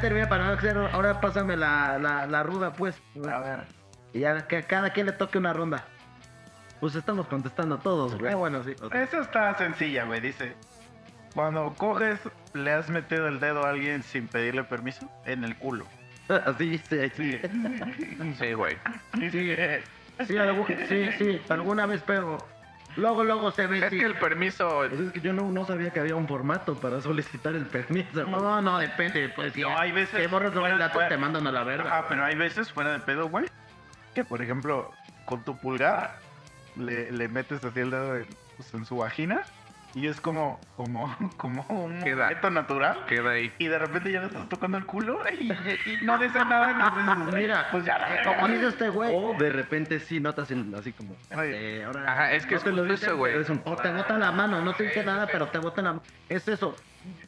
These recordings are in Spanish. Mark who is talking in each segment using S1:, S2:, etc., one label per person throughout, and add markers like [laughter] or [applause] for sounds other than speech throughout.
S1: Ya
S2: terminé para no hacer. Ahora pásame la, la, la ruda, pues.
S3: A ver.
S2: Y ya que a cada quien le toque una ronda. Pues estamos contestando todos, güey. Ah, bueno, sí.
S3: Esa está sencilla, güey. Dice: Cuando coges, le has metido el dedo a alguien sin pedirle permiso en el culo. [laughs]
S2: Así, sí, sí. [laughs]
S4: Sí, güey.
S3: Sí,
S2: Sí, sí, sí, alguna vez, pero luego, luego se ve.
S4: Es que el permiso.
S2: Pues es que yo no, no sabía que había un formato para solicitar el permiso. No, no, depende. Pues
S3: No,
S2: ya.
S3: hay veces-
S2: Que borras el dato,
S3: fuera-
S2: te mandan a la verga.
S3: Ah, pero hay veces fuera de pedo, güey. Que por ejemplo, con tu pulgar le, le metes así el dedo en, pues, en su vagina y es como, como, [laughs] como un
S4: Queda.
S3: objeto natural.
S4: Queda ahí.
S3: Y de repente ya le estás tocando el culo [laughs] y, y no dice nada. Entonces,
S2: Mira,
S3: pues ya la
S2: eh, como dice este güey. O de repente sí notas el- así como.
S3: Ay.
S2: eh, ahora,
S4: Ajá, es que es
S2: te lo
S4: eso, güey.
S2: pero es un- O te bota la mano, no te dice nada, pero te bota la mano. Es eso.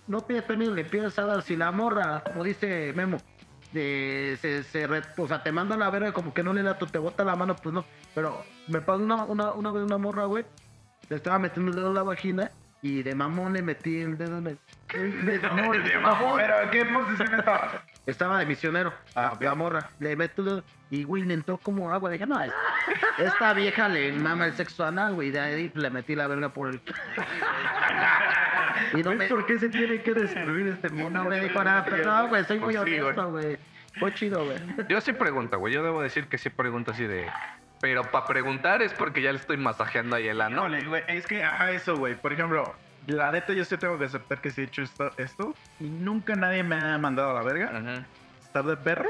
S2: No pides permiso, le pides a dar. Si la morra, como dice Memo, de, se, se re- o sea, te manda la verga como que no le da, tu- te bota la mano, pues no. Pero me pasó una, una, una vez una morra, güey. Le estaba metiendo el dedo en la vagina y de mamón le metí el dedo en el. [laughs] De mamón, de mamón.
S3: Pero ¿en qué posición estaba?
S2: Estaba de misionero.
S3: Ah,
S2: la morra. Le meto el dedo y, güey, le entró como agua. Dije, no, es- esta vieja le mama el sexo anal, güey. De ahí le metí la verga por el. [laughs] y no me... ¿Por qué se tiene que destruir este mundo? No me dijo nada, pero no, güey, soy muy
S4: Pues sí,
S2: honesto, güey. Fue chido, güey.
S4: Yo sí pregunto, güey. Yo debo decir que sí pregunto así de. Pero para preguntar es porque ya le estoy masajeando ahí el ano.
S3: Híjole, güey, es que, ajá, eso, güey. Por ejemplo, la neta, yo sí tengo que aceptar que sí he hecho esto, esto y nunca nadie me ha mandado a la verga.
S4: Ajá.
S3: Estar de perro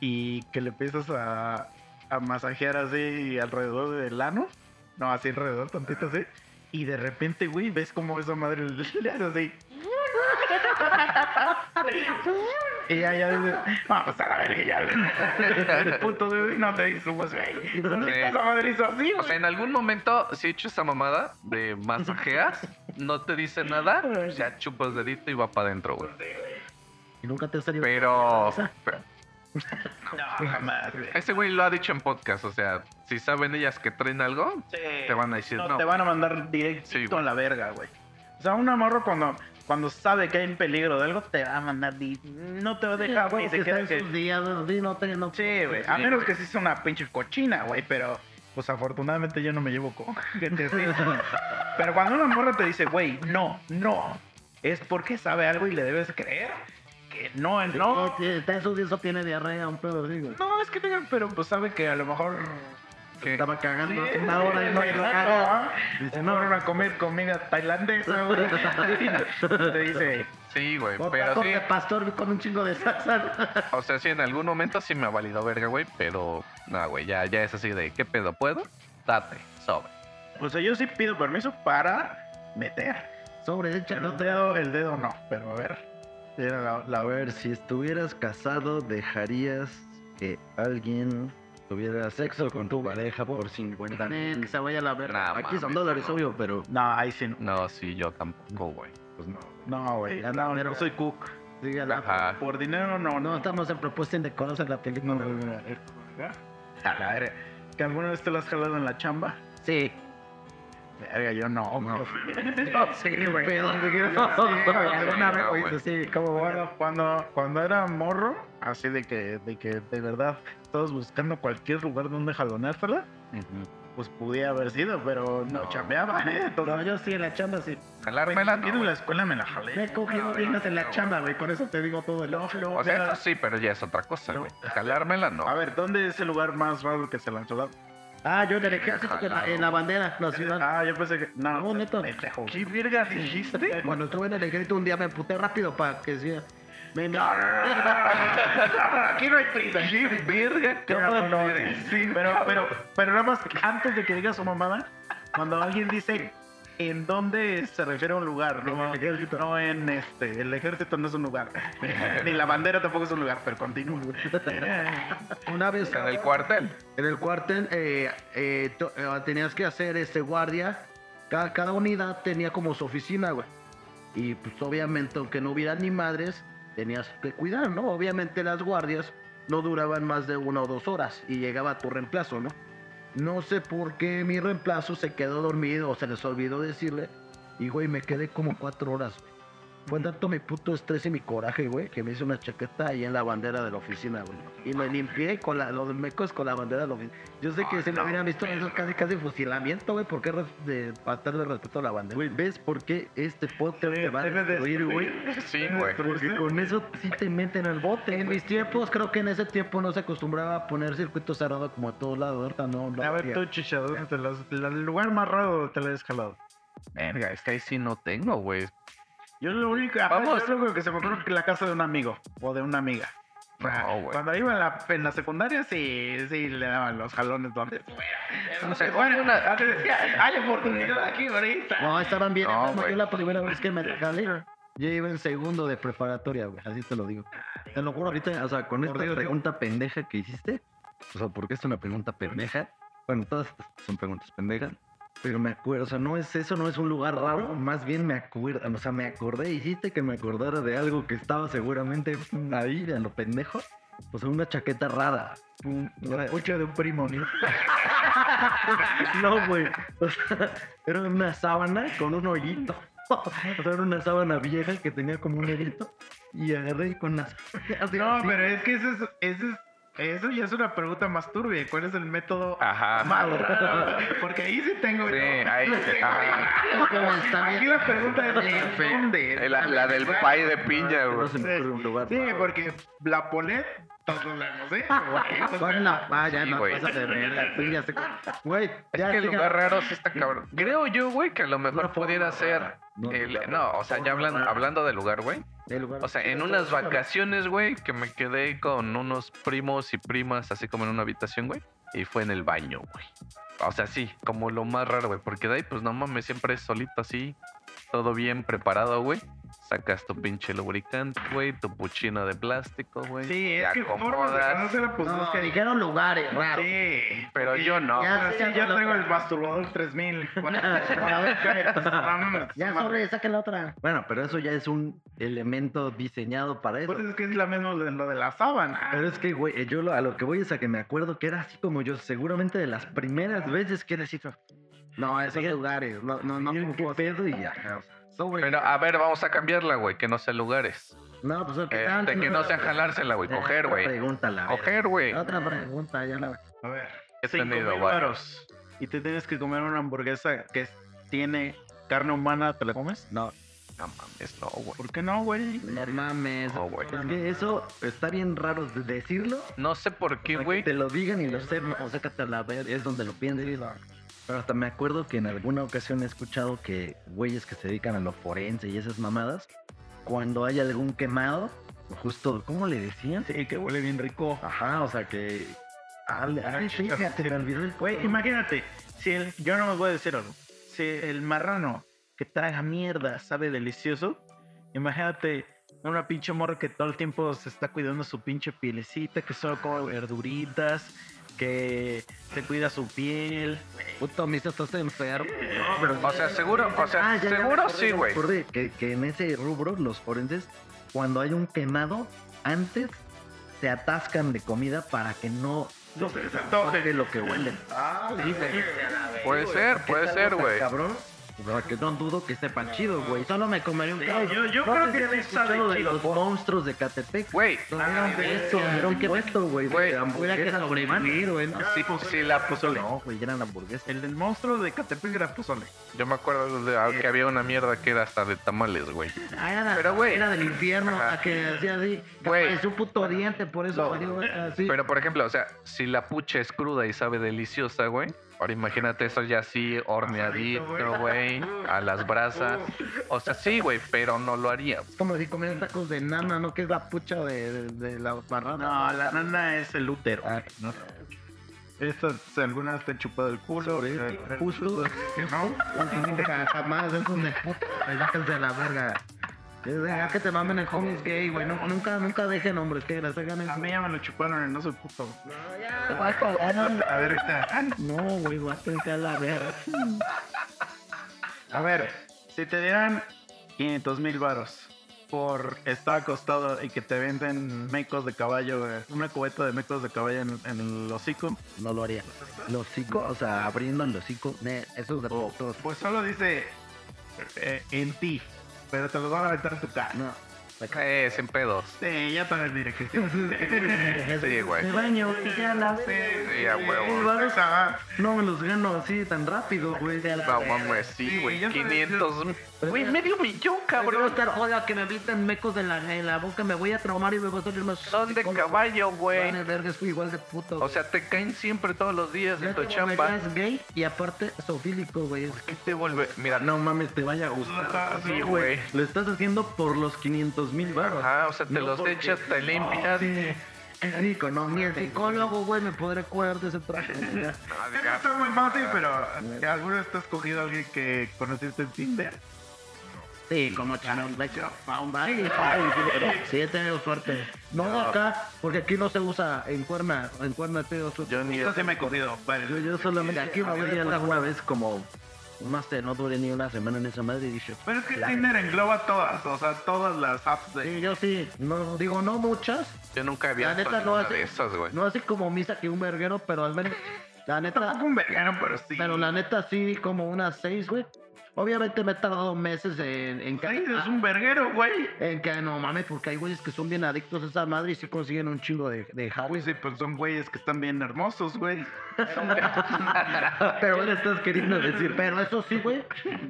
S3: y que le empiezas a, a masajear así alrededor del ano. No, así alrededor, tantito así. Y de repente, güey, ves como esa madre [laughs] le hace así. Y ya, ya dices, vamos a la verga, ya. El puto dedo y no te subas, güey. Esa madre hizo así,
S4: O sea, en algún momento, si he hecho esa mamada de masajeas, no te dice nada, ya chupas dedito y va para adentro, güey.
S2: Y nunca te salió.
S4: Pero, pero
S3: No, jamás, güey.
S4: ese güey lo ha dicho en podcast, o sea, si saben ellas que traen algo, te van a decir no.
S3: Te van a mandar directo
S4: Sí,
S3: a la verga, güey. O sea, un morro cuando, cuando sabe que hay un peligro de algo, te va a mandar. di- No te va a dejar,
S2: güey,
S3: Se
S2: está
S3: queda
S2: en
S3: que.
S2: días, ¿no? sí, no te... No,
S3: Sí, güey. A
S4: Sí,
S3: menos que sí sea una pinche cochina, güey. Pero, pues afortunadamente yo no me llevo con [laughs] gente así. Pero cuando una morra te dice, güey, no, no, es porque sabe algo y le debes creer que no no.
S2: No, tiene- está en tiene diarrea, un pedo así, güey.
S3: No, es que tengan, pero pues sabe que a lo mejor.
S2: Estaba cagando una hora y no no,
S3: no, Dice, no, van a comer comida tailandesa, güey. [laughs] Te dice,
S4: Sí, güey, pero sí.
S2: de pastor con un chingo de salsa.
S4: O sea, sí, en algún momento sí me ha valido verga, güey, pero no, güey, ya, ya es así de, ¿qué pedo puedo? Date, sobre.
S3: o sea, yo sí pido permiso para meter.
S2: Sobre,
S3: El
S2: échalo.
S3: dedo, el dedo no, pero a ver. Era la, la-
S5: A ver, si estuvieras casado, ¿dejarías que alguien tuviera sexo con tu pareja por 50
S2: Eh, que se vaya a la verga.
S4: Nah,
S5: Aquí son dólares,
S4: no.
S5: obvio, pero
S3: No, ahí sí no.
S4: No, sí, yo tampoco, güey.
S5: pues no.
S3: No, güey.
S2: Ya
S3: No,
S2: pero-
S3: no soy cook.
S2: Sí, a la-
S4: Ajá.
S3: Por dinero no,
S2: No,
S3: no.
S2: estamos en propuesta indecorosa en la película.
S3: No, no, no, no. ¿Que alguna vez te lo has jalado en la chamba?
S2: Sí.
S3: Verga, yo no.
S2: No.
S3: güey. [laughs]
S2: Sí, güey. Pero,
S3: alguna vez,
S4: No,
S3: güey,
S4: güey.
S3: sí, como bueno, cuando, cuando era morro, así de que, de que de verdad estabas buscando cualquier lugar donde jalonársela, pues pudiera haber sido, pero no,
S4: No.
S3: chambeaba, ¿eh? Entonces,
S2: No, yo sí en la chamba sí.
S4: Jalármela,
S3: Yo
S4: no,
S3: en la escuela me la jalé.
S2: Me he cogido viejas en la chamba, güey. Por eso te digo todo el ojo.
S4: O sea, eso sí, pero ya es otra cosa, güey. Jalármela, no.
S3: A ver, ¿dónde es el lugar más raro que se lanzó?
S2: Ah, yo en el ejército, en la, en la bandera, la ciudad.
S3: Ah, yo pensé que. No,
S2: No,
S3: pendejo.
S4: ¿Qué verga dijiste?
S2: Cuando estuve en el ejército un día me puté rápido para que decía. Me, me-
S3: Aquí no hay prisa.
S4: ¿Qué verga?
S3: No, no, sí, pero, pero, pero nada más, antes de que diga su mamada, cuando alguien dice en dónde se refiere a un lugar, no,
S2: En el ejército.
S3: no en este. El ejército no es un lugar. [laughs] Ni la bandera tampoco es un lugar, pero continúa. [laughs]
S2: Una vez
S4: En el cuartel.
S2: en el cuartel eh, eh, eh, tenías que hacer este guardia. Cada, cada unidad tenía como su oficina, güey. Y pues obviamente, aunque no hubiera ni madres, tenías que cuidar, ¿no? Obviamente las guardias no duraban más de una o dos horas y llegaba tu reemplazo, ¿no? No sé por qué mi reemplazo se quedó dormido o se les olvidó decirle. Y, güey, me quedé como cuatro horas. Fue tanto mi puto estrés y mi coraje, güey, que me hice una chaqueta ahí en la bandera de la oficina, güey. Y me limpié con la, los mecos con la bandera de la oficina. Yo sé que se me hubieran visto eso casi, casi fusilamiento, güey, porque de faltar de respeto a la bandera.
S5: Güey, ¿ves por qué este podcast te va a destruir, güey?
S4: Sí, güey.
S5: Porque con eso sí te meten al bote.
S2: En mis tiempos, creo que en ese tiempo no se acostumbraba a poner circuito cerrado como a todos lados. Ahorita no. no
S3: A ver, tú, chichador, el lugar más raro te lo he escalado.
S4: Verga, es que ahí sí no tengo, güey.
S3: Yo lo único,
S4: Vamos.
S3: yo lo único que se me ocurre es que la casa de un amigo o de una amiga.
S4: No, güey.
S3: Cuando iba en la, en la secundaria, sí, sí, le daban los jalones donde
S4: No sé,
S3: Bueno,
S4: una-
S3: antes decía, hay oportunidad aquí ahorita.
S2: No, estaban bien.
S4: No,
S2: yo la primera vez que me jalé, yo iba en segundo de preparatoria, güey. Así te lo digo. Te lo juro.
S5: Ahorita, o sea, con esta
S2: Por Dios,
S5: pregunta pendeja que hiciste, o sea, porque es una pregunta pendeja, bueno, todas estas son preguntas pendejas, pero me acuerdo, o sea, no es eso, no es un lugar raro, más bien me acuerdo, o sea, me acordé, hiciste que me acordara de algo que estaba seguramente ahí, en lo pendejo, o sea, una chaqueta rara.
S3: La pucha de un primo, ¿no? [laughs]
S5: No, güey, o sea, era una sábana con un hoyito. O sea, era una sábana vieja que tenía como un hoyito y agarré con las...
S3: No, pero es que eso, es, eso, es- eso ya es una pregunta más turbia. ¿Cuál es el método
S4: Ajá.
S3: más raro? Porque ahí sí tengo.
S4: Sí, ahí.
S3: la pregunta es ¿de ¿dónde?
S4: La, la del pay de piña,
S5: No
S4: güey.
S3: Sí, porque la polet, todos la hemos hecho, [laughs] güey.
S2: Con la no
S4: güey.
S2: pasa de verga. Ya. Güey,
S4: Es
S2: ya
S4: que el lugar raro sí está cabrón. Creo yo, güey, que a lo mejor pudiera ser.
S5: No,
S4: el-
S5: lugar
S4: no, o sea, ya hablan- hablando del lugar, güey. O sea, en unas vacaciones, güey, que me quedé con unos primos y primas, así como en una habitación, güey. Y fue en el baño, güey. O sea, sí, como lo más raro, güey. Porque de ahí, pues no mames, siempre es solito así. Todo bien preparado, güey. Sacas tu pinche lubricante, güey. Tu puchino de plástico, güey.
S3: Sí, es que formas de
S4: acomodas.
S3: conocerla, pues
S2: No,
S3: es que
S2: dijeron lugares raros.
S3: Sí.
S4: Pero yo no.
S2: Ya,
S3: Pero sí, yo tengo el masturbador [laughs] 3000. [laughs]
S2: Ya sobre, saca la otra.
S5: Bueno, pero eso ya es un elemento diseñado para eso.
S3: Pues es que es la misma de lo de la sábana.
S5: Pero es que, güey, yo lo- a lo que voy es a que me acuerdo que era así como yo, seguramente de las primeras veces que era así.
S2: No, esos lugares. No, no, no.
S5: "Mira qué pedo y ya. O sea.
S4: Pero a ver, vamos a cambiarla, güey. Que no sea lugares.
S2: No, pues que
S4: Este, que no sea jalársela, güey. Coger, güey.
S5: pregunta, la verga.
S4: Coger, güey.
S2: Otra pregunta, ya la.
S3: A ver.
S4: He tenido varios.
S3: Y te tienes que comer una hamburguesa que tiene carne humana, ¿te la comes?
S2: No,
S4: No mames, no, güey.
S3: ¿Por qué no, güey?
S2: no mames.
S4: No, güey.
S5: Es que eso está bien raro de decirlo.
S4: No sé por qué,
S5: que
S4: güey.
S5: Te lo digan y lo sepan, o sácate a la verga, es donde lo piensas. Pero hasta me acuerdo que en alguna ocasión he escuchado que güeyes que se dedican a lo forense y esas mamadas, cuando hay algún quemado, justo, ¿cómo le decían?
S3: Sí, que huele bien rico.
S5: Ajá, o sea que. Ah, le- ay, fíjate, me olvidó el
S3: Güey, imagínate, si el, yo no me voy a decir algo. Si el marrano que traga mierda sabe delicioso, imagínate una pinche morra que todo el tiempo se está cuidando su pinche pielecita, que solo come verduritas, que se cuida su piel.
S2: Puto, me estás enfermo.
S4: O sea, seguro, o sea,
S5: Ah, ya, ya me
S4: seguro
S5: acordé,
S4: sí, güey.
S5: Que, que en ese rubro, los forenses, cuando hay un quemado, antes se atascan de comida para que no toque lo que huelen.
S4: Puede ser, puede ser, güey.
S5: Cabrón. Que no dudo que sepan chido, güey.
S2: Solo me comería un caldo.
S3: yo yo
S5: ¿No
S3: creo que sí sabe
S5: escuchado de
S3: chido.
S5: los monstruos de Catepec?
S4: Güey,
S5: un puesto, era un puesto, güey. de
S4: Güey,
S2: que sobrevivir, güey. ¿no?
S4: sí, sí la
S3: Pozole.
S5: No, güey, eran hamburguesas.
S3: El del monstruo de Catepec era pozole.
S4: Yo me acuerdo de ah, que había una mierda que era hasta de tamales, güey.
S2: Ah, era,
S4: Pero, güey.
S2: era del infierno,
S4: Ajá.
S2: a que hacía así.
S4: Güey.
S2: Es un puto diente, por eso
S4: No.
S2: así.
S4: Pero por ejemplo, o sea, si la pucha es cruda y sabe deliciosa, güey. Ahora imagínate eso ya así horneadito, güey, a las brasas. O sea, sí, güey, pero no lo haría.
S2: Es como si comieran tacos de nana, ¿no? Que es la pucha de, de, de la barrana.
S3: No, la nana es el útero.
S2: Ah,
S3: no. Estas alguna vez te han chupado el culo.
S2: Sí,
S3: eh, no. [laughs]
S2: Nunca, jamás, esos de puta, de la verga. Ya que te mamen el homies gay, güey. No, nunca, nunca dejen hombres que hagan
S3: A mí ya me lo chuparon no soy puto.
S2: Te voy a no,
S3: ver, ahorita.
S2: No, güey, voy a a la verga.
S3: A ver, si te dieran 500 mil varos por estar acostado y que te venden mecos de caballo, güey, una cubeta de mecos de caballo en, en el hocico,
S2: No lo haría. Los hocico, o sea, abriendo el hocico, ne, eso es de putos.
S3: pues solo dice eh, en ti, pero te los van a aventar en tu cara.
S2: No.
S4: Eh, sin pedos.
S3: Sí, ya también diré que sí.
S4: Sí, güey.
S2: Me baño, güey, ya la
S3: Sí,
S4: Sí, a huevo.
S2: No me los gano así tan rápido, güey.
S4: No mames, sí, güey.
S3: ya sabes,
S4: 500. Güey, medio millón,
S2: Cabrón, estar joda que me avientan mecos en la, en la boca, me voy a traumar y me voy a salir más.
S4: Son de caballo, güey.
S2: Es igual de puto.
S4: O sea, te caen siempre todos los días
S2: ya
S4: en tu chamba.
S2: volverías gay y aparte zoofílico, güey. Es
S4: ¿Qué te vuelve? Mira,
S5: No mames, te vaya a gustar.
S4: sí, güey.
S5: Lo estás haciendo por los 500 mil baros.
S4: Ajá, o sea, te
S5: No
S4: los
S5: porque-
S4: echas, te limpias.
S2: Qué rico, no, ni el psicólogo, güey, me podré cuidar de ese traje. [laughs]
S4: No,
S3: Eso
S4: diga,
S3: está muy fácil, pero ¿alguna vez te has cogido a alguien que conociste en Tinder?
S2: Sí, como Channel Lecture. Sí, he tenido suerte. No de acá, porque aquí no se usa en cuerna. En cuerna he tenido suerte.
S4: yo ni.
S3: Eso sí me he cogido. Vale,
S5: Yo, yo solamente
S2: Aquí
S5: aquí
S2: va a la-
S5: una vez como, no sé, no duré ni una semana en esa madre y dije,
S3: Pero es que Tinder engloba todas, o sea, todas las apps de...
S2: Sí, yo sí. No, digo, no muchas.
S4: Yo nunca había
S2: La neta
S4: visto
S2: no
S4: ninguna
S2: hace-
S4: de esas, güey.
S2: No así como misa que un verguero, pero al menos. La neta.
S3: Tampoco un vergano, pero sí.
S2: Pero la neta sí, como unas seis, güey. Obviamente me he tardado meses en, en,
S3: Sí, es un verguero, güey.
S2: en que no mames, porque hay güeyes que son bien adictos a esa madre y sí consiguen un chingo de, de.
S3: Güey, sí, pues son güeyes que están bien hermosos, güey. [laughs]
S5: pero le estás queriendo decir,
S2: Pero eso sí, güey,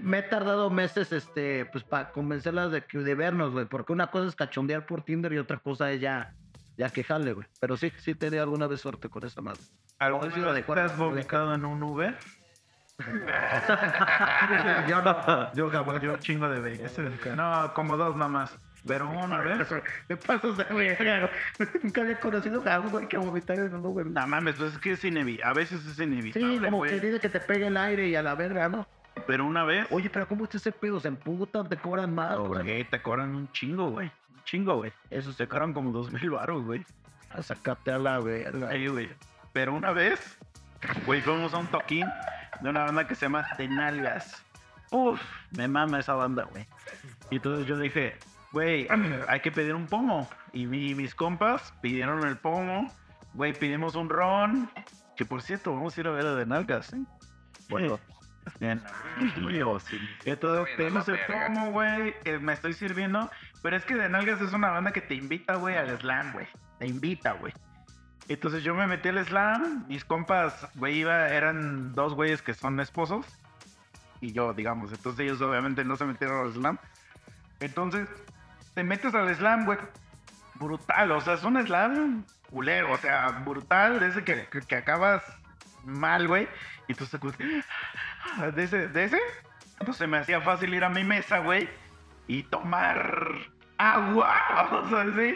S2: me he tardado meses, este, pues para convencerlas de, que- de vernos, güey. Porque una cosa es cachondear por Tinder y otra cosa es ya, ya quejarle, güey. Pero sí, sí tenía alguna vez suerte con esa madre.
S3: ¿Alguna
S2: Pues sí, lo de
S3: vez te has
S2: cuatro-
S3: vomitado en un Uber? [laughs]
S2: yo no,
S3: Yo, cabrón, yo un chingo de veces. No, como dos nomás. Pero una vez.
S2: Me pasas de verga. Nunca había conocido a un güey que vomitar en un Uber.
S3: No mames, pues es que es inevitable. A veces es inevitable.
S2: Sí, como
S3: güey.
S2: que dice que te pegue el aire y a la verga, ¿no?
S3: Pero una vez.
S2: Oye, pero ¿cómo está ese pedo? ¿Se emputan? ¿Te cobran más?
S3: Güey, te cobran un chingo, güey. Un chingo, güey. Eso se cobran como dos mil baros, güey.
S2: A sacarte a la verga.
S3: Ahí, güey. Pero una vez, güey, fuimos a un toquín de una banda que se llama Tenalgas. Uf, me mama esa banda, güey. Y entonces yo dije, güey, hay que pedir un pomo. Y mi- mis compas pidieron el pomo. Güey, pedimos un ron. Que por cierto, vamos a ir a ver a Tenalgas, ¿eh? Bueno. Bien. [laughs] Entonces pedimos el pomo, güey. eh, me estoy sirviendo. Pero es que de Nalgas es una banda que te invita, güey, al slam, güey. Te invita, güey. Entonces yo me metí al slam. Mis compas, güey, iba, eran dos güeyes que son esposos. Y yo, digamos. Entonces ellos obviamente no se metieron al slam. Entonces, te metes al slam, güey. Brutal, o sea, es un slam culero, o sea, brutal, de ese que, que, que acabas mal, güey. Y tú te acuerdas, de ese, de ese. Entonces me hacía fácil ir a mi mesa, güey, y tomar agua, [laughs] o sea, sí.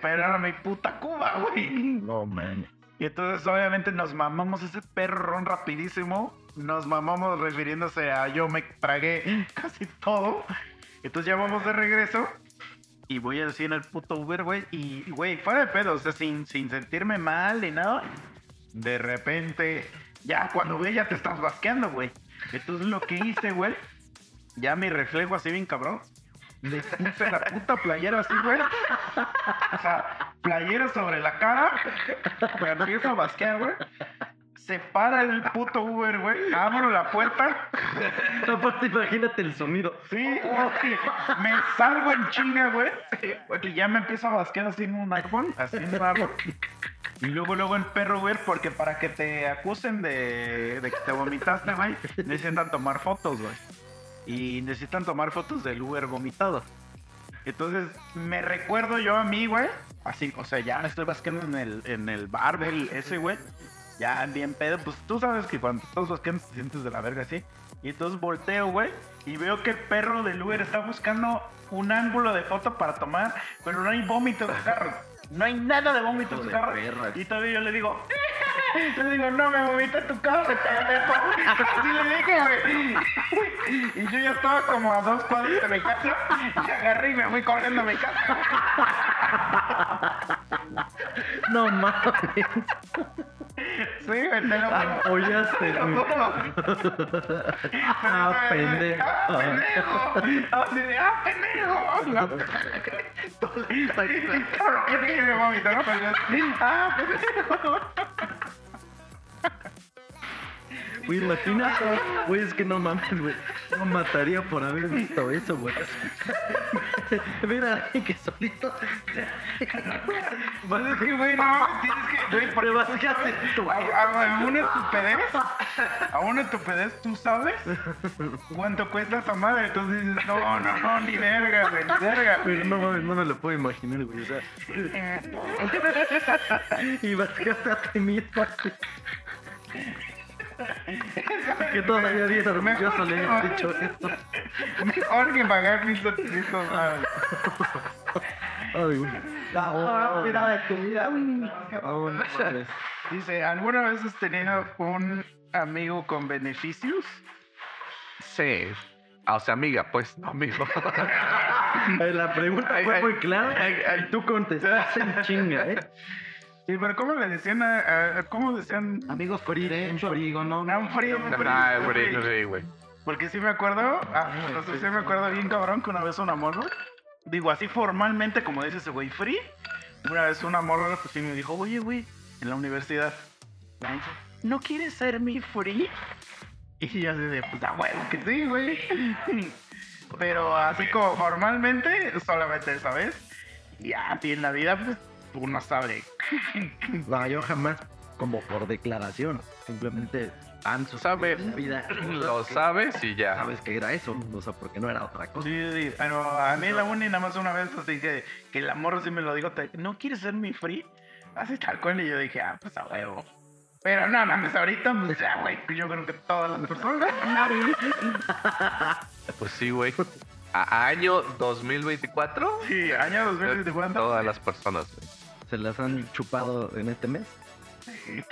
S3: Pero era mi puta cuba, güey.
S5: no man.
S3: Y entonces obviamente nos mamamos ese perrón rapidísimo. Nos mamamos refiriéndose a yo me tragué casi todo. Entonces ya vamos de regreso. Y voy así en el puto Uber, güey. Y, güey, fuera de pedo, o sea, sin, sin sentirme mal ni nada. De repente, ya cuando ve, ya te estás basqueando, güey. Entonces lo que hice, güey, ya mi reflejo así bien cabrón. Le puse la puta playera así, güey. O sea, playera sobre la cara. Me empiezo a basquear, güey. Se para el puto Uber, güey. Abro la puerta.
S5: Aparte, imagínate el sonido.
S3: Sí, güey. Me salgo en chinga, güey. Y ya me empiezo a basquear así en un iPhone. Así raro. Y luego, luego en perro, güey, porque para que te acusen de, de que te vomitaste, güey, necesitan tomar fotos, güey. Y necesitan tomar fotos del Uber vomitado. Entonces, me recuerdo yo a mí, güey. Así, o sea, ya me estoy basqueando en el, en el barbel ese, güey. Ya bien pedo. Pues tú sabes que cuando estás basqueando te sientes de la verga así. Y entonces volteo, güey. Y veo que el perro del Uber está buscando un ángulo de foto para tomar. Pero no hay vómito de carro. No hay nada de vómito de
S5: de
S3: carro.
S5: perra.
S3: Y todavía yo le digo, [laughs] Le digo, no, me vomita tu casa, pendejo. [laughs] Así le dije, güey. [laughs] Y yo ya estaba como a dos cuadros de mi casa. Y agarré y me fui corriendo a mi casa.
S5: No mames.
S3: Sí, güey, te [laughs] lo.
S5: Apoyaste,
S3: Te lo
S5: güey. Ah, pendejo.
S3: Ah, pendejo. Ah, pendejo. No. Yo dije me vomito, ¿no? Pero yo, ah, pendejo.
S5: Güey, imagínate. Güey, es que no mames, güey. No mataría por haber visto eso, güey. [laughs] Mira, que solito.
S3: Pues es que, güey, no, tienes que, güey,
S5: vaciaste tu
S3: A, a, a una estupidez, a una estupidez, ¿tú sabes cuánto cuesta esa madre? Entonces dices, no, no, no, ni verga, güey, ni verga.
S5: Pero no mames, no me lo puedo imaginar, güey. O sea. [laughs] y vaciaste a ti mismo. [laughs] Que todavía bien orgulloso le hayas dicho esto.
S3: Mejor que [laughs] pagar mis sacrificios, ¿sabes?
S5: Ay, güey.
S2: La vida de tu vida.
S3: Dice, ¿alguna vez has tenido un amigo con beneficios?
S4: Sí. Ah, o sea, amiga, pues, no amigo. [laughs]
S5: La pregunta fue muy clara y tú contestaste en chinga, ¿eh?
S3: Sí, pero ¿cómo le decían a, a- cómo decían?
S2: Amigos frío, frigo, no,
S3: Ah, un frío, un frío,
S4: Ah,
S3: un
S4: güey,
S3: frío.
S4: sí, güey.
S3: Porque sí me acuerdo, ah, entonces sí me acuerdo bien cabrón que una vez una morra, digo así formalmente como dice ese güey free, una vez una morra pues sí me dijo, oye güey, en la universidad, ¿no quieres ser mi free? Y yo así de, pues a huevo que sí, güey. [laughs] Pero así como formalmente, solamente esa vez. Y a ti en la vida, pues uno sabe. [laughs]
S5: No, yo jamás, como por declaración, simplemente han
S4: Sabe,
S5: vida.
S4: lo sabes y ya.
S5: Sabes que era eso, o sea, porque no era otra cosa.
S3: Sí, sí, pero a mí la uni nada más una vez así que, que el amor sí me lo dijo, te- ¿no quieres ser mi free? Así tal cual, y yo dije, ah, pues a huevo. Pero no mames, ahorita, pues ya, güey, yo creo que todas las personas. [laughs]
S4: Pues sí, güey. A año 2024,
S3: Sí, año 2024.
S4: todas las personas, güey.
S5: ¿Se las han chupado en este mes?
S4: Sí,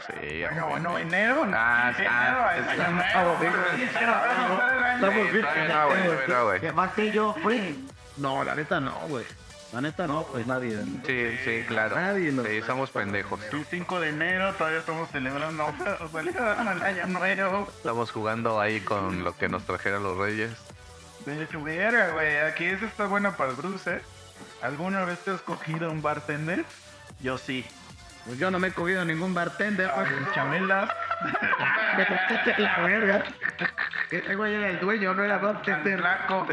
S3: No, bueno, enero.
S4: Ah,
S3: enero,
S4: ah,
S3: es
S4: sí.
S3: nuevo. Enero, vamos a empezar el año.
S5: Estamos bien.
S2: Que yo, free. No, la neta no, güey. La neta no,
S5: Pues
S2: pues.
S5: nadie.
S4: Sí, sí, claro.
S5: Nadie nos-
S4: Sí, somos pendejos.
S3: Sí, 5 de enero, todavía estamos celebrando el año nuevo.
S4: Estamos jugando ahí con lo que nos trajeron los reyes.
S3: De hecho, verga, güey, aquí esta está buena para el Bruce, ¿eh? ¿Alguna vez te has cogido un bartender? Yo sí.
S2: Pues yo no me he cogido ningún bartender, pues.
S3: Chamelas. [laughs]
S2: Me tocaste la verga. Ese güey era el dueño, no era bartender.
S3: Blanco.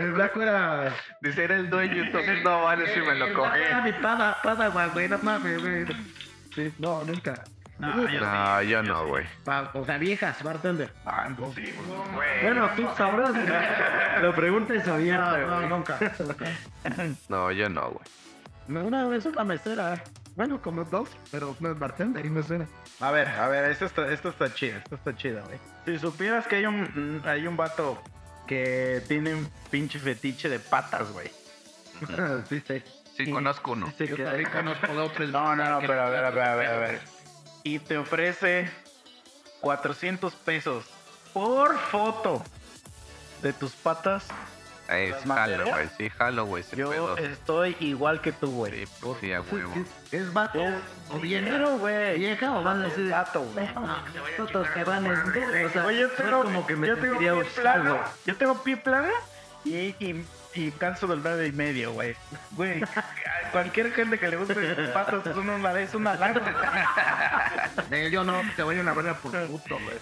S2: El blanco [laughs] era.
S4: Dice, era el dueño, entonces no vale si me lo
S2: Era
S4: cogí.
S2: mi pada, pada, güey, no mames, güey. Sí, no, nunca.
S3: No, yo sí.
S4: No, yo no, güey.
S2: O sea, viejas, bartender.
S3: Ah, pues sí, güey.
S5: Bueno, tú sabrás. La pregunta es abierta,
S2: No, no, nunca. [laughs]
S4: No, yo no, güey.
S2: Una vez una mesera. Bueno, como dos, pero no es bartender y mesera.
S3: A ver, a ver, esto está, esto está chido, esto está chido, güey. Si supieras que hay un, hay un vato que tiene un pinche fetiche de patas, güey. [laughs]
S5: Sí, sí.
S4: Sí, conozco uno.
S5: Sí, que
S2: también conozco otros.
S3: No, no, no, pero a ver, a ver, a ver, a ver. Y te ofrece 400 pesos por foto de tus patas.
S4: Eh,
S3: ¿Las
S4: sí, jalo, güey. Sí, jalo, güey.
S3: Yo
S4: pedo.
S3: estoy igual que tú, güey.
S4: Sí, pues sí, a huevo.
S2: ¿Es vato o vieja?
S3: Dinero, güey.
S2: ¿Vieja o van a decir?
S3: Gato, güey.
S5: Fotos que van en o sea,
S3: Oye, yo
S5: no
S3: tengo,
S5: es como que me
S3: yo tengo pie plano. Yo tengo pie plano y, y, calzo del nueve y medio, güey. Güey, cualquier gente que le guste patas es una vez una lana.
S2: Eh, Yo no, te voy a una verga por puto, güey.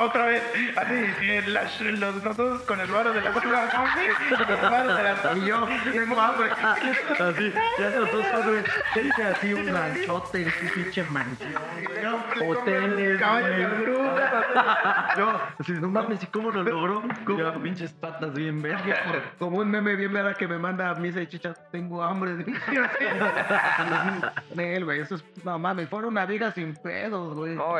S3: Otra vez, así, eh, las- los, nosotros con el barro de la barro de la
S2: Y yo [laughs] tengo hambre.
S5: Así, ya los dos son gente así un lanchote, un pinche mansión. Hoteles,
S3: Caballo de
S5: güey.
S3: oruga.
S5: Yo, así, no mames, ¿y cómo lo logró? Ya, pinches patas bien verga.
S2: Como un meme bien verga que me manda a misa y chicha, tengo hambre. [laughs] Nel, güey, eso es, no mames, fueron una viga sin pedos, güey.
S4: No,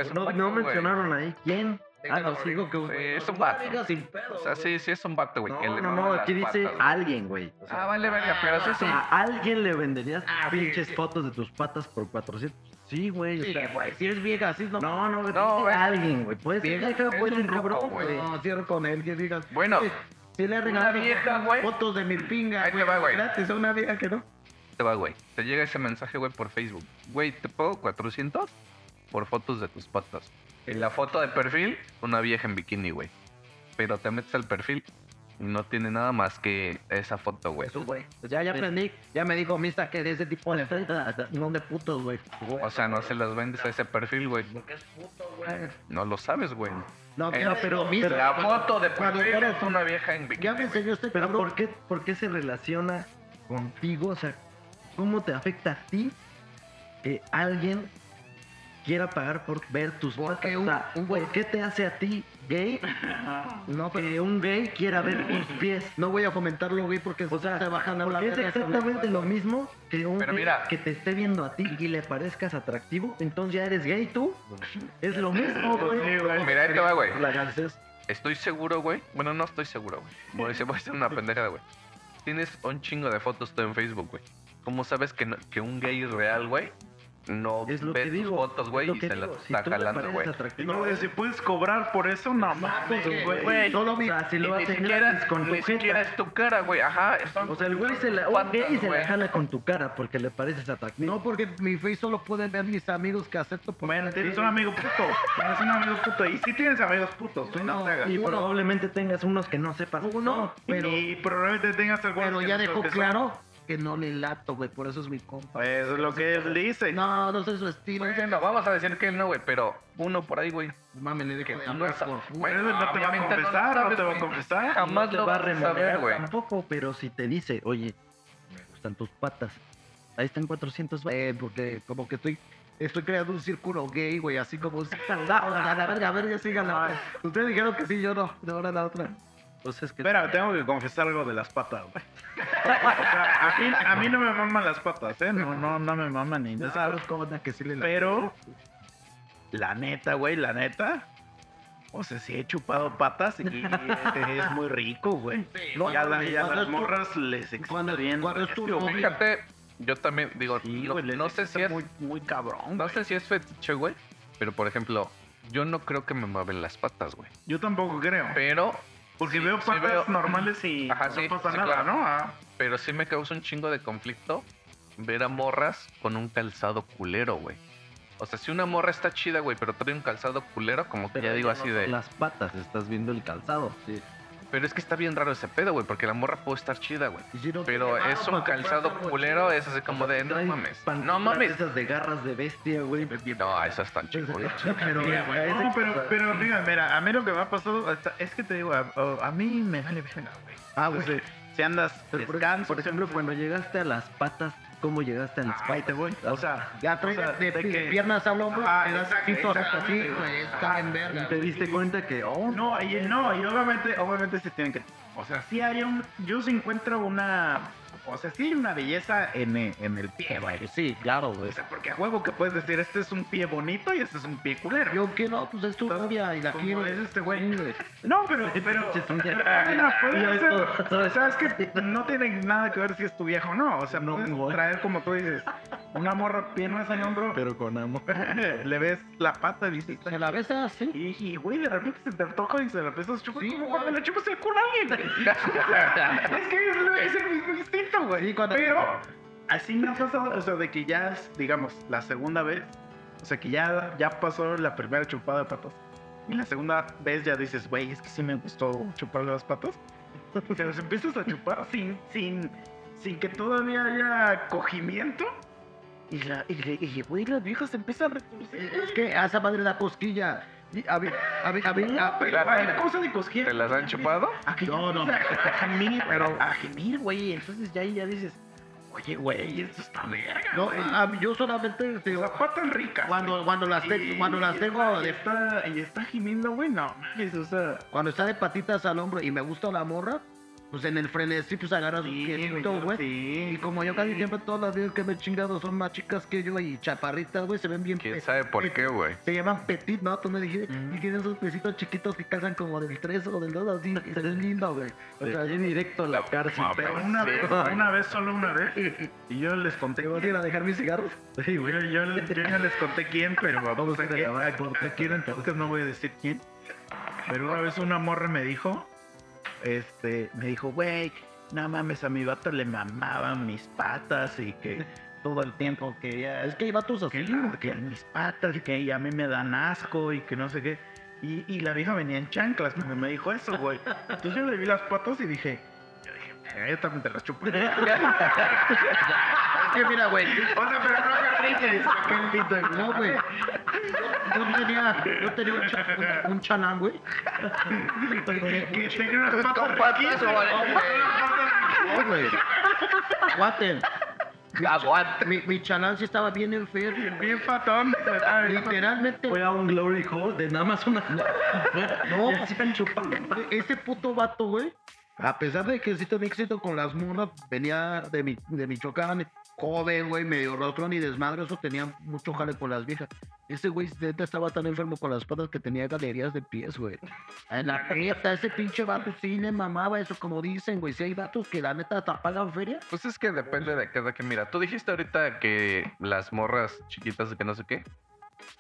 S4: güey.
S5: mencionaron ahí quién.
S2: Ah, no, sigo que
S4: Sí, es un vato.
S2: sin pedos.
S4: O sea, sí, sí es un vato, güey.
S5: No, no, aquí dice
S4: patas, güey.
S5: alguien, güey. O sea,
S4: Ah, vale, verga, pero sí es un...
S5: a alguien le venderías
S2: Ah,
S5: pinches
S2: sí.
S5: fotos de tus patas por 400. Sí, güey. o
S2: Sí,
S5: sea,
S2: güey, si es vieja, así no.
S5: No, no, güey.
S4: No, güey.
S5: alguien, güey. Ser
S2: Vieja,
S5: ser cabrón,
S4: güey.
S5: güey.
S2: No, cierro con él, que digas.
S4: Bueno.
S2: "Oye, Si le
S4: vieja, güey.
S2: fotos de mi pinga,
S4: Ahí te va, güey.
S2: Gratis a una vieja que no.
S4: Te va, güey. Te llega ese mensaje, güey, por Facebook. Güey, te pago 400 por fotos de tus patas. En la foto de perfil, una vieja en bikini, güey. Pero te metes al perfil no tiene nada más que esa foto, güey.
S2: Eso, güey. Pues ya, ya aprendí. Ya me dijo Mista que de ese tipo de enfrenta, no de putos, güey.
S4: O sea, no se las vendes a ese perfil, güey.
S2: Porque es puto, güey.
S4: No lo sabes, güey.
S2: No,
S4: Eh,
S2: pero, pero, Mista.
S4: La foto de
S2: cuando
S4: perfil
S2: eres
S4: es una vieja en bikini.
S2: Ya me enseñó este
S5: Pero. ¿por qué, ¿por qué se relaciona contigo? O sea, ¿cómo te afecta a ti que alguien quiera pagar por ver tus
S2: Porque
S5: fotos?
S2: un-
S5: O sea,
S2: un güey-
S5: ¿por qué te hace a ti gay
S2: No, pero
S5: que un gay quiera ver tus pies?
S2: no voy a fomentarlo, güey, porque
S5: O sea,
S2: se bajan a la
S5: es exactamente lo mismo que un
S4: Pero
S5: gay
S4: mira.
S5: que te esté viendo a ti y le parezcas atractivo, entonces ya eres gay tú. Es lo mismo, güey.
S3: Sí, güey.
S4: Mira, ahí te va, güey. Estoy seguro, güey. Bueno, no estoy seguro, güey. Voy a decir, voy a decir una pendejada, güey. Tienes un chingo de fotos tú en Facebook, güey. ¿Cómo sabes que, no- que un gay real, güey, no
S5: Es lo
S4: ve
S5: que
S4: tus
S5: digo.
S4: fotos, güey, y se las
S5: digo. Si
S4: está
S5: tú le
S4: jalando, güey?
S5: atractivo,
S3: No, güey, si puedes cobrar por eso, no mames, güey.
S2: No lo
S5: O
S2: vi.
S5: sea, si lo
S4: siquiera,
S5: gratis con tu
S4: es cara, güey. Ajá.
S5: O sea, el güey se la, un gay se la jala con tu cara porque le pareces atractivo.
S2: No, porque mi face solo pueden ver mis amigos que acepto por
S3: Bueno, tienes un amigo puto. Tienes un amigo puto. Y sí tienes amigos putos. Tú no,
S2: No,
S3: te hagas.
S5: y probablemente tengas unos que no sepas.
S2: Uno, pero,
S3: y probablemente tengas algunos
S2: pero ya dejó claro que no le lato, güey, por eso es mi compa.
S3: son. Eso es lo que él dice.
S2: No, no sé su estilo.
S4: Bueno, vamos a decir que no, güey, pero uno por ahí, güey.
S2: Mami, le
S4: Que
S2: dejo de
S4: no
S2: por
S4: güey,
S3: Pero él no te va a confesar, no te va a
S4: güey.
S3: confesar.
S4: Jamás
S5: no te
S4: lo
S5: va a remover
S4: güey.
S5: tampoco, pero si te dice, oye, me gustan tus patas. Ahí están 400 varos.
S2: Eh, porque como que estoy estoy creando un círculo gay, güey, así como a la verga, a ver, ya sigan la Ustedes dijeron que sí, yo no, de ahora la otra.
S5: Pues es que
S3: Espera, tengo que confesar algo de las patas, güey. O sea, a mí, a mí no me maman las patas, ¿eh? No, no, no me maman ni nada.
S2: ¿Sabes cómo que sí le la...
S3: Pero, la neta, güey, la neta. O sea, sí he chupado patas y es muy rico, güey.
S2: No,
S3: y a, la- y a
S2: cuando
S3: las morras les excita bien.
S2: cuando es tu.
S4: Fíjate, yo también digo,
S3: Sí,
S4: no,
S3: güey,
S4: no sé si es
S3: muy, muy cabrón.
S4: No sé si es fetiche, güey. Pero por ejemplo, yo no creo que me mueven las patas, güey.
S3: Yo tampoco creo.
S4: Pero,
S3: Porque
S4: sí,
S3: veo
S4: sí
S3: patas
S4: veo-
S3: normales y
S4: Ajá,
S3: no
S4: sí,
S3: pasa
S4: sí,
S3: nada,
S4: claro.
S3: ¿no? Ah,
S4: pero sí me causa un chingo de conflicto ver a morras con un calzado culero, güey. O sea, si una morra está chida, güey, pero trae un calzado culero, como que ya digo así de.
S5: las patas, estás viendo el calzado. Sí.
S4: Pero es que está bien raro ese pedo, güey, porque la morra puede estar chida, güey.
S2: Y si no
S4: Pero es un calzado culero, es así como de, no mames. No mames.
S5: Esas de garras de bestia, güey.
S4: No, esas están chidas.
S5: Pero,
S3: No, pero, pero mira, a mí lo que me ha pasado hasta- es que te digo, a, a mí me vale verga, güey.
S2: Ah, güey.
S3: Si andas
S5: Pero por,
S3: descanso,
S5: por ejemplo, cuando llegaste a las patas, ¿cómo llegaste a las
S3: ahí te
S5: patas?
S3: voy. O sea,
S2: Ya
S3: o sea,
S2: de,
S3: de
S2: de piernas al hombro,
S3: Ah,
S2: pedacitos
S3: exacto,
S2: así, güey, está en verga.
S5: Y te diste cuenta que, oh,
S3: No, y no, y obviamente, obviamente se tienen que. O sea, sí hay un. Yo sí encuentro una. O sea, sí hay una belleza en, e- en el pie, güey.
S2: Sí, claro, güey.
S3: O sea, porque a juego que puedes decir, este es un pie bonito y este es un pie culero.
S2: Yo que no, pues es tu novia y la quiero.
S3: es este güey. No, pero,
S5: uñas.
S3: pero, no, puede
S5: Ya
S3: ser-
S5: esto-
S3: o sea, es que no tiene nada que ver si es tu viejo o no. O sea,
S5: No,
S3: puedes traer como tú dices, una morra piernas en hombro,
S5: pero con amor. [laughs]
S3: le ves la pata, dices,
S2: Se la besa así.
S3: y, y, güey, de repente se te antoja y se la empiezas a chupar.
S2: Sí,
S3: como cuando le chupas el culo a alguien. [laughs] [laughs] Es que es, es el mismo instinto, güey.
S2: Cuando-
S3: Pero así me ha pasado, o sea, de que ya, digamos, la segunda vez, o sea, que ya, ya pasó la primera chupada de patas. Y la segunda vez ya dices, güey, es que sí me gustó chuparle las patas. Te los empiezas a chupar sin, sin, sin que todavía haya cogimiento. Y, la, y, le- y, güey, las viejas empiezan a retorcer.
S2: Es que a esa madre da cosquilla. Y A ver, a ver, a ver, a ver.
S3: Hay cosa de cosquilla.
S4: ¿Te las han chupado?
S3: A que
S2: No, no.
S3: A, a gemir, [laughs] pero a gemir, güey. Entonces ya ahí ya dices, oye, güey, esto está verga.
S2: No, a yo solamente
S3: O
S2: digo,
S3: sea, patas ricas.
S2: cuando, cuando las
S3: Y-
S2: cuando las
S3: y
S2: tengo
S3: está- y
S2: de,
S3: está, y está gimiendo, güey, no mames, o sea.
S2: cuando está de patitas al hombro y me gusta la morra, pues en el frenesí, pues agarras
S3: Sí,
S2: quietito, güey.
S3: Sí.
S2: Y como yo casi siempre todas las veces que me he chingado son más chicas que yo y chaparritas, güey, se ven bien
S4: ¿Quién sabe por qué, güey?
S2: Se llaman petit, ¿no? Tú me dijiste.
S3: Mm.
S2: Y tienen esos pesitos chiquitos que calzan como del 3 o del 2, así. y se ven lindo, güey.
S5: O sea, allí directo a la cárcel.
S3: Pero una
S4: sí,
S3: vez,
S4: güey.
S3: una vez, solo una vez. Y yo les conté.
S2: ¿Te vas a ir a dejar mis cigarros?
S5: Sí, güey.
S3: Yo, yo, yo ya les conté quién, pero [laughs] vamos a
S5: a
S3: que
S5: grabar
S3: porque quieren podcast no voy a decir quién. Pero una vez una morra me dijo, este, me dijo, güey, no mames, a mi vato le mamaban mis patas y que [laughs] todo el tiempo quería,
S2: Es que hay vatos
S3: que,
S2: así.
S3: que mis patas y que a mí me dan asco y que no sé qué. Y, y la vieja venía en chanclas cuando me dijo eso, güey. Entonces yo le vi las patas y dije, yo dije, "Verga, yo también te las o sea, [laughs]
S2: Es que mira, güey. [laughs]
S3: pero no
S2: lindo, No, güey. Yo, yo tenía, yo tenía un, cha- un, un chalán, güey.
S3: que tenga unas patas
S2: No, güey. Aguanten.
S4: Aguante.
S2: Mi, mi chalán sí estaba bien enfermo.
S3: Bien fatón.
S2: Literalmente.
S5: Fue a un glory hole de nada más una.
S2: No, [laughs]
S5: Y así están chupando.
S2: ese puto vato, güey. A pesar de que sí tenía éxito con las morras, venía de, mi, de Michoacán, joven, güey, medio rotrón y desmadre, eso tenía mucho jale con las viejas. Ese güey neta estaba tan enfermo con las patas que tenía galerías de pies, güey. En la neta, ese pinche vato sí le mamaba eso, como dicen, güey. Si hay vatos que la neta te pagan feria.
S4: Pues es que depende de cada que mira. Tú dijiste ahorita que las morras chiquitas que no sé qué.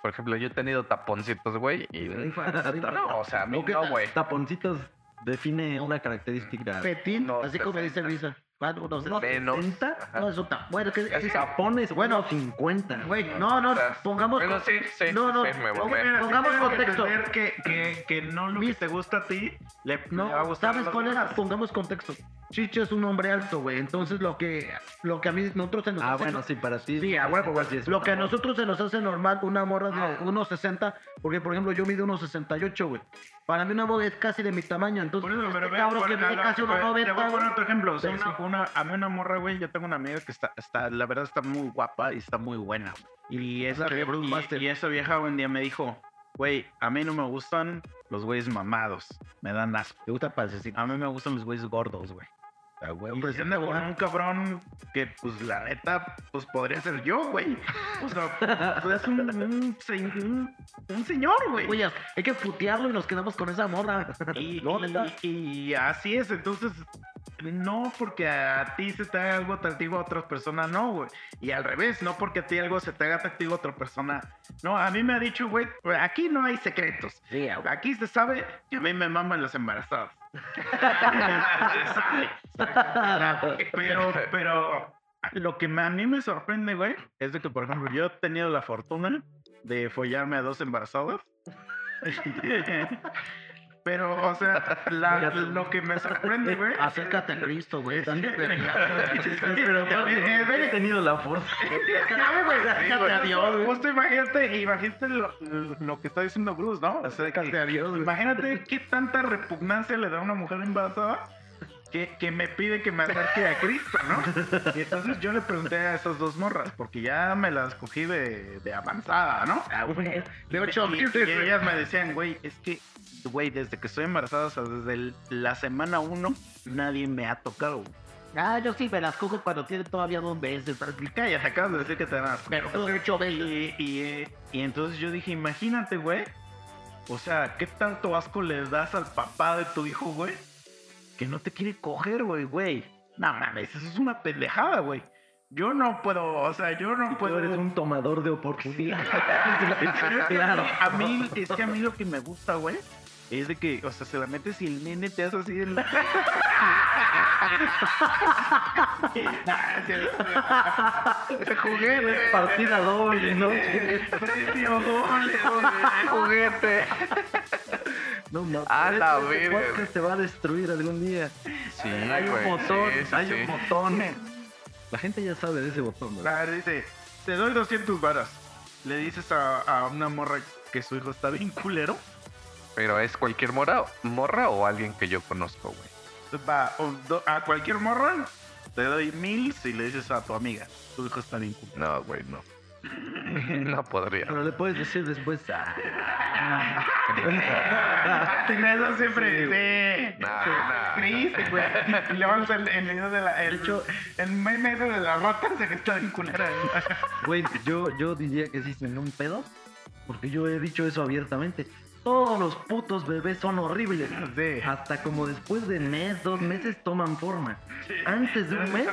S4: Por ejemplo, yo he tenido taponcitos, güey, y [laughs] no, o sea, a mí
S2: No,
S4: güey.
S5: Taponcitos define una característica.
S2: Petín,
S4: No,
S2: así como dice
S4: 60.
S2: Risa. Bueno, no, no,
S4: Menos.
S5: 60,
S4: Ajá.
S2: no, eso está. Bueno, que
S4: Casi
S2: es-
S5: Tapones,
S2: Bueno,
S5: bueno, 50.
S2: Güey, no, no, pongamos.
S4: Bueno, sí, sí,
S2: No, no,
S4: sí, me mamé.
S2: Pongamos contexto.
S3: Que, que, que no lo que te gusta a ti le,
S2: No,
S3: le va a gustar
S2: ¿sabes cuál era? Pongamos contexto. Chicho es un hombre alto, güey. Entonces lo que, lo que a mí nosotros se nos
S5: Ah,
S2: hace-
S5: bueno, sí, para ti.
S2: Sí, a huevo, güey.
S5: sí es-
S2: Lo que a nosotros se nos hace normal, una morra de 1.60, porque por ejemplo yo mido 1.68, güey. Para mí una morra es casi de mi tamaño, entonces
S3: Por eso,
S2: este
S3: pero ve,
S2: cabrón que mide casi
S3: Te voy a
S2: 1.90,
S3: poner
S2: güey.
S3: otro ejemplo. O sea,
S2: Sí,
S3: una,
S2: sí.
S3: una- a mí una morra, güey, yo tengo una amiga que está, está, la verdad está muy guapa y está muy buena. Y esa, y- y esa vieja un día me dijo, güey, a mí no me gustan los güeyes mamados. Me dan asco.
S2: ¿Te gusta pasecito?
S3: A mí me gustan los güeyes gordos, güey.
S2: Ah, güey,
S3: se anda con un cabrón que, pues, la neta, pues, podría ser yo, güey. O sea, pues, es un, un, se- un- un señor, güey.
S2: Oye, hay que putearlo y nos quedamos con esa morra.
S3: Y, [laughs]
S2: No,
S3: y-
S2: neta.
S3: y- y así es, entonces, no porque a ti se te haga algo atractivo a otras personas, no, güey. Y al revés, no porque a ti algo se te haga atractivo a otra persona. No, a mí me ha dicho, güey, aquí no hay secretos.
S2: Sí, güey.
S3: Aquí se sabe que a mí me maman las embarazadas. [laughs] Pero, pero lo que a mí me sorprende, güey, es de que, por ejemplo, yo he tenido la fortuna de follarme a dos embarazadas. [laughs] Pero, o sea, la- lo que me sorprende, güey.
S2: Acércate a Cristo, güey. [laughs]
S5: Pero he tenido la fuerza. [laughs]
S2: Acércate a Dios, güey.
S3: Te imagínate, imagínate lo, lo que está diciendo Bruce, ¿no?
S2: Acércate a Dios, güey.
S3: imagínate qué tanta repugnancia le da a una mujer embarazada que, que me pide que me acerque a Cristo, ¿no? Y entonces yo le pregunté a esas dos morras, porque ya me las cogí de, de avanzada, ¿no?
S2: Ah, güey. De ocho
S3: Y-
S2: meses,
S3: y ellas me decían, güey, es que, güey, desde que estoy embarazada, o sea, desde el- la semana uno, nadie me ha tocado.
S2: Ah, yo sí me las cojo cuando tiene todavía dos meses.
S3: Y cállate, acabas de decir que te dan asco.
S2: Pero de ocho meses.
S3: Y, y, eh, y entonces yo dije, imagínate, güey. O sea, ¿qué tanto asco le das al papá de tu hijo, güey? Que no te quiere coger, güey, güey. No mames, eso es una pendejada, güey. Yo no puedo, o sea, yo no
S5: Tú
S3: puedo.
S5: eres un tomador de oportunidades. [laughs]
S3: Claro. A mí, es que a mí lo que me gusta, güey, es de que, o sea, se la metes y el nene te hace así en la. Te jugué, güey.
S5: Partida doble, ¿no?
S3: Premio doble. Juguete.
S5: No, no.
S4: A la
S5: este
S4: verga,
S5: te va a destruir algún día.
S4: Sí,
S5: hay un botón, hay
S4: sí.
S5: un botón. La gente ya sabe de ese botón.
S3: Claro, dice, te doy 200 varas. Le dices a, a una morra que su hijo está bien culero.
S4: Pero es cualquier mora, morra o alguien que yo conozco, güey.
S3: Va, o do- a cualquier morra te doy mil si le dices a tu amiga, tu hijo está bien.
S4: No, güey, no. [laughs] No podría.
S5: Pero le puedes decir después. "Ah". [laughs]
S3: Eso siempre, sí. Triste, güey. Y le vamos el, el video de la. El,
S5: hecho-
S3: el meme de la rata se que está culera.
S5: Güey, yo, yo diría que sí en un pedo. Porque yo he dicho eso abiertamente. Todos los putos bebés son horribles.
S3: Sí.
S5: Hasta como después de mes, dos meses toman forma. Antes de un mes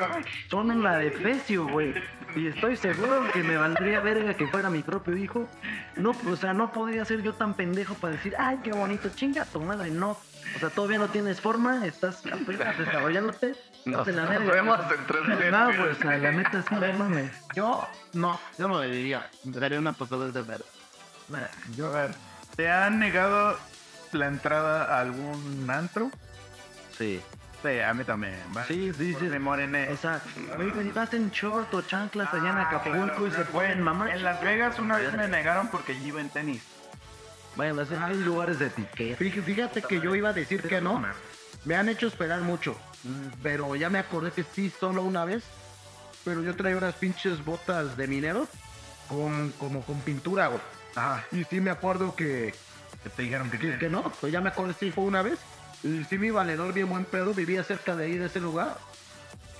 S5: son una defecio, güey. Y estoy seguro que me valdría verga que fuera mi propio hijo. No, o sea, no podría ser yo tan pendejo para decir, ay, qué bonito, chinga tu madre. No. O sea, todavía no tienes forma, estás apenas desarrollándote.
S4: Nos
S5: la verga.
S4: vemos en tres meses.
S5: No, pues la, la neta es no mames.
S2: Yo, no, yo no le diría. Daría una pasada de ver.
S3: Yo, a ver. ¿Te han negado la entrada a algún antro?
S5: Sí.
S3: Sí, a mí también. ¿va?
S5: Sí, sí, sí.
S3: De morené.
S5: O sea, güey, güey, vas en short o chanclas allá en Acapulco y se pueden mamar.
S3: En Las Vegas una vez me negaron porque yo iba en tenis.
S5: Vayan, las- hay lugares de etiqueta.
S2: Fíjate, fíjate que yo iba a decir que no. Me han hecho esperar mucho. Pero ya me acordé que sí, solo una vez. Pero yo traía unas pinches botas de minero. Con, como con pintura, güey.
S3: Ajá.
S2: Y sí me acuerdo que,
S3: Que te dijeron que,
S2: que, que no. Pues ya me acordé, sí, fue una vez. Y sí, mi valedor, bien buen pedo, vivía cerca de ahí, de ese lugar.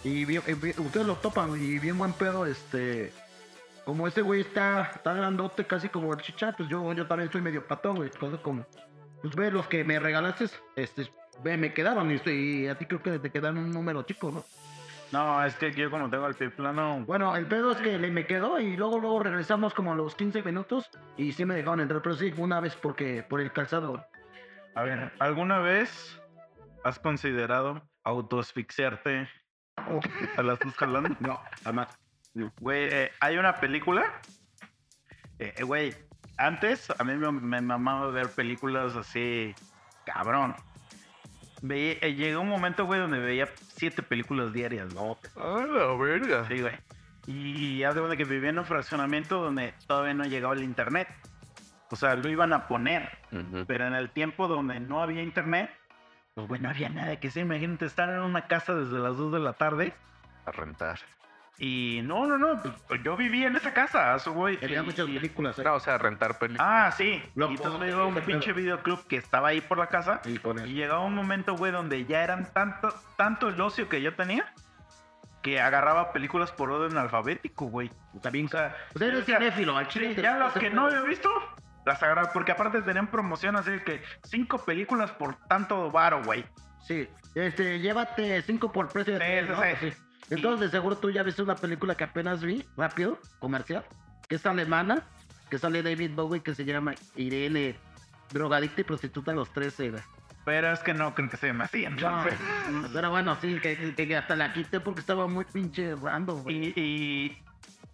S2: Y bien- bien- ustedes lo topan, y bien buen pedo, este. Como ese güey está, está grandote, casi como el chicha, pues yo, yo también soy medio patón, güey. Cosas como. Pues ve, los que me regalaste, este, ve, me quedaron, y, y a ti creo que te quedan un número chico, ¿no?
S3: No, es que yo como tengo el pie plano.
S2: Bueno, el pedo es que le me quedó y luego luego regresamos como a los 15 minutos y sí me dejaron entrar, pero sí, una vez porque por el calzado.
S3: A ver, ¿alguna vez has considerado autoasfixiarte a las dos jalando? [laughs]
S2: No, jamás.
S3: Güey, eh, hay una película. eh, eh, Güey, antes a mí me, me mamaba ver películas así, cabrón. Veía- eh, llegó un momento, güey, donde veía siete películas diarias, ¿no?
S4: A la verga.
S3: Sí, güey. Y haz de cuenta que vivía en un fraccionamiento donde todavía no llegaba el internet. O sea, lo iban a poner. Pero en el tiempo donde no había internet, pues güey, no había nada que hacer. Imagínate estar en una casa desde las 2 de la tarde.
S4: A rentar.
S3: Y no, no, no, pues, yo vivía en esa casa, eso, güey. Y-
S2: muchas películas. ¿eh?
S4: No, o sea, rentar películas.
S3: Ah, sí.
S2: Lo-
S3: y entonces me iba a un pinche videoclub que estaba ahí por la casa.
S2: Y con
S3: Y
S2: el...
S3: llegaba un momento, güey, donde ya eran tanto, tanto el ocio que yo tenía que agarraba películas por orden alfabético, güey.
S2: También,
S3: O sea,
S2: Pues eres
S3: ya-
S2: cinéfilo, al chile.
S3: ya las que no había visto, las agarraba, porque aparte tenían promoción, así que cinco películas por tanto varo, güey.
S2: Sí, este, llévate cinco por precio de
S3: Sí,
S2: tres,
S3: sí,
S2: ¿no?
S3: sí.
S2: Entonces, seguro tú ya viste una película que apenas vi, rápido, comercial, que es alemana, que sale David Bowie, que se llama Irene, drogadicta y prostituta a los 13. güey.
S3: Pero es que no creo que se me hacían.
S2: No, pero bueno, sí, que, hasta la quité porque estaba muy pinche random, güey.
S3: Y, y,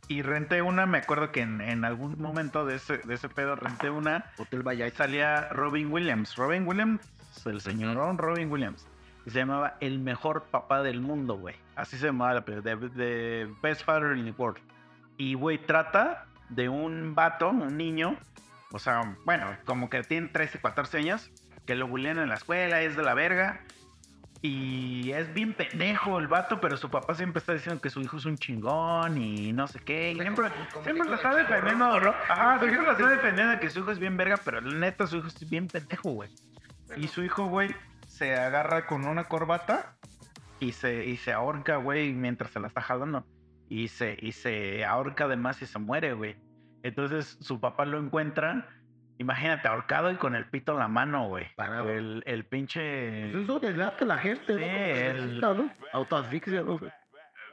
S3: y renté una, me acuerdo que en, en algún momento de ese, de ese pedo renté una.
S2: Hotel Vaya.
S3: Salía Robin Williams. Robin Williams, el señorón Robin Williams. Y se llamaba El mejor papá del mundo, güey. Así se llamaba la película. The, the Best Father in the World. Y, güey, trata de un vato, un niño. O sea, bueno, como que tiene 13, 14 años. Que lo bullean en la escuela, es de la verga. Y es bien pendejo el vato, pero su papá siempre está diciendo que su hijo es un chingón y no sé qué. Y siempre, siempre lo está defendiendo, ¿no? Ajá, siempre lo está defendiendo de que su hijo es bien verga, pero neta su hijo es bien pendejo, güey. Y su hijo, güey, se agarra con una corbata y se, y se ahorca, güey, mientras se la está jalando. Y se, y se ahorca además y se muere, güey. Entonces su papá lo encuentra, imagínate, ahorcado y con el pito en la mano, güey.
S2: Parado.
S3: El, el pinche...
S2: Pues Eso desgasta a la gente, ¿no?
S3: Sí, el-
S2: ¿no? Autoasfixia, ¿no?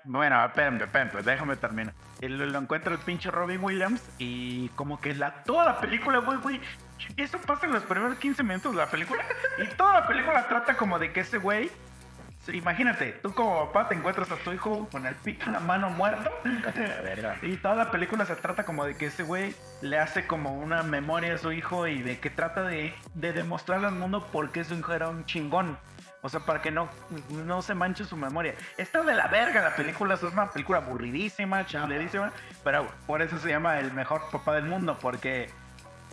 S3: Bueno, espérame, espérame, déjame terminar. Él lo, lo encuentra el pinche Robin Williams y como que la, toda la película, güey, güey, eso pasa en los primeros 15 minutos de la película y toda la película trata como de que ese güey, imagínate, tú como papá te encuentras a tu hijo con el pito en la mano muerto [laughs] y toda la película se trata como de que ese güey le hace como una memoria a su hijo y de que trata de, de demostrarle al mundo por qué su hijo era un chingón. O sea, para que no, no se manche su memoria. Está de la verga la película, es una película aburridísima, chalerísima, pero por eso se llama el mejor papá del mundo, porque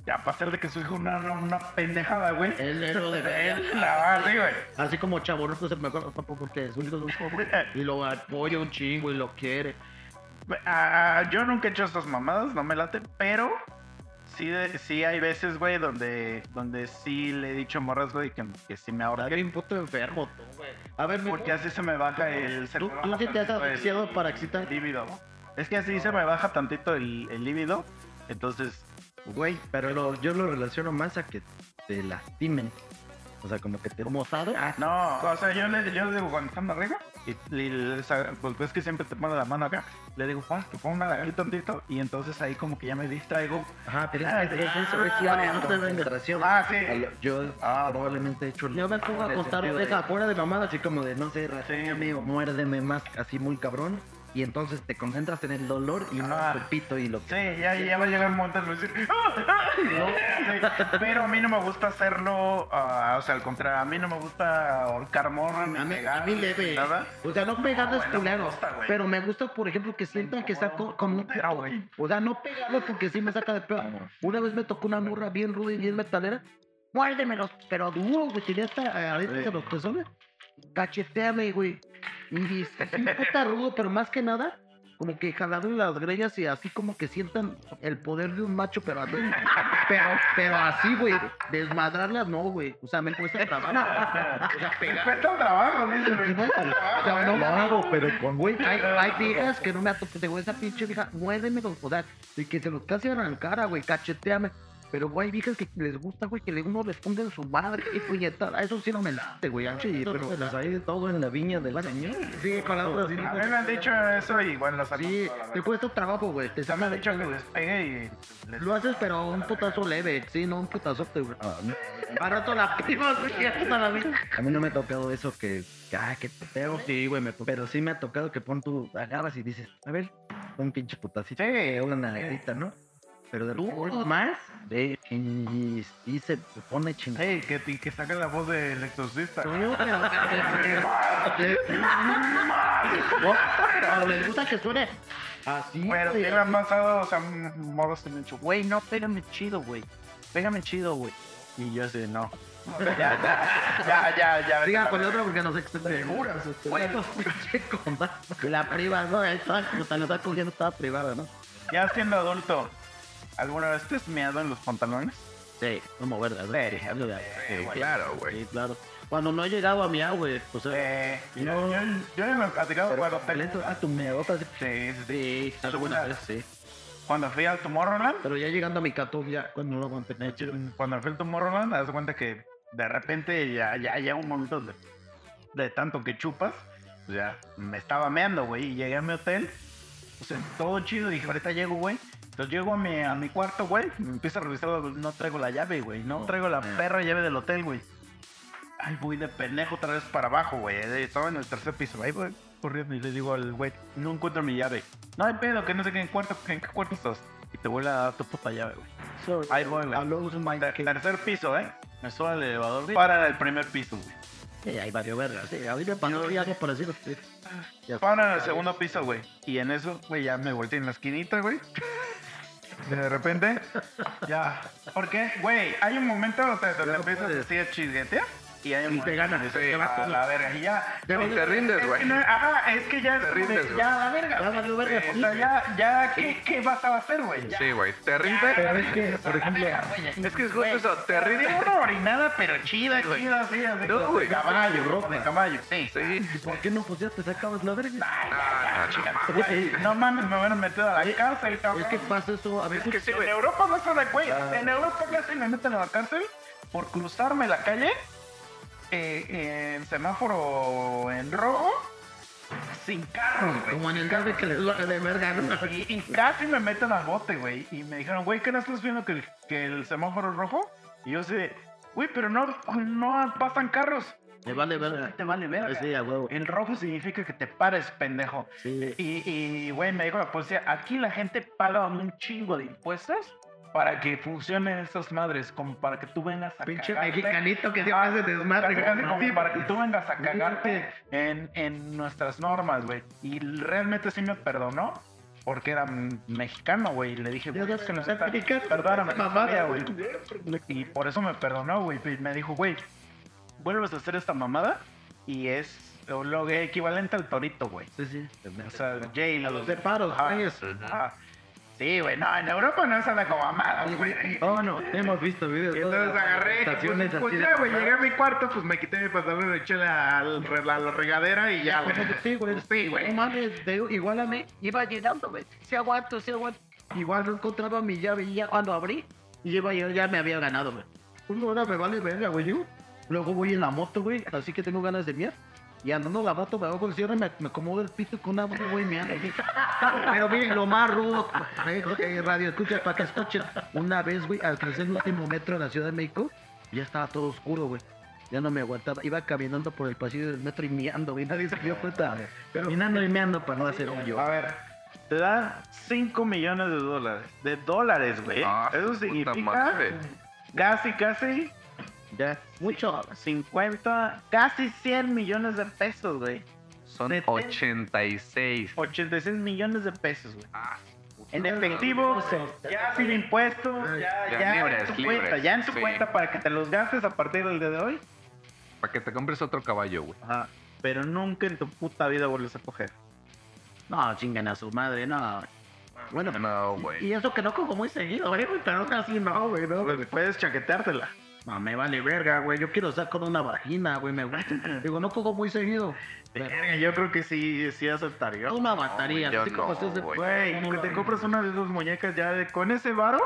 S3: a pesar de que su hijo una, una pendejada, güey.
S2: El héroe de [laughs]
S3: Él la así, güey.
S2: Así como Chaborruco es el mejor papá porque es un hijo de un pobre y lo apoya un chingo y lo quiere.
S3: Ah, yo nunca he hecho estas mamadas, no me late, pero sí, de- sí hay veces, güey, donde, donde sí le he dicho a morras, güey, que, que sí me ahorra.
S2: Eres un puto enfermo, tú, güey. A ver, me-
S3: Porque así se me baja el... se
S2: ¿tú,
S3: me
S2: tú sí te has asfixiado para excitar?
S3: líbido. Es que así se me baja tantito el, el líbido, entonces...
S5: Güey, pero lo- yo lo relaciono más a que te lastimen. O sea, como que te...
S2: ¿Cómo sabes?
S5: Ah,
S3: No, o sea, yo le, yo le digo cuando están arriba, y, y pues ves que siempre te pongo la mano acá, le digo, ah, te pongo una aquí tantito, y entonces ahí como que ya me distraigo.
S5: Ajá, pero
S3: Ah,
S5: es, es eso, es
S2: ah,
S5: la concentración.
S3: Ah, sí.
S5: Yo
S3: Ah.
S5: probablemente he hecho... el-
S2: Yo me pongo a contar
S5: de-
S2: afuera de mamada,
S5: Así como de, no sé, rasguñame o muérdeme más, así muy cabrón. Y entonces te concentras en el dolor y no
S3: Ah.
S5: en el pito y lo que...
S3: Sí, ya, ya va a llegar un momento en el que decir, "Ah, [laughs] ah", ¿no? Sí, Pero a mí no me gusta hacerlo, ah, o sea, al contrario, a mí no me gusta ahorcar morra, ni
S2: A mí, a
S3: pegar,
S2: mí leve.
S3: nada.
S2: O sea, no pegarles
S3: No, no me
S2: culero. pero me gusta, por ejemplo, que sientan que está co- como un
S3: Pero, güey.
S2: O sea, no pegarle porque sí me saca de pedo. Una vez me tocó una morra bien ruda y bien metalera. Muérdemelos, pero duro, güey. Tenía hasta eh, ahorita de los pezones. Cacheteame, güey. Y así puta rudo, pero más que nada, como que jalarle las greñas y así como que sientan el poder de un macho, pero, así- pero, pero así, güey. Desmadrarlas no, güey. O sea, me cuesta trabajo. O sea, pegar.
S3: Cuesta trabajo, güey.
S2: O sea, no
S5: Lo hago, pero con güey.
S2: hay, hay viejas que no me atopé, güey, esa pinche vieja, muérdeme o sea, y que se los casi arrancara, güey, cacheteame. Pero, güey, viejas que les gusta, güey, que uno les ponga en su madre, y puñetada. Eso sí no me late, güey.
S5: Sí, pero pues hay de todo en la viña del señor.
S2: Sí, con la otra sí.
S3: A mí me han dicho eso y bueno, los
S2: Sí, te cuesta trabajo, güey. Te
S3: han dicho que les pegue y les...
S2: Lo haces, pero un putazo leve, sí, no un putazote, güey.
S5: Ah, no.
S2: A rato la prima, [laughs] güey, ya está la vida.
S5: A mí no me ha tocado eso que, ah, que te pego.
S2: Sí, güey, me
S5: Pero sí me ha tocado que pon tú, agarras y dices, a ver, un pinche putacito.
S3: Sí.
S5: una nalgadita, ¿no? Pero de repente más, de, y, y se pone chingado.
S3: Hey, que, que saca la voz del exorcista.
S2: Pero- les gusta que suene así.
S3: Pero me han pasado, o sea, morros que me han dicho, güey, no, pégame chido, güey. Pégame chido, güey. Y yo así, no. Ya, ya, ya, ya. ya.
S2: Siga con el otro porque nos extendemos.
S5: Bueno.
S2: La privada, ¿no? Estaba, puta, nos está cogiendo toda privada, ¿no?
S3: Ya siendo adulto, ¿alguna vez te has meado en los pantalones?
S2: Sí, como verdad.
S3: Sí,
S2: Sí,
S4: Claro, güey.
S2: Sí, claro. Cuando no he llegado a mi güey, pues. eh,
S3: Eh, yo, yo, yo me he platicado cuando,
S5: talento, ah, tu meota.
S3: sí, sí, sí.
S2: Sí, alguna vez, sí.
S3: cuando fui al Tomorrowland,
S2: Pero ya llegando a mi catón, ya, cuando no lo aguanté.
S3: cuando fui al Tomorrowland, de cuenta que de repente ya, ya llega un momento de, de tanto que chupas, pues ya me estaba meando, güey, y llegué a mi hotel, o sea, todo chido, dije, ahorita llego, güey. Entonces llego a mi, a mi cuarto, güey, me empiezo a revisar, no traigo la llave, güey, no traigo la perra llave del hotel, güey. Ay, voy de pendejo otra vez para abajo, güey. eh, Estaba en el tercer piso, ahí voy corriendo y le digo al güey, no encuentro mi llave. No hay pedo, que no sé qué en cuarto, en qué cuarto estás. Y te vuelve a dar tu puta llave, güey. Ahí voy, güey. Ter- Tercer piso, ¿eh? Me subo al elevador para el primer piso, güey.
S2: Sí, hay varios vergas. Sí, a mí me pasó parecido. Sí. Ya
S3: Para en el segundo piso, güey. Y en eso, güey, ya me volteé en la esquinita, güey. De repente, ya. ¿Por qué? Güey, hay un momento donde te, te empiezas así a chisguetear. Y hay un
S2: te ganas,
S3: donde
S2: te vas
S3: a la verga. Y ya.
S4: Y te rindes,
S3: Es
S4: güey.
S3: que no- Ajá, es que ya.
S4: Te rindes, güey.
S3: Ya, la verga.
S2: Ya valió verga.
S3: O sea, ya, ya, ¿qué, qué vas a hacer, güey? Ya.
S4: Sí, güey. Te rindes.
S5: Pero es que, por ejemplo,
S4: Es que es justo eso. Te
S3: Rindes una orinada, pero chida, chida, así, así.
S4: No.
S3: De caballo, ropa. De caballo, sí.
S4: Sí.
S5: ¿por qué no? Pues ya te sacabas la verga.
S4: Ah,
S3: No mames, me hubieran metido a la cárcel, cabrón.
S2: Es que pasa eso, a ver,
S4: Es que sí,
S3: En. Europa no se da güey. En Europa casi me meten a la cárcel por cruzarme la calle eh, en semáforo en rojo sin carros, güey.
S2: como en el caso que les duele de verga, ¿no?
S3: Y, y casi me meten al bote, güey. Y me dijeron, güey, ¿qué no estás viendo que el, que el semáforo es rojo? Y yo sé, güey, pero no, no pasan carros.
S2: Me vale verga.
S3: Te vale verga.
S2: Sí, a huevo.
S3: El rojo significa que te pares, pendejo.
S2: Sí.
S3: Y, y, güey, me dijo la policía, aquí la gente paga un chingo de impuestos para que funcionen estas madres, como para que tú vengas a
S2: Pinche
S3: cagarte.
S2: mexicanito que se hace desmadre. Güey.
S3: como para que tú vengas a cagarte en, en nuestras normas, güey. Y realmente sí me perdonó. Porque era mexicano, güey. Y le dije, güey, es que no sé,
S2: Mexicano,
S3: perdóname,
S2: mamada,
S3: güey. Y por eso me perdonó, güey. Y me dijo, güey, vuelves a hacer esta mamada y es Lo, equivalente al torito, güey.
S5: Sí, sí.
S3: O sea, Jay,
S2: Los separos,
S3: Ajá.
S2: güey.
S3: Ah, Sí, güey, no, en Europa no se anda como amadas, güey.
S5: Oh, no, hemos visto videos.
S3: Y entonces agarré, pues, pues, ya, güey, llegué a mi cuarto, pues me quité mi pantalón, eché la, la, la regadera y ya, güey.
S2: Sí, güey.
S3: Sí, güey.
S2: No mames, igual a mí, iba llenando, güey. Si aguanto, si aguanto. Igual no encontraba mi llave y ya cuando abrí, y iba yo, ya me había ganado, güey. Una hora me vale verga, güey. Luego voy en la moto, güey, así que tengo ganas de miar. Y andando la moto, me el cierre, me, me acomodo el pito con una mano, güey, miando. así. Pero miren, lo más rudo, eh, radio, escucha, para que escuchen. Una vez, güey, alcancé el último metro de la Ciudad de México, ya estaba todo oscuro, güey. Ya no me aguantaba. Iba caminando por el pasillo del metro y miando, güey. Nadie se dio cuenta.
S5: Caminando y meando para no hacer hoyo.
S3: A ver, te da 5 millones de dólares. De dólares, güey.
S4: Ah,
S3: Eso significa
S4: madre.
S3: casi, casi
S5: Ya.
S2: Mucho.
S3: 50, casi 100 millones de pesos, güey.
S4: Son
S3: Neta.
S4: 86.
S3: 86 millones de pesos, güey.
S4: Ah,
S3: En efectivo, ya sin impuestos, ya,
S4: Ya
S3: ya
S4: libres,
S3: en tu
S4: libres,
S3: cuenta, ya en tu
S4: sí.
S3: cuenta para que te los gastes a partir del día de hoy.
S4: Para que te compres otro caballo, güey.
S3: Ajá. Pero nunca en tu puta vida vuelves a coger.
S2: No, chingan a su madre, no. Bueno,
S4: No, güey.
S2: y eso que no cojo muy seguido, güey, pero aún así no, güey, no.
S3: Puedes chaqueteártela.
S2: No, me vale verga, güey. Yo quiero sacar una vagina, güey, me gusta. [laughs] Digo, no cojo muy seguido.
S3: Verga, Yo creo que sí, sí aceptaría.
S2: Una batería,
S4: no, güey.
S3: Güey, que te compras una de esas muñecas ya de, con ese varo.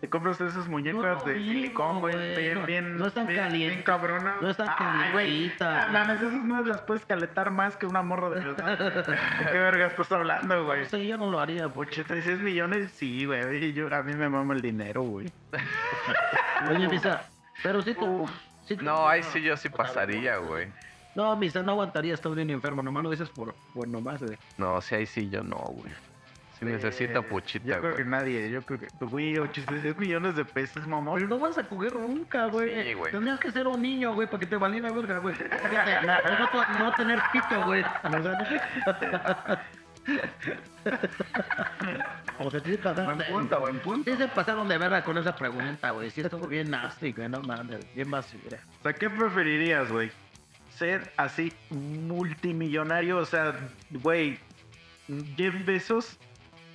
S3: Te compras esas muñecas de silicón, güey.
S2: güey,
S3: Bien,
S2: no-
S3: bien.
S2: no están
S3: bien-
S2: calientes.
S3: Bien cabrona.
S2: No están
S3: güey.
S2: calientitas.
S3: Ah, mames, esas no las puedes calentar más que una morra de verdad. [laughs] ¿De qué vergas estás hablando, güey?
S2: No sé, yo no lo haría, pues.
S3: 86 millones, sí, güey. Yo, a mí me mama el dinero, güey.
S2: Oye, Misa, pero si tú... si tú-
S4: No, ahí sí yo sí pasaría, güey.
S2: No, Misa, no aguantaría, estás bien enfermo. Nomás lo dices por, por nomás, güey.
S4: No, sí, ahí sí yo no, güey. Sí necesita puchita,
S3: Yo creo que
S4: güey.
S3: nadie, yo creo que, güey, 86 millones de pesos, mamá.
S2: Pero no vas a coger nunca, güey.
S4: Sí, güey.
S2: Tendrías que ser un niño, güey, para que te valiera verga, güey. [laughs] No, no, no tener pito, güey. [laughs] [laughs] O sea, sí pasaron
S5: Buen punto, buen punto.
S2: Sí se pasaron de verga con esa pregunta, güey. Sí estuvo bien nasty, güey. No mames, bien basura.
S3: O sea, ¿qué preferirías, güey? Ser así multimillonario, o sea, güey, Jeff Bezos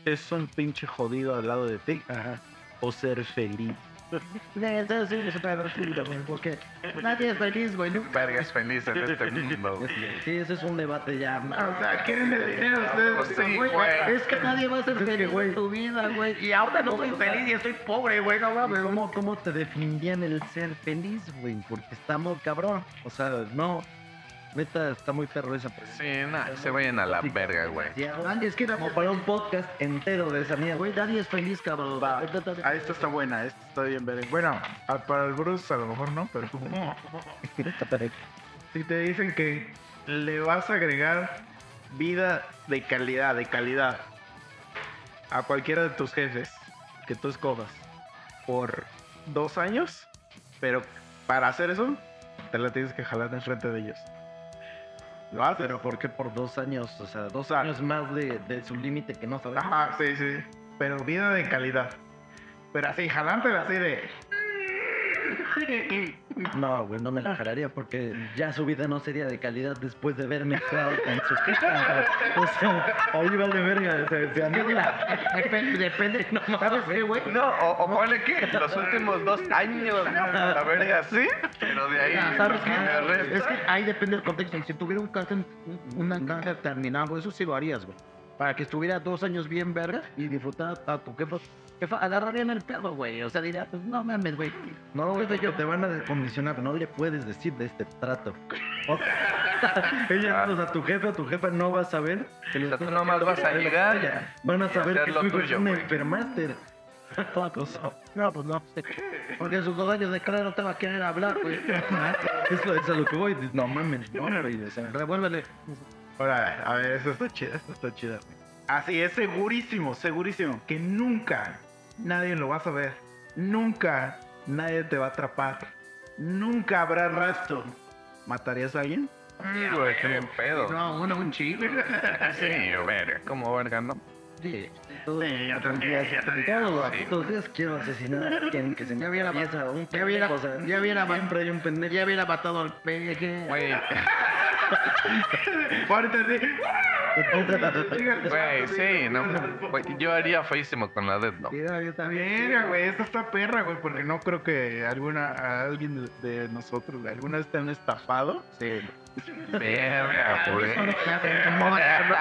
S3: es un pinche jodido al lado de ti.
S2: Ajá.
S3: O ser feliz.
S2: Sí, eso está basura, güey. Porque nadie es feliz, güey. ¿no?
S4: Vergas feliz en este mundo.
S2: Sí, ese es un debate ya.
S3: O sea, quieren el dinero ustedes.
S4: Sí,
S2: Güey,
S4: güey.
S2: Es que nadie va a ser feliz en tu vida, güey. Y ahora no soy feliz y estoy pobre, güey. No mames.
S5: ¿Cómo, ¿Cómo te definirían el ser feliz, güey? Porque está muy cabrón. O sea, no. Neta, está muy perro esa.
S4: Sí, nada, se vayan a la verga, güey.
S2: Nadie es que
S5: Como para un podcast entero de esa mierda.
S2: Güey, nadie es feliz, cabrón.
S3: Ah, esta está buena, esta está bien verga. Bueno, a- para el Bruce a lo mejor no, pero si te dicen que le vas a agregar vida de calidad, de calidad a cualquiera de tus jefes que tú escojas por dos años, pero para hacer eso te la tienes que jalar enfrente de ellos. Lo haces.
S5: Pero ¿por qué por dos años? O sea, dos años más de, de su límite que no sabemos.
S3: Ajá, sí, sí. Pero vida de calidad. Pero así, jalártela así de.
S5: No, güey, no me la jalaría porque ya su vida no sería de calidad después de verme mezclado con sus hijas. O sea, ahí vale verga. O sea, se anula.
S2: Depende, depende. No mames, eh, güey.
S4: No, o, o ponle que los últimos dos años, la verga, sí. Pero de ahí,
S2: Ah, ¿Sabes qué? Es que ahí depende del contexto. Si tuviera un cáncer, un- una cáncer terminal, güey, eso sí lo harías, güey. Para que estuviera dos años bien verga y disfrutara a tu jefa. Jefa, agarrarían el pedo, güey. O sea, diría, pues no mames, güey.
S5: No, güey, que te van a descondicionar. No le puedes decir de este trato. O sea, ella, o sea, tu jefe o tu jefa no va a saber que
S4: O sea,
S5: los
S4: tú nomás vas a llegar
S5: Van a saber que
S4: lo
S5: tu hijo es
S4: tuyo,
S5: un enfermaster.
S2: No, [laughs] pues no. No, pues no. Porque en sus dos años de cara no te va a querer hablar, güey. [laughs]
S5: Eso es a lo que voy. No mames, no, güey.
S2: Revuélvele.
S3: Ahora, a ver, eso está chida, esto está chida. Así es segurísimo, segurísimo, que nunca nadie lo va a saber. Nunca nadie te va a atrapar. Nunca habrá rastro. ¿Matarías a alguien?
S4: Sí, güey, qué bien pedo.
S2: No, uno, un chile.
S4: Sí, verga, como verga, ¿no?
S2: Sí.
S5: todos putos días quiero asesinar a alguien que se me
S2: Ya hubiera,
S5: atraviesa un
S2: ya hubiera, ya hubiera,
S5: siempre hay un pendejo.
S2: ya hubiera matado al peje.
S4: Güey, [laughs]
S3: Ahorita sí.
S4: Güey, sí, no. güey, yo haría feísimo con la Dead, no.
S2: Mira, yo también.
S3: Güey, esta está perra, güey, porque no creo que alguna, a alguien de, de nosotros alguna vez te han estafado.
S2: Sí.
S4: Verga, güey.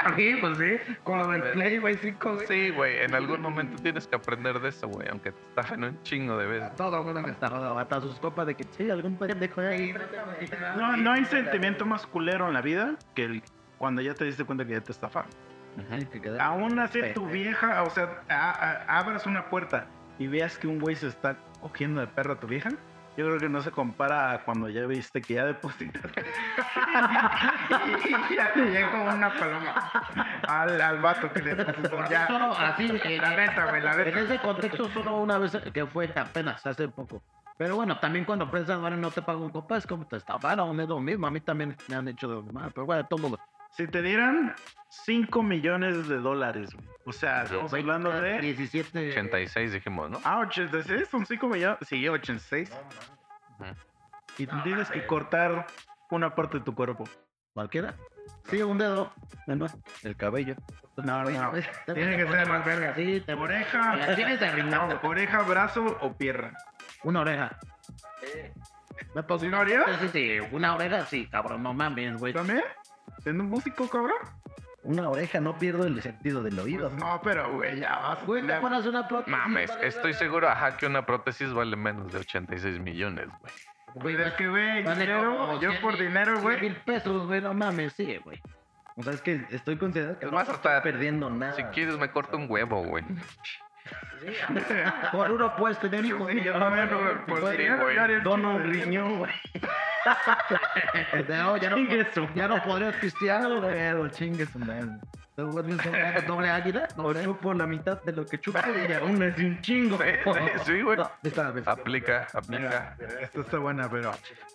S2: Aquí, pues sí. Con lo del Play, güey, 5, güey.
S4: Sí, güey, en algún momento tienes que aprender de eso, güey, aunque te estafen un chingo de veces.
S2: Todo mundo me está jodiendo. Hasta sus copas de que sí, algún pendejo ahí.
S3: No, no hay sentimiento más culero en la vida que el- cuando ya te diste cuenta que ya te estafaron.
S2: Ajá, que queda-
S3: Aún así, tu vieja, o sea, a- a- abras una puerta y veas que un güey se está cogiendo de perro a tu vieja. Yo creo que no se compara a cuando ya viste que ya depositaste. y [laughs] ya te llegó una paloma al, al vato que le depositó. Ya.
S2: Solo así, en,
S3: La neta, güey, la
S2: en
S3: neta.
S2: ese contexto, solo una vez que fue apenas hace poco. Pero bueno, también cuando prestas bueno, no te pagan un copa, es como te estafaron, es lo mismo. A mí también me han hecho de lo mismo. Pero bueno, todo mundo.
S3: Si te dieran 5 millones de dólares, güey. O sea, estamos hablando de.
S2: 17.
S4: 86 dijimos, ¿no?
S3: Ah, 86, son 5 millones. Sí, 86.
S4: Ujú.
S3: Y tienes que cortar una parte de tu cuerpo.
S2: Cualquiera. Sí, un dedo. No,
S5: El cabello.
S3: No, no. Tiene que ser
S2: más verga. Sí, te
S3: Oreja,
S2: Tienes de riñón.
S3: oreja, brazo o pierna.
S2: Una oreja. ¿Me puedo
S3: ¿Una oreja?
S2: Sí, sí, sí, una oreja sí, cabrón, no mames, güey.
S3: ¿También? ¿Siendo un músico, cabrón?
S5: Una oreja no pierdo el sentido del oído.
S3: Pues no, pero, güey, ya vas.
S2: Güey, te pones una prótesis.
S4: Mames, estoy seguro, ajá, que una prótesis vale menos de 86 millones, güey.
S2: Güey,
S3: Es que, güey,
S2: vale
S3: dinero, yo
S2: 100
S3: por
S2: mil-
S3: dinero,
S2: 100
S3: güey.
S2: mil pesos, güey, no mames, sí, güey.
S5: O sea, es que estoy considerando que
S4: Es
S5: no
S4: más,
S5: estoy
S4: hasta-
S5: perdiendo nada.
S4: Si quieres me corto un huevo, güey. [laughs]
S2: Por uno puedes tener hijos.
S3: Sí, yo también, güey, por
S4: Sí, güey.
S3: haría un
S5: Dono
S3: chingo
S5: un
S3: de-
S5: riñón, güey.
S2: No, ya no, ya no podrías pistear, güey.
S5: Pero chingue su madre.
S2: Te vuelves un doble águila.
S5: Yo por la mitad de lo que chupo y aún es un chingo.
S4: Sí, güey.
S2: No, está bien.
S4: Aplica, aplica.
S3: Esta está buena, pero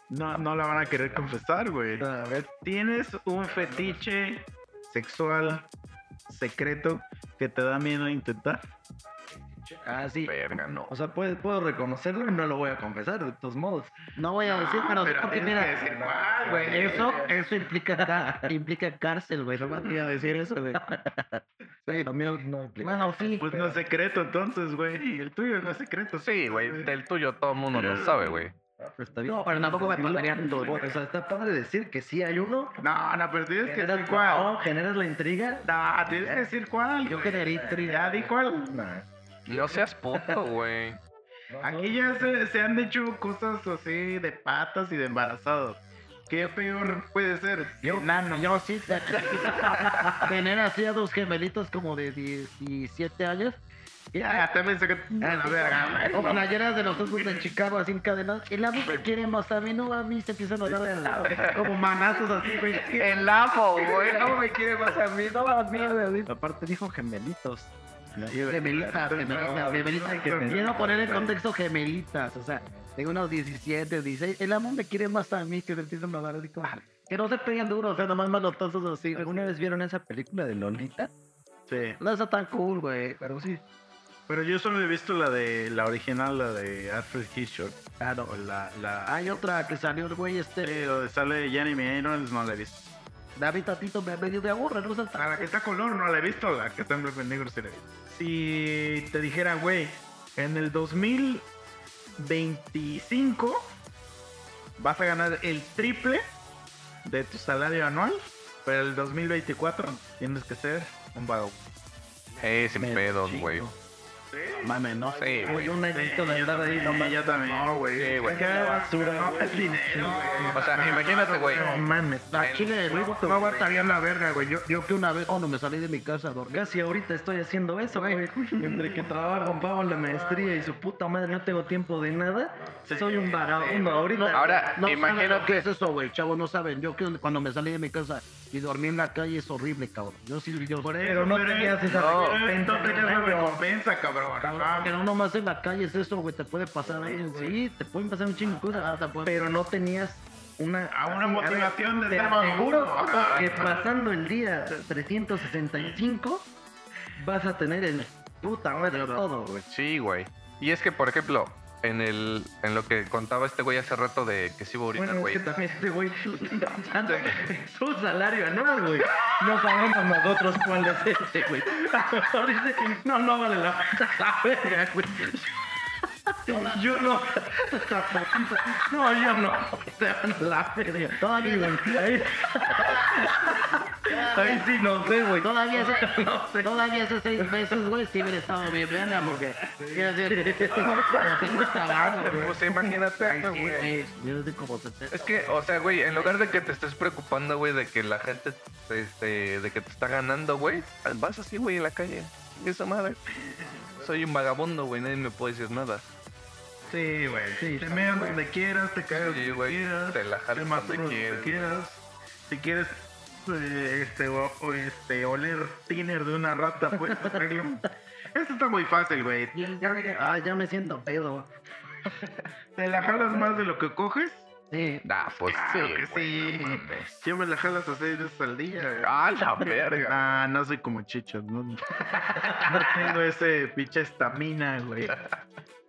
S3: no, no la van a querer confesar, güey. A ver, ¿tienes un fetiche sexual secreto que te da miedo intentar?
S5: Ah, sí.
S4: Verga, no.
S5: O sea, puedo, puedo reconocerlo y no lo voy a confesar, de todos modos.
S2: No voy a decir, pero,
S3: pero
S2: porque mira,
S3: que decir cuál, güey.
S2: eso, eso implica, ca- [laughs] implica cárcel, güey. No me a decir eso, güey. Sí,
S5: Lo mío no implica.
S2: bueno, sí.
S3: Pues no es secreto entonces, güey. Y el tuyo no es secreto.
S4: Sí, güey, del tuyo todo el mundo lo sabe, güey.
S5: Pero está bien.
S2: No, pero tampoco me tolería todo.
S5: O sea, está padre decir que sí hay uno.
S3: No, no, pero tienes que decir cuál.
S5: no, generas la intriga.
S3: No, tienes que decir cuál.
S2: Yo quedaría
S3: Ya
S2: intrigado.
S3: di cuál.
S5: Nah.
S4: No seas puto, güey.
S3: Aquí ya se, se han dicho cosas así de patas y de embarazados. ¿Qué peor puede ser?
S2: Yo,
S3: Nano.
S2: yo sí, te- [laughs] tener así a dos gemelitos como de 17 años.
S3: Ya, ya también sé que. A la verga,
S2: O playeras de los ojos de Chicago así encadenadas. El amo me quiere más a mí, no a mí se empiezan a dar de lado. Como manazos así, güey. [laughs]
S4: El amo, güey.
S2: El amo me quiere más a mí, no a mí, güey.
S5: Aparte dijo gemelitos.
S2: Gemelitas, gemelitas. Quiero poner en contexto gemelitas, o sea, tengo unos 17, 16. El amor me quiere más a mí que se empiezan a dar así como, Que no se peguen duro, o sea, nomás malotazos así.
S5: ¿Alguna vez vieron esa película de Lolita?
S3: Sí.
S2: No está tan cool, güey, pero sí.
S3: Pero yo solo he visto la de la original, la de Alfred Hitchcock.
S2: Ah, no.
S3: La, la,
S2: Hay otra que salió el güey este.
S3: Sí, donde sale Jeremy Irons, no la he visto.
S2: David Tatito me medio de aburre, no sé.
S3: A la que está a color no la he visto, la que está en blanco y negro sí la he visto. Si te dijera, güey, en el 2025 vas a ganar el triple de tu salario anual, pero el 2024 tienes que ser un vago.
S4: Eh, sin pedos,
S5: chingo.
S4: Güey.
S2: Mames, no.
S4: Sí, güey.
S5: Oye, un añito de andar ahí, no mames.
S3: yo también.
S4: Sí, güey.
S3: ¿Qué basura? No, es dinero, güey.
S4: O sea, imagínate, güey.
S5: No mames.
S2: La chile, güey, no aguantaría la verga, güey. Yo, yo que una vez cuando me salí de mi casa a dormir.
S5: Casi ahorita estoy haciendo eso, güey. [laughs] Entre que trabajo, pago la maestría y su puta madre no tengo tiempo de nada. Soy un vagabundo ahorita.
S4: Ahora,
S2: No
S4: imagínate.
S2: que es eso, güey. Chavos, no saben. Yo que cuando me salí de mi casa y dormí en la calle es horrible, cabrón. Yo sí, yo por
S5: Pero no tenías esa
S4: No.
S3: No recompensa, cabrón. Ajá.
S2: Que no nomás en la calle es eso, güey. Te puede pasar ahí. Sí, te pueden pasar un chingo de cosas. Ah, te
S5: Pero no tenías una...
S3: A una motivación de
S5: Te
S3: ser más
S5: aseguro
S3: duro.
S5: que pasando el día 365 vas a tener el puta madre todo, güey.
S4: Sí, güey. Y es que, por ejemplo, en el en lo que contaba este güey hace rato de que sí iba a orinar,
S5: Bueno, es
S4: güey.
S5: que también este güey [laughs] su salario anual, güey. No sabemos nosotros cuál es ese, güey. A lo mejor dice, no, no vale la pena [laughs] la verga, güey. Yo no. No, yo no. Te van a la verga.
S2: Todavía,
S5: güey. Ahí, ahí sí no sé, güey.
S2: todavía ese,
S5: No sé.
S2: todavía hace seis meses, güey, sí hubiera estado bien verga, porque quiero decir, como tengo trabajo, güey.
S4: Pues imagínate, güey.
S2: güey, Yo soy como 70.
S4: Es que, o sea, güey, en lugar de que te estés preocupando, güey, de que la gente, este, de que te está ganando, güey, vas así, güey, en la calle. Esa madre. Soy un vagabundo, güey, nadie me puede decir nada.
S3: Sí, güey.
S2: Sí,
S3: te meas donde quieras, te
S4: Sí,
S3: donde
S4: güey,
S3: quieras.
S4: te la
S3: te
S4: donde quieras.
S3: quieras. Si quieres eh, este, o, o, este, oler tiner de una rata, [laughs] puedes hacerlo. Esto está muy fácil, güey.
S2: Ah, ya me siento pedo.
S3: ¿Te la jalas más de lo que coges?
S2: Sí.
S4: Ah, pues
S3: Claro
S4: sí,
S3: que
S4: güey.
S3: sí. Yo me la jalas a seis veces al día.
S4: Ah, la verga.
S3: Ah, no soy como chicho, no, [laughs] no tengo ese pinche estamina, güey.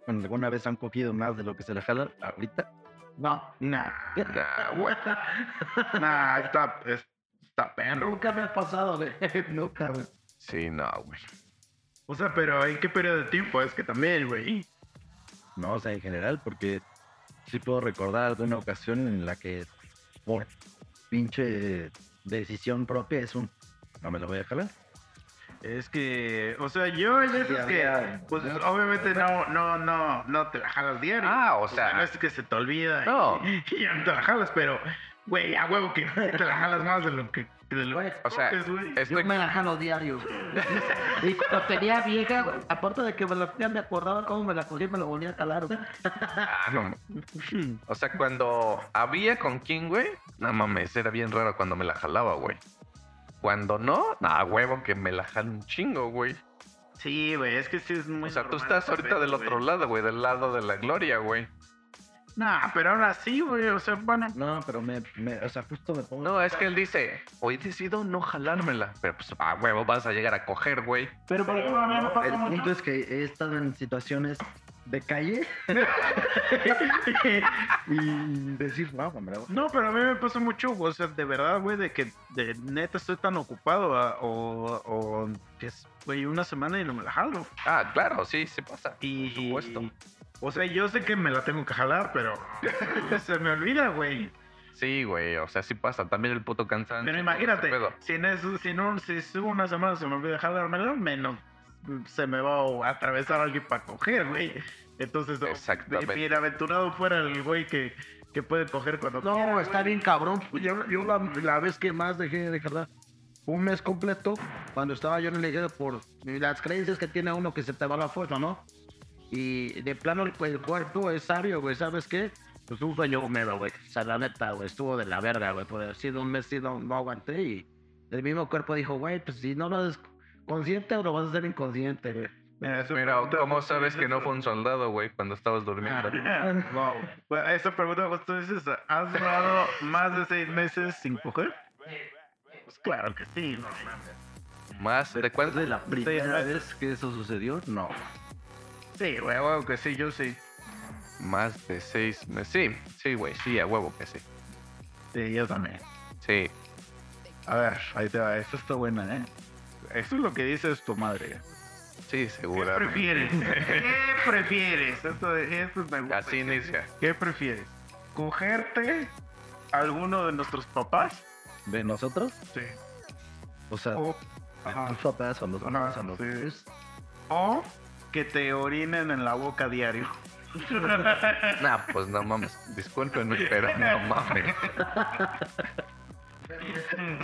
S5: Bueno, ¿Alguna vez han cogido más de lo que se le jala ahorita?
S2: No,
S3: Nah,
S4: Nah, [laughs] güey.
S3: nah, está, es- está perro.
S2: nunca me ha pasado, güey. [laughs] Nunca, güey.
S4: Sí, no, güey.
S3: O sea, pero ¿en qué periodo de tiempo? Es que también, güey.
S5: No, o sea, en general, porque sí puedo recordar alguna ocasión en la que por pinche decisión propia es un... No me lo voy a jalar.
S3: Es que, o sea, yo hay veces
S5: Ya,
S3: que, pues obviamente no, no, no, no te la jalas diario.
S4: Ah, o sea.
S3: no es que se te olvida y-
S4: No. [laughs]
S3: y, ya no te la jalas, pero, güey, a huevo que [laughs] te la jalas más de lo que, de lo
S2: Güey,
S3: que
S4: O sea,
S3: güey.
S2: Yo
S4: estoy...
S2: me la jalo diario. Y cuando tenía vieja, güey, aparte de que me la me acordaba cómo me la cogí y me lo volvía a calar. güey.
S4: Ah, no. [laughs] O sea, cuando había con quién, güey, no mames, era bien raro cuando me la jalaba, güey. Cuando no, nada, huevo, que me la jala un chingo, güey.
S3: Sí, güey, es que sí es muy
S4: O sea, tú
S3: normal
S4: estás
S3: ese
S4: ahorita del
S3: güey.
S4: otro lado, güey, del lado de la gloria, güey.
S3: Nah, pero ahora sí, güey, o sea, bueno.
S5: No, pero me, me- o sea, justo me pongo...
S4: No, es que él dice, hoy decido no jalármela. Pero pues, a huevo, vas a llegar a coger, güey.
S3: Pero por ejemplo, a mí me pasa
S5: El
S3: mucho.
S5: punto es que he estado en situaciones de calle [laughs] [laughs] y decir, wow, me la voy
S3: No, pero a mí me pasa mucho, o sea, de verdad, güey, de que de neta estoy tan ocupado ah, o, o que es, güey, una semana y no me la jalo.
S4: Ah, claro, sí, sí pasa.
S3: Y,
S4: Por supuesto.
S3: O sea, yo sé que me la tengo que jalar, pero [laughs] se me olvida, güey.
S4: Sí, güey, o sea, sí pasa. También el puto cansancio.
S3: Pero imagínate, si en eso, si no, si subo una semana se me olvida jalármela, menos se me va a atravesar alguien para coger, güey. Entonces, bienaventurado fuera el güey que, que puede coger cuando quiera,
S2: No,
S3: güey.
S2: está bien cabrón. Yo, yo la, la vez que más dejé de jalar un mes completo, cuando estaba yo en iglesia, por las creencias que tiene uno que se te va la fuerza, ¿no? Y de plano el, el cuerpo es sabio, güey, ¿sabes qué? Pues un sueño húmedo, güey. O sea, la neta, güey, estuvo de la verga, güey. Por haber sido un mes sí no, no aguanté y el mismo cuerpo dijo, güey, pues si no lo haces consciente, lo vas a hacer inconsciente, güey.
S3: Mira,
S4: ¿cómo sabes que no fue un soldado, güey, cuando estabas durmiendo? [laughs]
S3: Wow. Bueno, esa pregunta justo dices, ¿has durado más de seis meses sin coger? Pues claro que sí, no mames.
S4: ¿Más? ¿De cuánto?
S5: de la primera vez que eso sucedió, no.
S3: Sí, güey, huevo que sí, yo sí.
S4: Más de seis meses. Sí, sí, güey, sí, a huevo que sí.
S3: Sí, yo también.
S4: Sí.
S3: A ver, ahí te va, esto está buena, ¿eh? Eso es lo que dices tu madre.
S4: Sí,
S3: ¿Qué
S4: seguramente.
S3: prefieres? ¿Qué prefieres? Esto, esto me gusta.
S4: Así inicia.
S3: ¿Qué prefieres? ¿Cogerte a alguno de nuestros papás?
S5: ¿De nosotros?
S3: Sí.
S5: O sea,
S3: O, ajá,
S5: tus papás o los
S3: Ajá,
S5: papás o los...
S3: sí. o que te orinen en la boca diario. [laughs]
S4: Nah, pues no mames. Discúlpenme, pero no mames.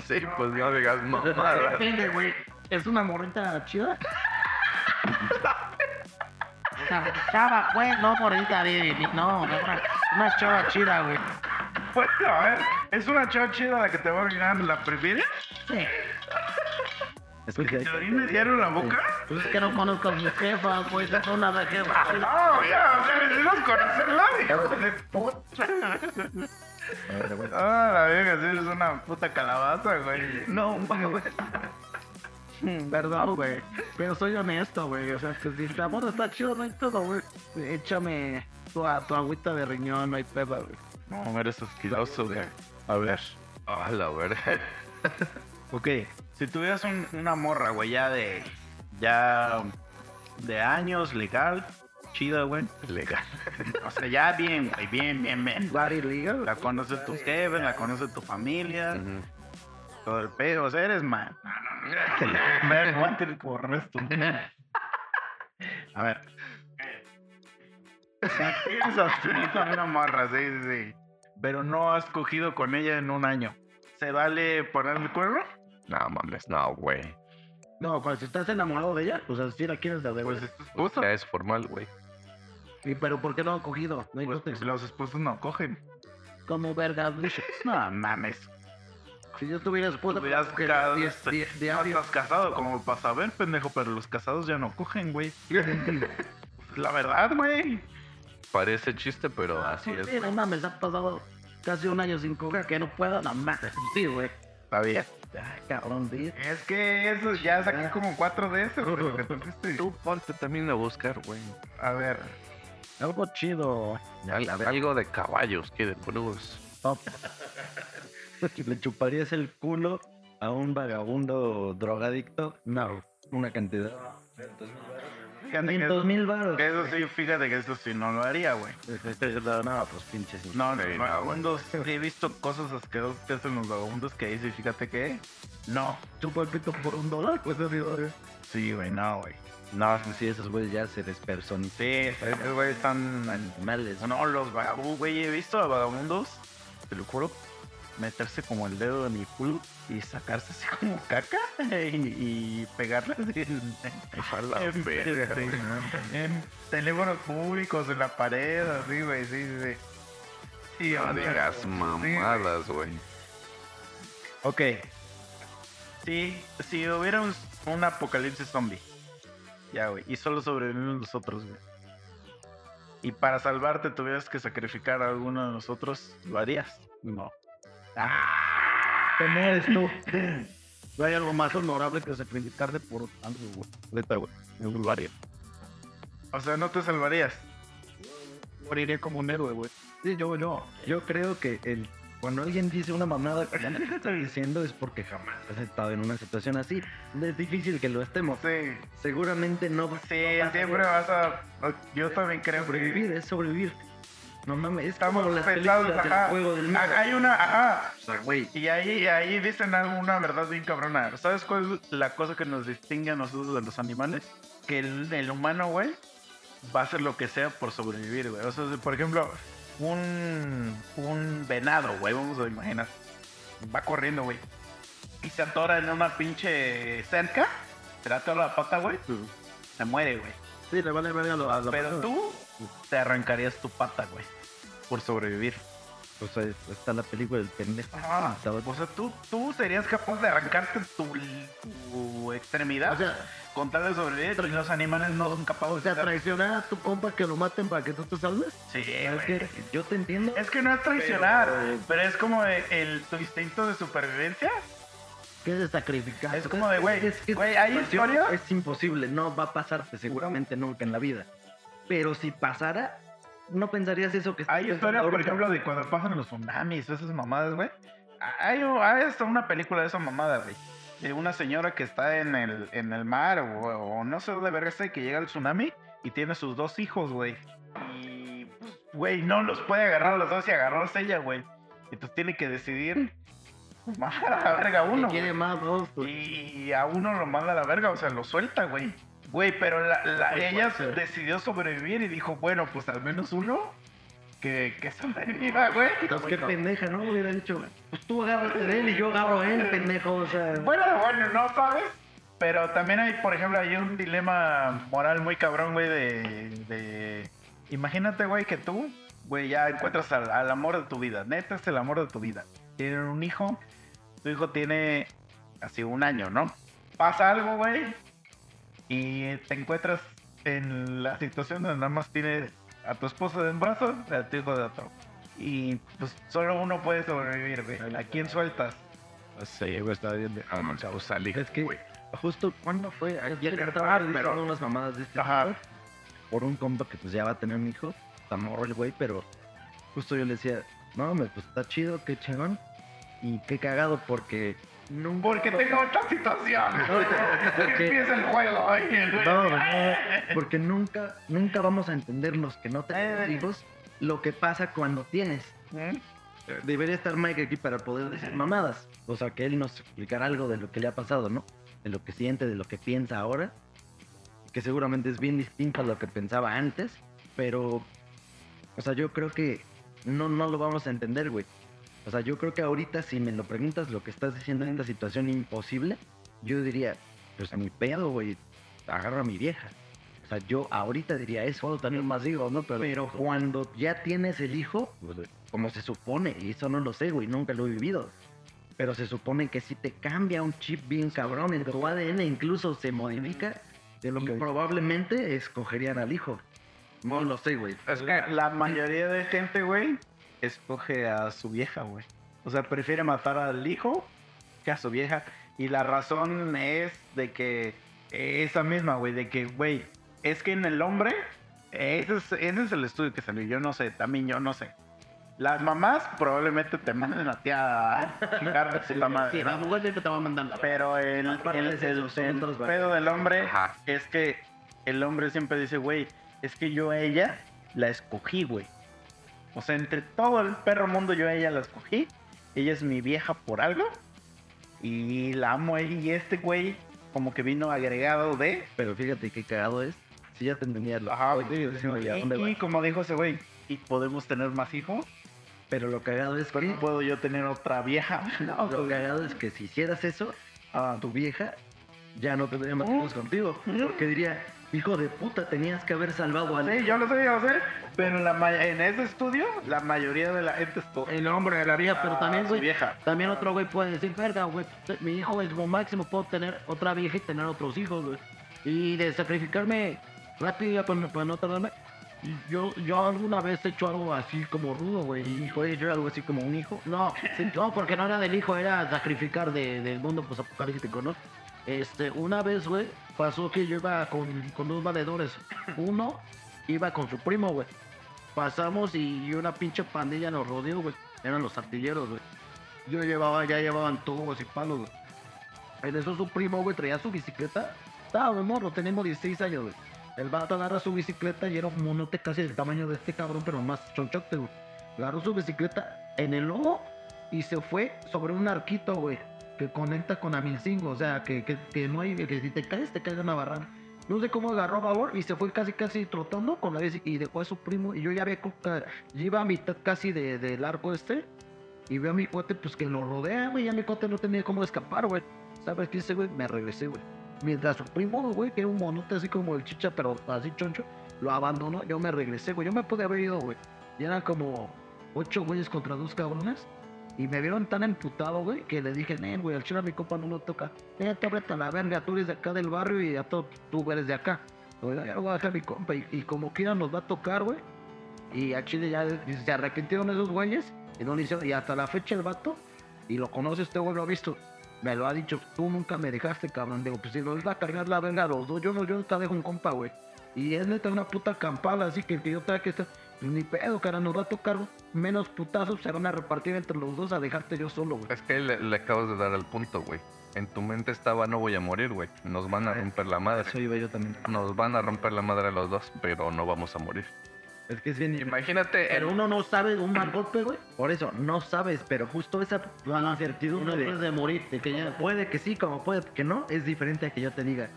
S4: Sí, pues no digas mamada.
S2: Depende, güey. ¿Es una morrita chida? Una chava, güey, no morrita, de, de- no, no, una, una chava chida, güey.
S3: Bueno, a ver, ¿es una chava chida la que te va a orinar? ¿La prefieres?
S2: Sí.
S5: Es que
S3: ¿Te orine diario en la boca?
S2: Pues es que no conozco a mi jefa, güey, es una de jefa.
S3: No, ya, necesitas conocerla, hijo. Ah, la verga, sí, eres una puta calabaza, güey.
S2: No, güey. Perdón, güey. Pero soy honesto, güey. O sea, que si el amor está chido, no hay todo, güey. Échame tu, tu agüita de riñón, no hay pepa, güey.
S3: No, eres asqueroso, güey. A ver.
S4: A la verga.
S3: Ok, si tuvieras un- una morra, güey, ya de. Ya. De años, legal, chida, güey.
S4: Legal.
S3: O sea, ya bien, güey, bien, bien, bien.
S2: Legal.
S3: La conoce tu jefe, la conoce tu familia, todo el pedo. O sea, eres man. No, no, no. Me voy a tener que borrar esto. A ver. Piensas con una morra, sí, sí, sí. Pero no has cogido con ella en un año. ¿Se vale poner el cuerno?
S4: No mames, no, güey.
S2: No, cuando si estás enamorado de ella, pues así la quieres de
S3: Pues
S2: güey.
S3: es tu
S4: Pues
S3: esposa.
S4: ya es formal, güey.
S2: ¿Y pero por qué no ha cogido? No hay
S3: Pues,
S2: pues,
S3: los esposos no cogen.
S2: Como verga, dice.
S3: No mames.
S2: Si yo tuviera esposa,
S3: Hubieras
S2: pues,
S3: cada-
S2: diez- die-
S3: No estás casado como para saber, pendejo, pero los casados ya no cogen, güey. [laughs] La verdad, güey.
S4: Parece chiste, pero así es.
S2: Sí, no mames, ha pasado casi un año sin coger, que no puedo, no mames. Sí, güey.
S3: Está bien.
S2: Ay, cabrón, sí.
S3: Es que eso ya saqué como cuatro de esos. pero que tú fuiste-
S4: Tú ponte también a buscar, güey.
S3: A ver.
S2: Algo chido.
S4: Al- Algo de caballos, que de Bruce. [laughs]
S2: Top.
S5: ¿Le chuparías el culo a un vagabundo drogadicto?
S2: No.
S5: Una cantidad.
S3: Fíjate que
S5: 500
S3: eso,
S5: mil baros.
S3: eso sí, fíjate que eso sí no lo haría, güey.
S5: No, no, pues pinches.
S3: No, no,
S4: Sí, no,
S3: vagabundos. sí he visto cosas asquerosas que hacen los vagabundos que dice, fíjate que. No.
S2: Chupa el pito por un dólar, pues así, güey.
S3: Sí, güey, no, güey.
S5: No, sí, esos güeyes ya se despersonizan.
S3: Sí, esos güey están.
S5: Animales.
S3: No, los vagabundos, güey, he visto a vagabundos, te lo juro, meterse como el dedo en el culo y sacarse así como caca y, y pegarle así en, en-
S4: verga,
S3: sí, en teléfonos públicos, en la pared, así, güey, sí, sí, sí.
S4: No digas mamadas, güey.
S3: Ok. Sí, si hubiera un, un apocalipsis zombie. Ya, güey. Y solo sobrevivimos nosotros, güey. Y para salvarte tuvieras que sacrificar a alguno de nosotros, ¿lo harías? No.
S2: Te mueres tú. [clears throat] No hay algo más honorable que sacrificarte por algo, güey. Neta, güey. Me lo haría.
S3: O sea, no te salvarías.
S2: Moriría como un héroe, güey. Sí, yo, yo.
S5: Yo creo que el, cuando alguien dice una mamada, que está diciendo es porque jamás has estado en una situación así. Es difícil que lo estemos.
S3: Sí.
S5: Seguramente no va
S3: Sí, siempre vas a. Yo también creo que.
S5: sobrevivir, es sobrevivir. No mames, es
S3: Estamos
S5: como las
S3: pensados,
S5: películas del juego del
S3: Ah,
S5: miedo.
S3: Hay una. Ajá.
S5: O sea, güey,
S3: Y ahí, ahí dicen alguna verdad bien cabrona. ¿Sabes cuál es la cosa que nos distingue a nosotros de los animales? Que el, el humano, güey, va a hacer lo que sea por sobrevivir, güey. O sea, si, por ejemplo, un, un venado, güey, vamos a imaginar. Va corriendo, güey. Y se atora en una pinche cerca. Se le atora la pata, güey. Se muere, güey.
S2: Sí, le vale verga a lo- a la
S3: Pero tú te arrancarías tu pata, güey. Por sobrevivir.
S5: o sea, está la película del pendejo.
S3: Ah, o sea, ¿tú, tú serías capaz de arrancarte tu, tu extremidad
S2: O sea,
S3: con tal de sobrevivir y los animales no son
S2: o
S3: capaces
S2: sea,
S3: de
S2: traicionar a tu compa que lo maten para que tú te salves.
S3: Sí,
S5: que yo te entiendo.
S3: Es que no es traicionar,
S5: Pero-
S3: pero, es como el, tu instinto de supervivencia.
S2: ¿Qué es de sacrificar?
S3: Es como de, güey, güey, hay historias.
S5: Es imposible, no va a pasarte seguramente nunca en la vida. Pero si pasara, no pensarías eso que
S3: Hay historias, por ejemplo, de cuando pasan los tsunamis, esas mamadas, güey. Hay, hay hasta una película de esa mamada, güey. De una señora que está en el, en el mar o, o no sé dónde verga está y que llega el tsunami y tiene sus dos hijos, güey. Y, pues, güey, no los puede agarrar a los dos y agarrarse ella, güey. Entonces tiene que decidir [laughs] mandar a la verga a uno.
S2: quiere más dos, pues.
S3: Y a uno lo manda a la verga, o sea, lo suelta, güey. Güey, pero la, la-
S2: Pues
S3: ella decidió sobrevivir y dijo, bueno, pues al menos uno que, que sobreviva, güey.
S5: Entonces, qué pendeja, ¿no? Hubiera dicho, pues tú agárrate de él y yo agarro a él, pendejo. O sea,
S3: Bueno, bueno, no sabes. Pero también hay, por ejemplo, hay un dilema moral muy cabrón, güey, de, de... Imagínate, güey, que tú, güey, ya encuentras al, al amor de tu vida. Neta es el amor de tu vida. Tienen un hijo. Tu hijo tiene así un año, ¿no? Pasa algo, güey. Y te encuentras en la situación donde nada más tienes a tu esposa de un brazo y a tu hijo de otro. Y pues solo uno puede sobrevivir, güey. ¿A quién sueltas?
S2: Sí, güey, está bien.
S4: Ah, no, chavo, salí.
S5: es que justo cuando fue ayer
S2: Pero-
S5: estaba revisando unas mamadas de este
S3: Ajá.
S5: tipo, por un compa que pues ya va a tener un hijo. está morro el güey, pero justo yo le decía, no, mames, pues está chido, qué chingón. Y qué cagado porque nunca...
S3: Porque tengo otra situación. [laughs]
S5: porque-
S3: Empieza el juego. el-
S5: No, no, porque nunca, nunca vamos a entender los que no tenemos
S3: Eh.
S5: hijos lo que pasa cuando tienes.
S3: ¿Mm?
S5: Debería estar Mike aquí para poder decir mamadas. O sea, que él nos explicara algo de lo que le ha pasado, ¿no? De lo que siente, de lo que piensa ahora. Que seguramente es bien distinto a lo que pensaba antes. Pero, o sea, yo creo que no, no lo vamos a entender, güey. O sea, yo creo que ahorita si me lo preguntas lo que estás diciendo en esta situación imposible, yo diría, pues a mi pedo, güey, agarro a mi vieja. O sea, yo ahorita diría eso.
S2: Tener más hijos, ¿no? Pero,
S5: Pero cuando ya tienes el hijo, pues, como se supone, y eso no lo sé, güey, nunca lo he vivido. Pero se supone que si te cambia un chip bien cabrón, en tu ADN incluso se modifica,
S2: de lo que
S5: probablemente escogerían al hijo. No lo sé, güey.
S4: Es que
S3: La mayoría de gente, güey, escoge a su vieja, güey. O sea, prefiere matar al hijo que a su vieja. Y la razón es de que esa misma, güey, de que, güey, es que en el hombre, ese es, ese es el estudio que salió. Yo no sé, también yo no sé. Las mamás probablemente te manden a ti a chingar de puta madre.
S2: Te va a mandar la
S3: Pero el, el, el- el pedo del hombre
S4: Ajá.
S3: es que el hombre siempre dice, güey, es que yo a ella la escogí, güey. O sea, entre todo el perro mundo yo a ella la escogí. Ella es mi vieja por algo. Y la amo. Y este güey como que vino agregado de...
S5: Pero fíjate qué cagado es. Si ya te entendía lo
S3: Ajá,
S5: oye, ¿a dónde
S3: Y, como dijo ese güey, ¿y podemos tener más hijos?
S5: Pero lo cagado es que...
S3: ¿Puedo yo tener otra vieja? [laughs] No,
S5: Lo
S3: pues,
S5: cagado es que si hicieras eso, a tu vieja ya no tendría más
S3: Mm.
S5: hijos contigo. Porque diría, hijo de puta, tenías que haber salvado al
S3: Sí, yo lo lo sé. Pero en, la ma- en ese estudio, la mayoría de la gente escoge
S2: el hombre de la vieja, pero
S3: a
S2: también,
S3: su
S2: güey,
S3: vieja.
S2: también otro güey puede decir, verga, güey, mi hijo es como máximo, puedo tener otra vieja y tener otros hijos, güey. Y de sacrificarme rápido ya para, para no tardarme. Yo, yo alguna vez he hecho algo así como rudo, güey.
S5: Y fue yo algo así como un hijo.
S2: No, sí, no, porque no era del hijo, era sacrificar de- del mundo pues, apocalíptico, ¿no? Este, una vez, güey, pasó que yo iba con, con dos valedores. Uno iba con su primo, güey. Pasamos y una pinche pandilla nos rodeó, güey. Eran los artilleros, güey. Yo llevaba, ya llevaban tubos y palos, güey. En eso su primo, güey, traía su bicicleta. Estaba de morro, tenemos 16 años, güey. El vato agarra su bicicleta y era un monote casi del tamaño de este cabrón, pero más chonchote, güey. Agarró su bicicleta en el lomo y se fue sobre un arquito, güey, que conecta con Amilcingo. O sea, que, que, que no hay, que si te caes, te caes en una barrana. No sé cómo agarró valor y se fue casi, casi trotando con la bici y dejó a su primo. Y yo ya había, ya iba a mitad casi de- del arco este. Y veo a mi cuate, pues que lo rodea, güey. Ya mi cuate no tenía cómo escapar, güey. ¿Sabes qué hice, güey? Me regresé, güey. Mientras su primo, güey, que era un monote así como el chicha, pero así choncho, lo abandonó. Yo me regresé, güey. Yo me pude haber ido, güey. Y eran como ocho güeyes contra dos cabrones. Y me vieron tan emputado, güey, que le dije, nen, güey, al chile a mi copa no lo toca. Eh, te a la verga, tú eres de acá del barrio y a todo, tú eres de acá. Oiga, ya lo voy a dejar mi compa. Y, como quiera nos va a tocar, güey. Y a Chile ya se arrepintieron esos güeyes. Y no hicieron. Y hasta la fecha el vato, y lo conoce este güey, lo ha visto. Me lo ha dicho, tú nunca me dejaste, cabrón. Digo, pues si nos va a cargar la verga los dos, yo no, yo nunca dejo un compa, güey. Y es neta una puta campala, así que que yo tenga que estar. Pues ni pedo, cara, nos va a tocar menos putazos, se van a repartir entre los dos a dejarte yo solo, güey.
S4: Es que le, le acabas de dar al punto, güey. En tu mente estaba no voy a morir, güey. Nos van a romper la madre.
S5: Eso iba yo también.
S4: Nos van a romper la madre a los dos, pero no vamos a morir.
S5: Es que es bien...
S4: Imagínate,
S2: Pero
S4: el-
S2: uno no sabe un mal golpe, güey.
S5: Por eso, no sabes, pero justo esa incertidumbre
S2: Uno
S5: de...
S2: de morir, de que ya.
S5: Puede que sí, como puede que no, es diferente a que yo te diga,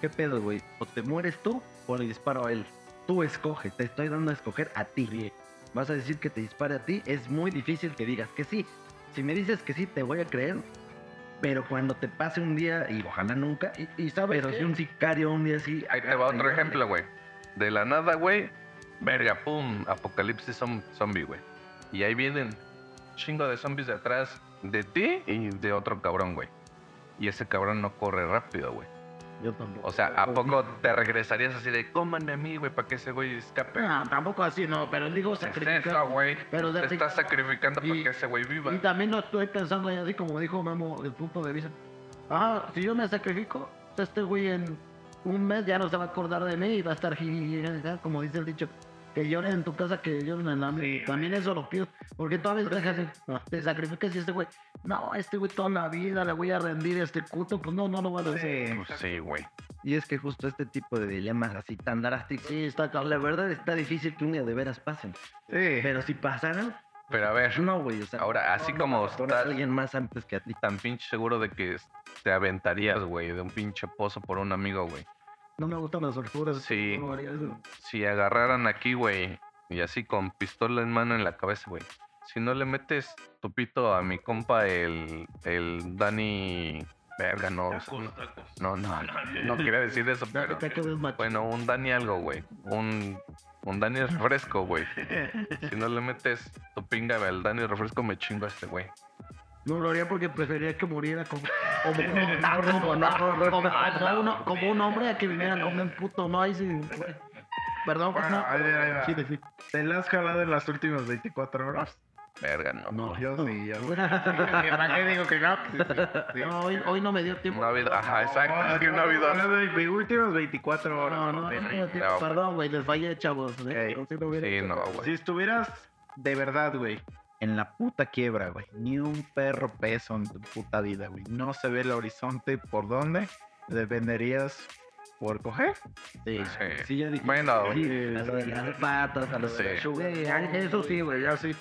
S5: ¿qué pedo, güey? O te mueres tú o le disparo a él. Tú escoge, te estoy dando a escoger a ti. Vas a decir que te dispare a ti, es muy difícil que digas que sí. Si me dices que sí, te voy a creer. Pero cuando te pase un día, y ojalá nunca,
S2: Y, y sabes
S5: si un sicario un día así...
S4: ahí te va otro ejemplo, güey. De la nada, güey. Verga, pum, apocalipsis zom- zombie, güey. Y ahí vienen chingo de zombies de atrás de ti y de otro cabrón, güey. Y ese cabrón no corre rápido, güey.
S2: Yo tampoco.
S4: O sea, ¿a poco te regresarías así de cómanme a mí, güey, para que ese güey escape?
S2: Ah, tampoco así, no, pero digo sacrificar.
S4: güey.
S2: Pero de-
S4: Te estás sacrificando para
S2: y-
S4: que ese güey viva.
S2: Y también lo estoy pensando así como dijo Memo, el punto de vista. Ah, si yo me sacrifico, este güey en un mes ya no se va a acordar de mí y va a estar como dice el dicho. Que lloren en tu casa, que lloren en la mía.
S3: Sí,
S2: También eso lo pido. Porque tú a veces dejas, te sacrificas y este güey, no, este güey toda la vida le voy a rendir este culto, pues no, no lo voy a decir.
S3: Sí,
S4: Pues sí, güey.
S5: Y es que justo este tipo de dilemas así tan drásticos,
S2: Sí, está
S5: la verdad está difícil que un día de veras pasen.
S3: sí.
S5: Pero si pasaran,
S4: Pero a ver,
S5: no, güey. O sea,
S4: ahora, así
S5: no,
S4: como
S5: no,
S4: estás
S5: alguien más antes que a ti.
S4: tan pinche seguro de que te aventarías, güey, de un pinche pozo por un amigo, güey.
S2: No me gustan las torturas.
S4: Sí.
S2: no eso.
S4: Si agarraran aquí, güey, y así con pistola en mano en la cabeza, güey. Si no le metes tu pito a mi compa, el, el Dani. Verga, no. No, no, no, no quería decir eso, pero. Bueno, un Dani algo, güey. Un, un Dani refresco, güey. [laughs] Si no le metes tu pinga al Dani refresco, me chingo a este, güey.
S2: No lo haría porque preferiría que muriera como, [laughs] como un hombre a que viniera como un puto no ahí sí, güey. Perdón,
S3: Bueno,
S2: no.
S3: ahí ahí va.
S2: Sí, sí.
S3: ¿Te la has jalado en las últimas 24 horas?
S4: Verga, no.
S2: No.
S3: Yo sí, yo.
S2: No,
S3: ¿Para qué digo que no? Sí, sí.
S2: hoy, hoy no me dio tiempo.
S4: No ha habido. Ajá, exacto.
S3: No,
S4: es que no ha habido.
S3: mis últimas 24 horas.
S2: No, no, no.
S4: No.
S2: Perdón, güey, les fallé, chavos. ¿eh? No
S4: Sí,
S2: hecho.
S4: no, güey.
S3: Si estuvieras de verdad, güey, en la puta quiebra, güey, ni un perro peso en tu puta vida, güey, no se ve el horizonte por dónde, ¿le venderías por coger?
S2: Sí.
S4: Sí.
S5: Sí, ya dije.
S4: Bueno,
S5: sí, a lo de las patas, a lo de
S4: Sí.
S5: la sugar.
S2: Sí, eso sí, güey, ya sí.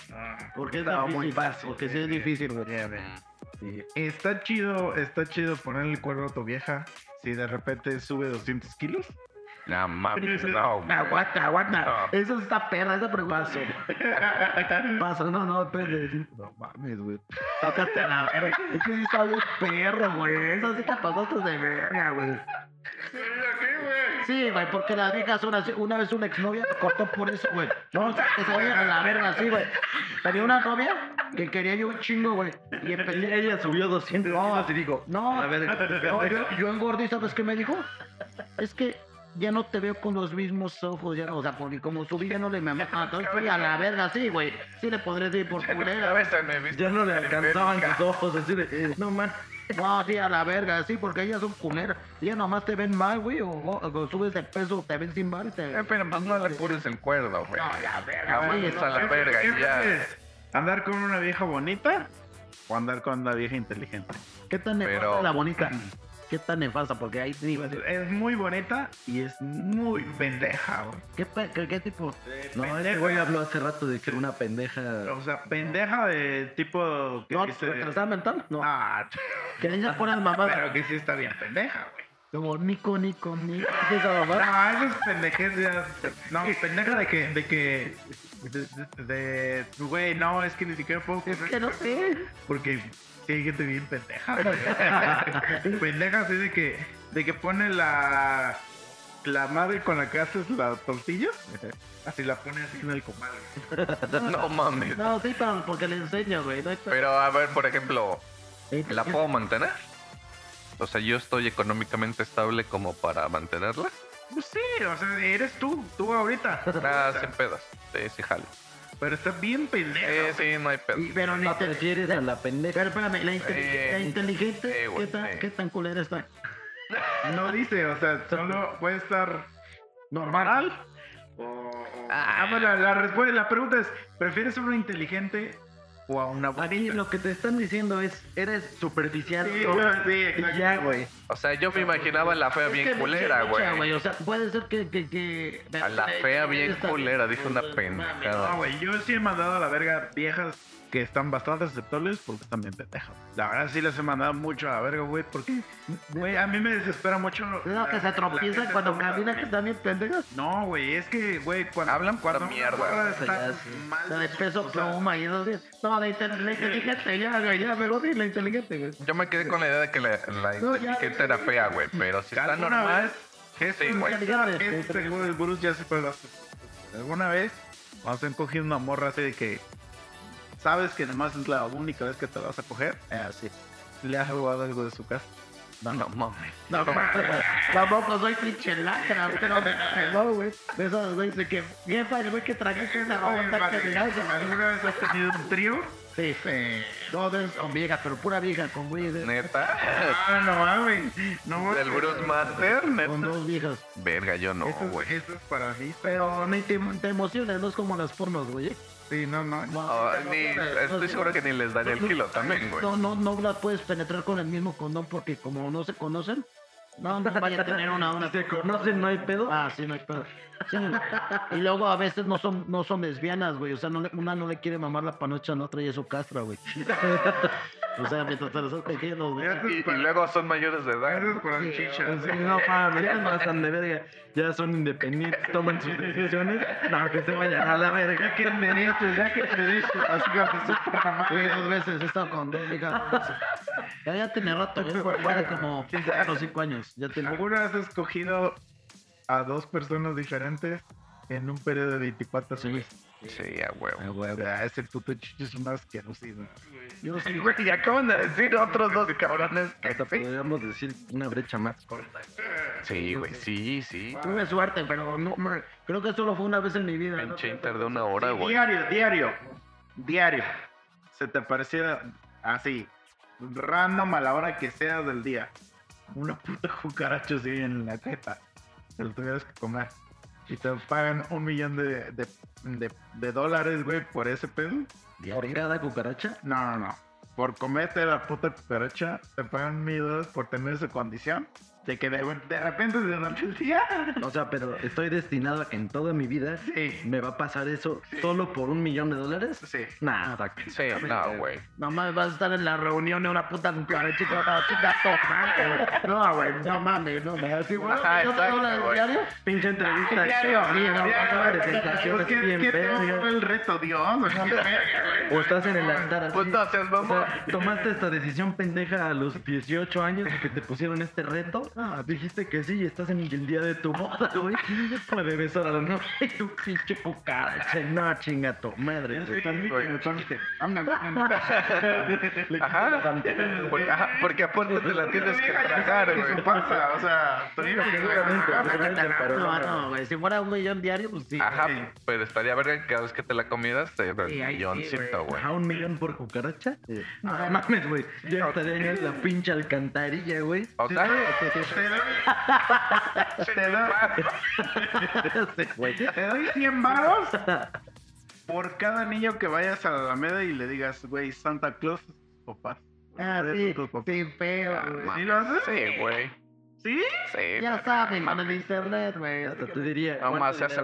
S2: Porque es difícil,
S3: muy fácil.
S2: Porque sí es difícil, güey.
S3: Sí. Está chido, está chido ponerle el cuerno a tu vieja si de repente sube 200 kilos.
S4: No mames, no.
S2: Aguanta, aguanta.
S4: No.
S2: Eso está perra, esa pregunta. Pasa, no, no, depende.
S3: No mames, güey.
S2: Tócate la verga. Es que sí está bien perro, güey. Eso sí te pasaste de verga, güey. Sí, güey, porque las viejas son así. Una vez una exnovia cortó por eso, güey. No, o sea, que se vayan a la verga así, güey. Tenía una novia que quería yo un chingo, güey. Y empecé
S5: Ella subió 200
S2: No.
S5: kilos y dijo,
S2: No,
S5: a ver,
S2: no, yo, yo engordé, ¿sabes qué me dijo? Es que ya no te veo con los mismos ojos, ya, o sea, porque como subí ya no le me ah, [laughs] entonces fui a la verga, sí, güey. Sí le podré decir por culera.
S5: ya no le alcanzaban sus ojos, así de, eh, no man.
S2: No, sí, a la verga, sí, porque ellas son culeras. Ellas nomás te ven mal, güey, o, o- o subes de peso, te ven sin mal y te...
S4: Eh, pero pues no le pures el cuerno, güey.
S2: No, la verga, güey.
S4: bueno, a la verga,
S3: ¿Qué
S4: y ya.
S3: ¿Andar con una vieja bonita o andar con una vieja inteligente?
S2: ¿Qué tan
S4: Pero-
S2: es la bonita? ¿Qué tan nefasta? Porque ahí sí, güey.
S3: Es muy bonita y es muy pendeja, güey.
S2: ¿Qué, qué, qué tipo?
S5: No, este güey habló hace rato de que era una pendeja.
S3: O sea, pendeja de tipo que
S2: ¿No?
S3: dice-
S2: ¿Retrasada mental? No.
S3: Ah,
S2: Que dice por el mamá.
S3: pero que sí está bien pendeja, güey.
S2: Como Nico, Nico, Nico. ¿Qué es esa mamá?
S3: No, eso es pendejez ya. No, pendeja de que, de que, de, de, de- güey, no, es que ni siquiera puedo
S2: Es que no sé.
S3: porque sí gente bien pendeja. güey. [laughs] pendeja así de que, de que pone la, la madre con la que haces la tortilla, así la pone así en el comal.
S4: No mames.
S2: No, sí, pero porque le enseño, güey. No
S4: Pero a ver, por ejemplo, ¿la puedo mantener? O sea, yo estoy económicamente estable como para mantenerla.
S3: Pues sí, o sea, eres tú, tú ahorita.
S4: Ah, sin pedos. Sí, sí, jalo.
S3: Pero está bien pendeja.
S4: Sí, sí, no hay pedo.
S2: Pero te...
S5: prefieres a la pendeja.
S2: Pero espérame, la, inte-
S4: Eh,
S2: la inteligente,
S4: eh,
S2: ¿qué, tan,
S4: eh.
S2: ¿qué tan culera está? [laughs]
S3: No dice, o sea, solo puede estar normal. O, o- Ah, bueno, la, la respuesta, la pregunta es, ¿prefieres a una inteligente o a una
S5: Aquí
S3: bonita?
S5: lo que te están diciendo es, eres superficial.
S3: Sí,
S5: ¿no?
S3: sí, exacto.
S5: ya, güey.
S4: O sea, yo me imaginaba a la fea
S2: Es
S4: bien culera, güey.
S2: O sea, puede ser que... que, que
S4: A la fea bien culera, dije una
S3: No,
S4: pendejada.
S3: güey, yo sí he mandado a la verga viejas que están bastante aceptables porque están bien pendejas. La verdad sí les he mandado mucho a la verga, güey, porque, güey, a mí me desespera mucho.
S2: Lo que
S3: la-
S2: se tropiezan cuando caminan, que están bien pendejas.
S3: No, güey, es que, güey, cuando
S4: Hablan
S3: cuando
S4: mierda,
S3: morra
S5: güey.
S3: está
S5: Ya, sí.
S3: mal
S2: de peso pluma y eso. No, la, inte- la inteligente, ya, güey, ya, me la inteligente, güey.
S4: Yo me quedé con la idea de que la, la
S2: No, ya.
S4: inteligente era fea, güey. Pero si está
S3: ¿Alguna
S4: normal,
S3: vez?
S4: sí, güey.
S3: Este seguro el Bruce ya se puede hacer. ¿Alguna vez vas a coger una morra así de que sabes que además es la única vez que te vas a coger?
S5: Así.
S3: ¿Le has robado algo de su casa?
S4: No, no mames.
S2: No, tampoco soy pinche lacra, pero no, güey. De esos, güey, de que, jefa, el güey que traje que se robó
S3: Oye,
S2: un taque
S3: Mati,
S2: de gas.
S3: ¿Alguna vez has tenido un trío
S2: Sí, sí. Todas son viejas, pero pura vieja con güey. de-
S4: Neta.
S3: Ah, no mames. No
S4: Del Bruce Master,
S2: Con dos viejas.
S4: Verga, yo no,
S3: Eso,
S4: güey.
S3: eso es para mí.
S2: Pero ni te, te emociones, no es como las pornos, güey.
S3: Sí, no, no.
S4: No, ni, estoy seguro que ni les daría el kilo también, güey.
S2: No, no, no la puedes penetrar con el mismo condón porque como no se conocen, no, no vaya a tener una, una.
S5: ¿Se conocen? ¿No hay pedo?
S2: Ah, sí, no hay pedo. Sí. Y luego a veces no son, no son lesbianas, güey. O sea, no le- una no le quiere mamar la panocha a la otra y eso castra, güey. [laughs] O sea, mientras te lo estás cogiendo, güey.
S4: Y, y luego son mayores de edad.
S3: Eso es para el chicha.
S5: Sí, no mames, ya pasan de verga. Ya son independientes, toman sus decisiones. No, que se vayan a la verga.
S3: que me dices, ya que me dices, así que te super
S2: Güey, dos veces he estado con dos viejas. Ya, ya tiene rato, güey. Fuera como 4 o 5 años. Ya tiene.
S3: ¿Alguna vez has escogido a dos personas diferentes en un periodo de 24 horas?
S4: Sí, a huevo.
S5: Ah, güey,
S3: O sea, ese puto chicho es una asquerosidad.
S2: Yo sí,
S4: Güey, y acaban de decir otros dos cabrones que
S5: Hasta
S4: sí.
S5: podríamos decir una brecha más corta.
S4: Sí, güey, sí, sí.
S2: tuve suerte, pero no, me- creo que solo fue una vez en mi vida. ¿no?
S4: Pinche inter de una hora, güey.
S3: Diario, diario, diario. Se te pareciera así, random a la hora que sea del día. Una puta cucaracha así en la teta. Te lo tuvieras que comer. Y te pagan un millón de, de, de- de dólares, güey, por ese pedo.
S5: ¿Por cada cucaracha?
S3: No, no, no. Por comerte la puta cucaracha, te pagan mil dólares por tener esa condición. De que de, de repente se durante el día.
S5: O sea, pero estoy destinado a que en toda mi vida
S3: Sí.
S5: me va a pasar eso solo por un millón de dólares.
S3: Sí.
S5: Nah.
S4: Sí, no, güey.
S2: No mames, vas a estar en la reunión de una puta cucaracha y te vas a chingar tomate, güey. No, güey, no mames, no mames. Así, güey,
S4: Ajá,
S2: ¿no te hablas diario?
S5: Pinche entrevista.
S3: Diario,
S5: Sí, no,
S3: diario.
S5: no,
S3: Pues, ¿qué-
S5: bien
S3: qué te el reto, Dios? O sea, qué verga, güey.
S5: O estás en el altar así.
S4: Pues no seas
S5: O
S4: mamón.
S5: sea, tomaste esta decisión pendeja a los 18 años que te pusieron este reto. Ah, dijiste que sí y estás en el día de tu boda, güey. Puede besar a la novia tu pinche cucaracha. No, chinga tu madre.
S3: Entonces, anda, [laughs]
S4: Ajá. Porque, ajá, porque aparte te la tienes que tragar,
S3: Eso
S4: güey.
S3: pasa, o sea, que
S5: pero
S2: No,
S5: no.
S2: güey, si fuera un millón diario, pues sí.
S4: Ajá, pero estaría verga que cada vez que te la comieras te da
S2: sí,
S4: milloncito, güey.
S5: ¿A un millón por cucaracha? No mames, güey. Yo estaría en la pinche alcantarilla, güey.
S4: O sea,
S3: te doy,
S5: Sí, güey.
S3: te doy 100 varos por cada niño que vayas a la Alameda y le digas, güey, Santa Claus, papá.
S2: Ah, sí, sí, feo, güey.
S3: ¿Sí lo haces?
S4: sí, güey.
S3: ¿Sí?
S4: Sí.
S2: Ya saben, con el internet, güey.
S5: Hasta te diría.
S4: No más,
S5: ¿cuánto
S4: se hace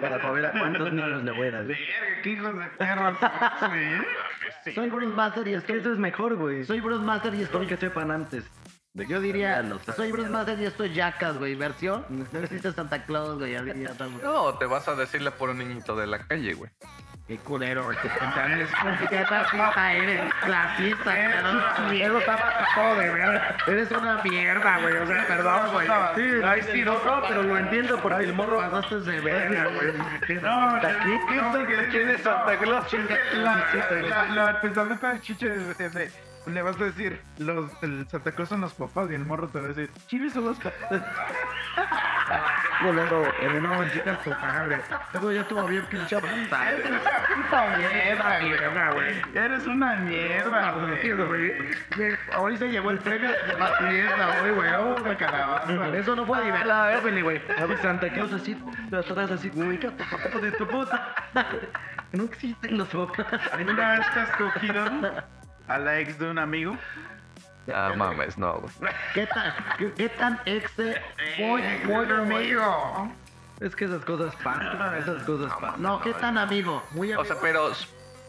S5: para saber a cuántos niños le voy a dar?
S3: Verga, qué hijos de [laughs] güey.
S2: Soy Bruce Master y
S5: Es que
S2: estoy...
S5: eso es mejor, güey.
S2: Soy Bruce Master y estoy...
S5: que sepan antes. De
S2: Yo diría, soy Bruce Master y estoy Jackass, güey. Versión, no existe Santa Claus, güey.
S4: No, te vas a decirle por un niñito de la calle, güey.
S2: Qué culero, güey. Qué racista eres. Clasista. Eso está más joder, güey. Eres una mierda, güey. O sea, perdón, güey.
S5: Sí, ay, sí, no, no, pero lo entiendo porque el morro
S2: Pasaste de verga, güey.
S3: No,
S5: aquí,
S4: ¿Quién es Santa Claus?
S3: La, la, la, el le vas a decir, los, el Santa Claus son los papás y el morro te va a decir, chiles son los papás.
S2: Culero, el no, chicas, tu madre. Eso ya estuvo bien pinche avanzado.
S3: Eres una puta mierda, güey. Eres una mierda, güey.
S2: Hoy se llevó el premio de la fiesta, güey, güey. Oh, me calabaza. Eso no fue divertido, güey.
S5: A ver, Santa Claus así, de atrás así, güey, ¿qué de tu puta? [laughs] No existen los papás.
S3: ¿Alguna vez te has cogido a la ex de un amigo?
S4: Ah, mames, no, güey.
S2: ¿Qué tan, qué, qué tan ex de muy, muy amigo?
S5: Es que esas cosas pasan, esas cosas pasan.
S2: No, ¿qué tan amigo? Muy amigo.
S4: O sea, pero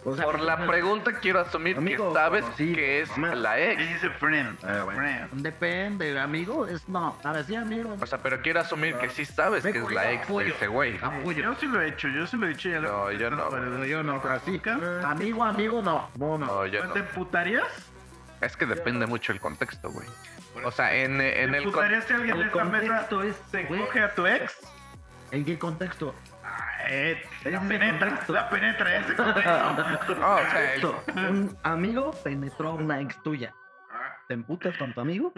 S5: O sea,
S4: por la pregunta quiero asumir
S5: Amigo,
S4: que sabes
S5: conocido,
S4: que es la ex.
S3: Dice friend.
S5: Ah, bueno.
S3: friend.
S2: Depende, amigo. Es no. A ver, sí, amigo.
S4: O sea, pero quiero asumir que sí sabes que es la ex de ese güey.
S3: Yo sí lo he hecho, yo sí lo he dicho. Ya
S4: No, yo no,
S3: Pero yo no, así
S2: Amigo, amigo, no. No, no.
S4: No, yo no.
S3: ¿Te putarías?
S4: Es que depende mucho el contexto, güey. O sea, en, en
S3: ¿Te
S4: el... con-
S3: putarías si alguien de esta mesa
S5: es,
S3: se
S5: güey,
S3: coge a tu ex?
S2: ¿En qué contexto?
S3: Eh, la penetra, la penetra ese contexto.
S4: El-
S5: un amigo penetró a una ex tuya. ¿Te emputas con tu amigo?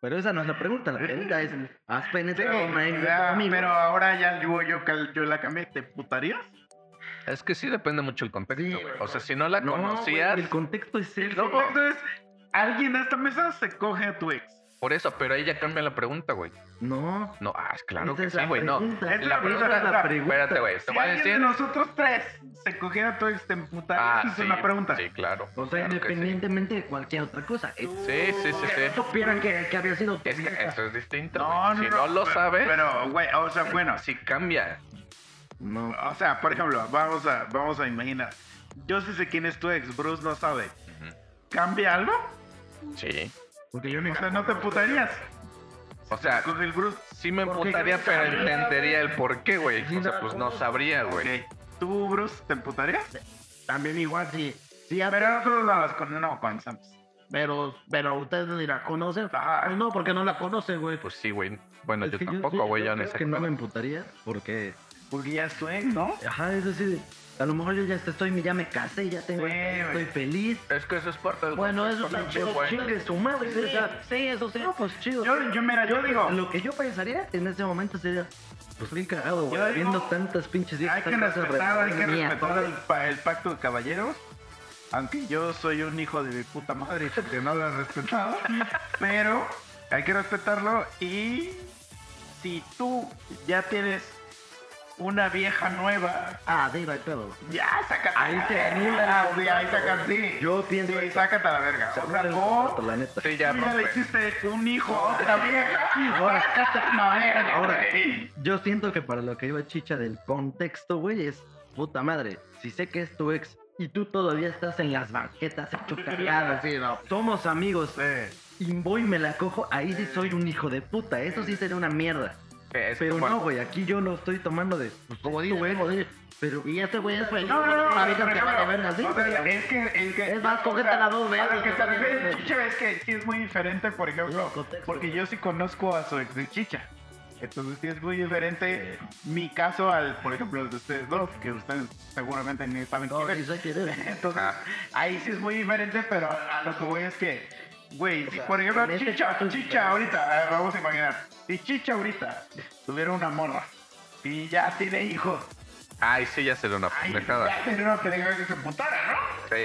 S5: Pero esa no es la pregunta, la pregunta es, ¿has penetrado a una ex
S3: Ya,
S5: amigo?
S3: pero ahora ya yo, yo, yo la cambié, ¿te putarías?
S4: Es que sí depende mucho el contexto,
S2: Sí.
S4: O sea, si no la
S5: No,
S4: conocías,
S5: el contexto es
S3: El
S5: eso.
S3: contexto es, alguien de esta mesa se coge a tu ex.
S4: Por eso, pero ahí ya cambia la pregunta, güey.
S5: No.
S4: No, ah, claro
S5: esa
S4: que
S5: es
S4: sí, güey. No. La
S3: es
S4: pregunta
S3: la- la
S5: pregunta.
S4: Espérate, güey. Te
S3: Si
S4: voy a decir.
S3: nosotros tres se cogiera a tu ex, te emputarías.
S4: Ah,
S3: Esa
S4: sí.
S3: es una pregunta.
S4: Sí, claro.
S5: O sea,
S4: claro sí.
S5: independientemente de cualquier otra cosa. Es-
S4: Sí, sí, sí, sí.
S2: supieran que, que había sido tu
S4: Es que eso es distinto.
S3: No, no,
S4: si no, lo
S3: pero-
S4: sabes,
S3: Pero, güey, o sea, bueno,
S4: sí cambia.
S5: No.
S3: O sea, por ejemplo, vamos a, vamos a imaginar. Yo sí sé quién es tu ex, Bruce no sabe. ¿Cambia algo?
S4: Sí.
S2: Porque yo me
S3: O sea, no te putarías.
S4: O sea,
S3: Con el Bruce.
S4: sí me emputaría, pero entendería el por qué, güey. O sea, pues no sabría, güey.
S3: ¿Tú, Bruce, te emputarías?
S2: también igual sí. Sí, a ver,
S3: Pero nosotros no las con- no conocemos.
S2: pero, pero ustedes ni la conocen.
S3: Ah.
S2: Pues no, porque no la conocen, güey.
S4: Pues sí, güey. Bueno,
S5: Es
S4: yo tampoco, güey. Yo en
S5: creo
S4: ese
S5: que no me emputaría porque,
S3: Porque ya es tu ex, ¿no?
S5: ajá, es decir, a lo mejor yo ya estoy, ya me casé, ya tengo,
S3: Sí, güey.
S5: estoy feliz.
S4: Es que eso es parte del
S2: Bueno, eso
S4: güey.
S5: Chingue su madre.
S2: Sí,
S5: o sea,
S2: sí, eso sí.
S5: no, pues chido.
S3: Yo, yo, mira, yo digo,
S5: Lo que yo pensaría en ese momento sería, pues bien cagado, güey. Viendo tantas pinches viejas,
S3: hay que respetar, hay que
S5: re-
S3: respetar el, pa- el pacto de caballeros. Aunque yo soy un hijo de mi puta madre porque no lo he respetado. [laughs] Pero hay que respetarlo. Y si tú ya tienes una vieja nueva,
S2: Ah, no hay pedo.
S3: ya sácate.
S5: Ahí te
S3: Ah, sí, ahí sácate. Sí.
S5: Yo pienso
S3: Sí, sácate a la verga. O sea, o
S5: la neta.
S4: Sí, ya
S3: tú ya le hiciste un hijo a otra vieja. Ahora una verga.
S5: Ahora, yo siento que para lo que iba chicha del contexto, güey, es puta madre. Si sé que es tu ex y tú todavía estás en las banquetas hecho cagada,
S2: Sí, no.
S5: somos amigos
S3: Sí.
S5: y voy y me la cojo, ahí sí soy un hijo de puta. Eso sí sería una mierda.
S4: Es
S5: Pero no, güey, aquí yo lo estoy tomando de. Pues,
S2: Como dice,
S5: güey, pero.
S2: Y este güey es feliz.
S3: No, no, no. Pero
S2: te va
S3: no,
S2: de verga, sí.
S3: o sea, es que, es que.
S2: Es más, cógete las dos veces.
S3: A lo que te refieres, Chicha, es que sí es muy diferente, por ejemplo,
S2: contexto.
S3: porque yo sí conozco a su ex de Chicha. Entonces sí es muy diferente mi caso al, por ejemplo, el de ustedes dos, que ustedes seguramente ni saben
S2: No,
S3: quién es.
S2: sé quién es. [laughs]
S3: Entonces,
S4: Ah.
S3: ahí sí es muy diferente, pero a lo que voy es que, güey, por ejemplo
S2: este
S3: Chicha, Chicha ahorita, eh, vamos a imaginar, si Chicha ahorita tuviera una morra y ya tiene hijos,
S4: Ay, sí, ya sería una pendejada.
S3: ya tendría que dejar que se putara, ¿no?
S4: Sí.